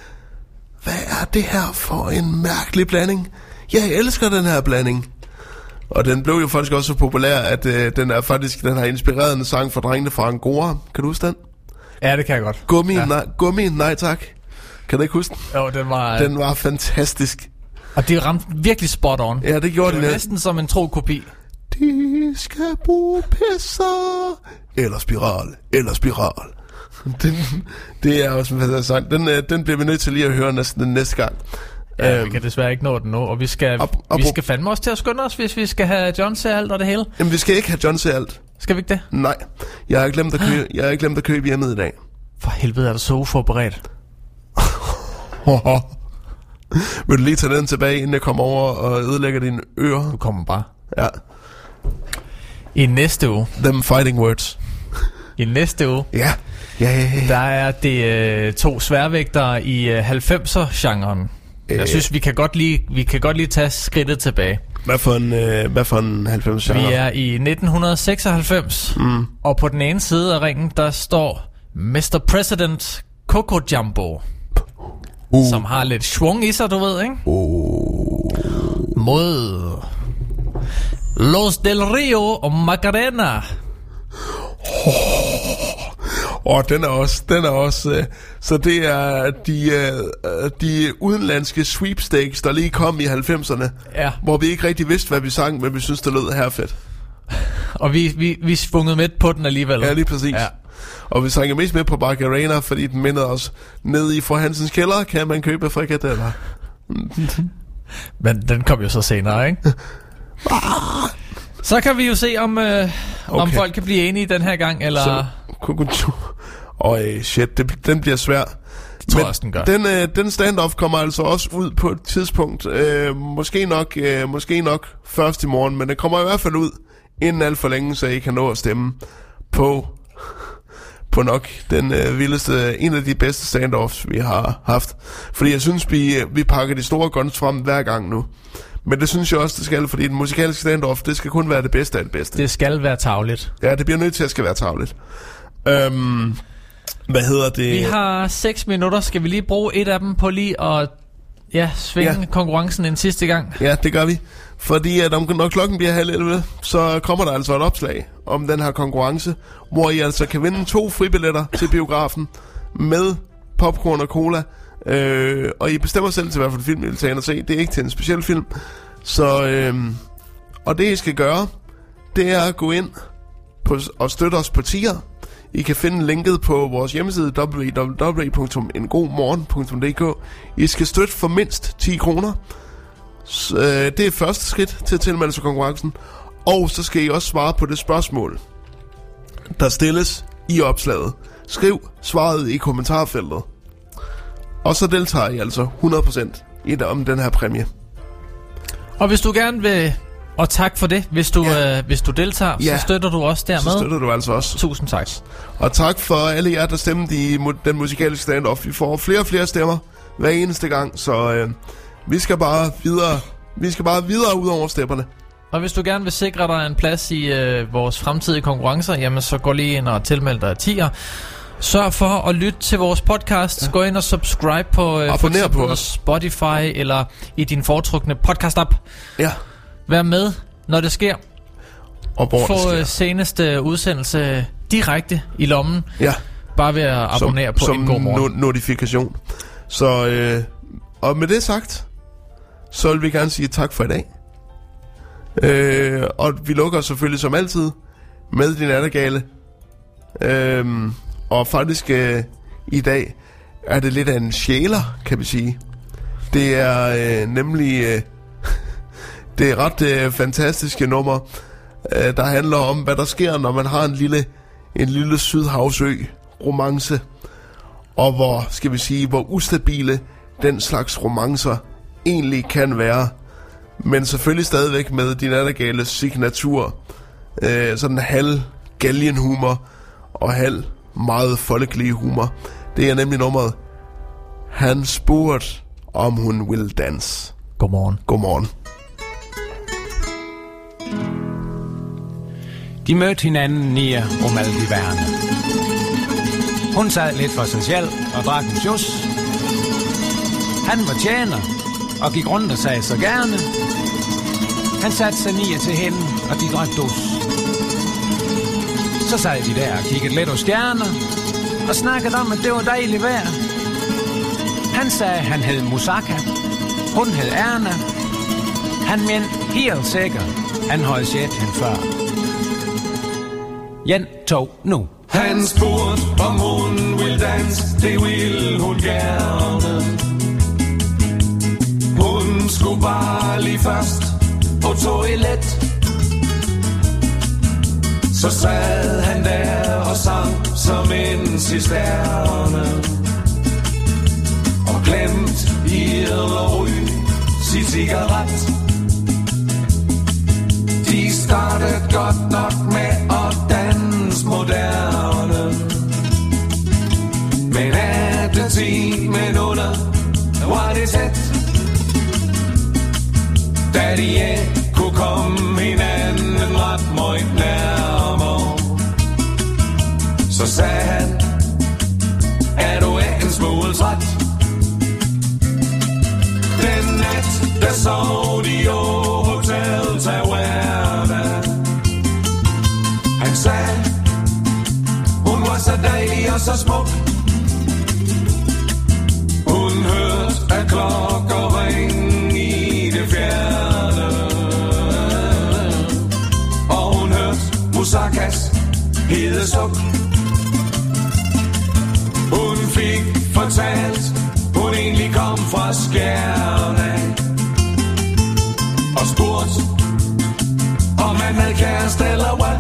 hvad er det her for en mærkelig blanding? Jeg elsker den her blanding. Og den blev jo faktisk også så populær, at øh, den er faktisk, den har inspireret en sang for drengene fra Angora. Kan du huske den? Ja, det kan jeg godt. Gummi, ja. Nej, gummi, nej tak. Kan du ikke huske den? Jo, den var... Den var fantastisk. Og det ramte virkelig spot on. Ja, det gjorde det de var net. næsten som en tro kopi. De skal bruge pisser. Eller spiral. Eller spiral. Den, det er også en fantastisk sang. Den, øh, den bliver vi nødt til lige at høre næsten den næste gang. Ja, vi kan desværre ikke nå den nu, og vi skal, Op- op- vi skal fandme også til at skynde os, hvis vi skal have John se alt og det hele. Jamen, vi skal ikke have John se alt. Skal vi ikke det? Nej, jeg har glemt at købe, jeg har glemt at købe hjemmet i dag. For helvede er du så uforberedt. Vil du lige tage den tilbage, inden jeg kommer over og ødelægger dine ører? Du kommer bare. Ja. I næste uge, Them fighting words. i næste uge, Ja. Ja, ja, ja. der er det øh, to sværvægtere i øh, 90'er-genren. Jeg Øh. synes, vi kan godt lige, vi kan godt lige tage skridtet tilbage. Hvad for en, øh, hvad for en 90 Vi er i 1996, mm. og på den ene side af ringen, der står Mr. President Coco Jumbo, uh. som har lidt schwung i sig, du ved, ikke? Uh. Mod Los del Rio og Macarena. Og den er også, den er også, øh, så det er de, øh, de udenlandske sweepstakes, der lige kom i 90'erne, Ja. hvor vi ikke rigtig vidste, hvad vi sang, men vi synes, det lød her fedt. Og vi, vi, vi svungede med på den alligevel. Ja, lige præcis. Ja. Og vi sang mest med på Barcarena, fordi den mindede os, ned i fru Hansens kælder kan man købe frikadeller. Men den kom jo så senere, ikke? så kan vi jo se, om, øh, okay. om folk kan blive enige den her gang, eller... Så. Øj, shit, det, den bliver svær. Det tror jeg også, den gør. Den, øh, den standoff kommer altså også ud på et tidspunkt. Øh, måske, nok, øh, måske nok først i morgen, men den kommer i hvert fald ud inden alt for længe, så I kan nå at stemme på, på nok den øh, vildeste, en af de bedste standoffs, vi har haft. Fordi jeg synes, vi, vi pakker de store guns frem hver gang nu. Men det synes jeg også, det skal, fordi den musikalske standoff, det skal kun være det bedste af det bedste. Det skal være tavligt. Ja, det bliver nødt til at skal være tavligt. Øhm, hvad hedder det? Vi har 6 minutter. Skal vi lige bruge et af dem på lige at ja, svinge Ja. ja. konkurrencen en sidste gang? Ja, det gør vi. Fordi at om, når klokken bliver halv 11, så kommer der altså et opslag om den her konkurrence, hvor I altså kan vinde to fribilletter til biografen med popcorn og cola. Øh, og I bestemmer selv til, hvad for en film I vil tage ind og se. Det er ikke til en speciel film. Så, øh, og det I skal gøre, det er at gå ind på, og støtte os på tier. I kan finde linket på vores hjemmeside www.engodmorgen.dk I skal støtte for mindst 10 kroner. Så, øh, det er første skridt til at tilmelde sig konkurrencen. Og så skal I også svare på det spørgsmål, der stilles i opslaget. Skriv svaret i kommentarfeltet. Og så deltager I altså 100% i om den her præmie. Og hvis du gerne vil... Og tak for det. Hvis du, ja. øh, hvis du deltager, Ja. så støtter du også dermed. Så støtter du altså også. Tusind tak. Og tak for alle jer, der stemte i den musikalske stand-off. Vi får flere og flere stemmer hver eneste gang, så øh, vi skal bare videre. Vi skal bare videre ud over stepperne. Og hvis du gerne vil sikre dig en plads i øh, vores fremtidige konkurrencer, jamen så gå lige ind og tilmeld dig 10'er. Sørg for at lytte til vores podcast. Ja. Gå ind og subscribe på, øh, for eksempel på os. Spotify eller i din foretrukne podcast-app. Ja. Vær med, når det sker. Og hvor det Få sker. øh, seneste udsendelse direkte i lommen. Ja. Bare ved at abonnere på som en god morgen. no- notifikation. Så, øh, og med det sagt, så vil vi gerne sige tak for i dag. Øh, og vi lukker selvfølgelig som altid med din nattergale. Øh, og faktisk øh, i dag er det lidt af en sjæler, kan vi sige. Det er øh, nemlig... Øh, det er ret øh, fantastiske nummer, øh, der handler om, hvad der sker, når man har en lille, en lille sydhavsø romance, og hvor, skal vi sige, hvor ustabile den slags romancer egentlig kan være. Men selvfølgelig stadigvæk med din nattergale signatur. Øh, sådan halv galgenhumor og halv meget folkelig humor. Det er nemlig nummeret Han spurgte, om hun vil danse. Godmorgen. Godmorgen. De mødte hinanden i Romaldiverne. Hun sad lidt for sig selv og drak en jus. Han var tjener og gik rundt og sagde så gerne. Han satte sig nier til hende, og de drak dus. Så sad de der og kiggede lidt på stjerner og snakkede om, at det var dejligt vejr. Han sagde, han hed Musaka. Hun hed Erna. Han mente helt sikkert, han havde set hende før. Jan tog nu. Han spurgte, om hun vil danse, det vil hun gerne. Hun skulle bare lige først på toilet. Så sad han der og sang som en cisterne. Og glemt i at ryge sin cigaret. De startede godt nok med at danse moderne. Men er det timen under, var det tæt. Da de ikke kunne komme hinanden ret meget nærmere. Så sagde han, er du ikke en smule træt? Den nat, der sov de jo Hotel Tawana. Han sagde, hun var så dejlig og så smuk. Hun hørte at klokker ringe sarkas, hede suk. Hun fik fortalt, hun egentlig kom fra skærne. Og spurgt, om han havde kæreste eller hvad.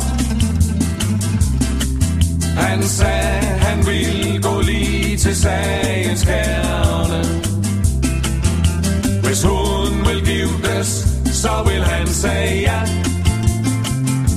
Han sagde, han ville gå lige til sagens kerne. Hvis hun vil giftes, så vil han sige ja.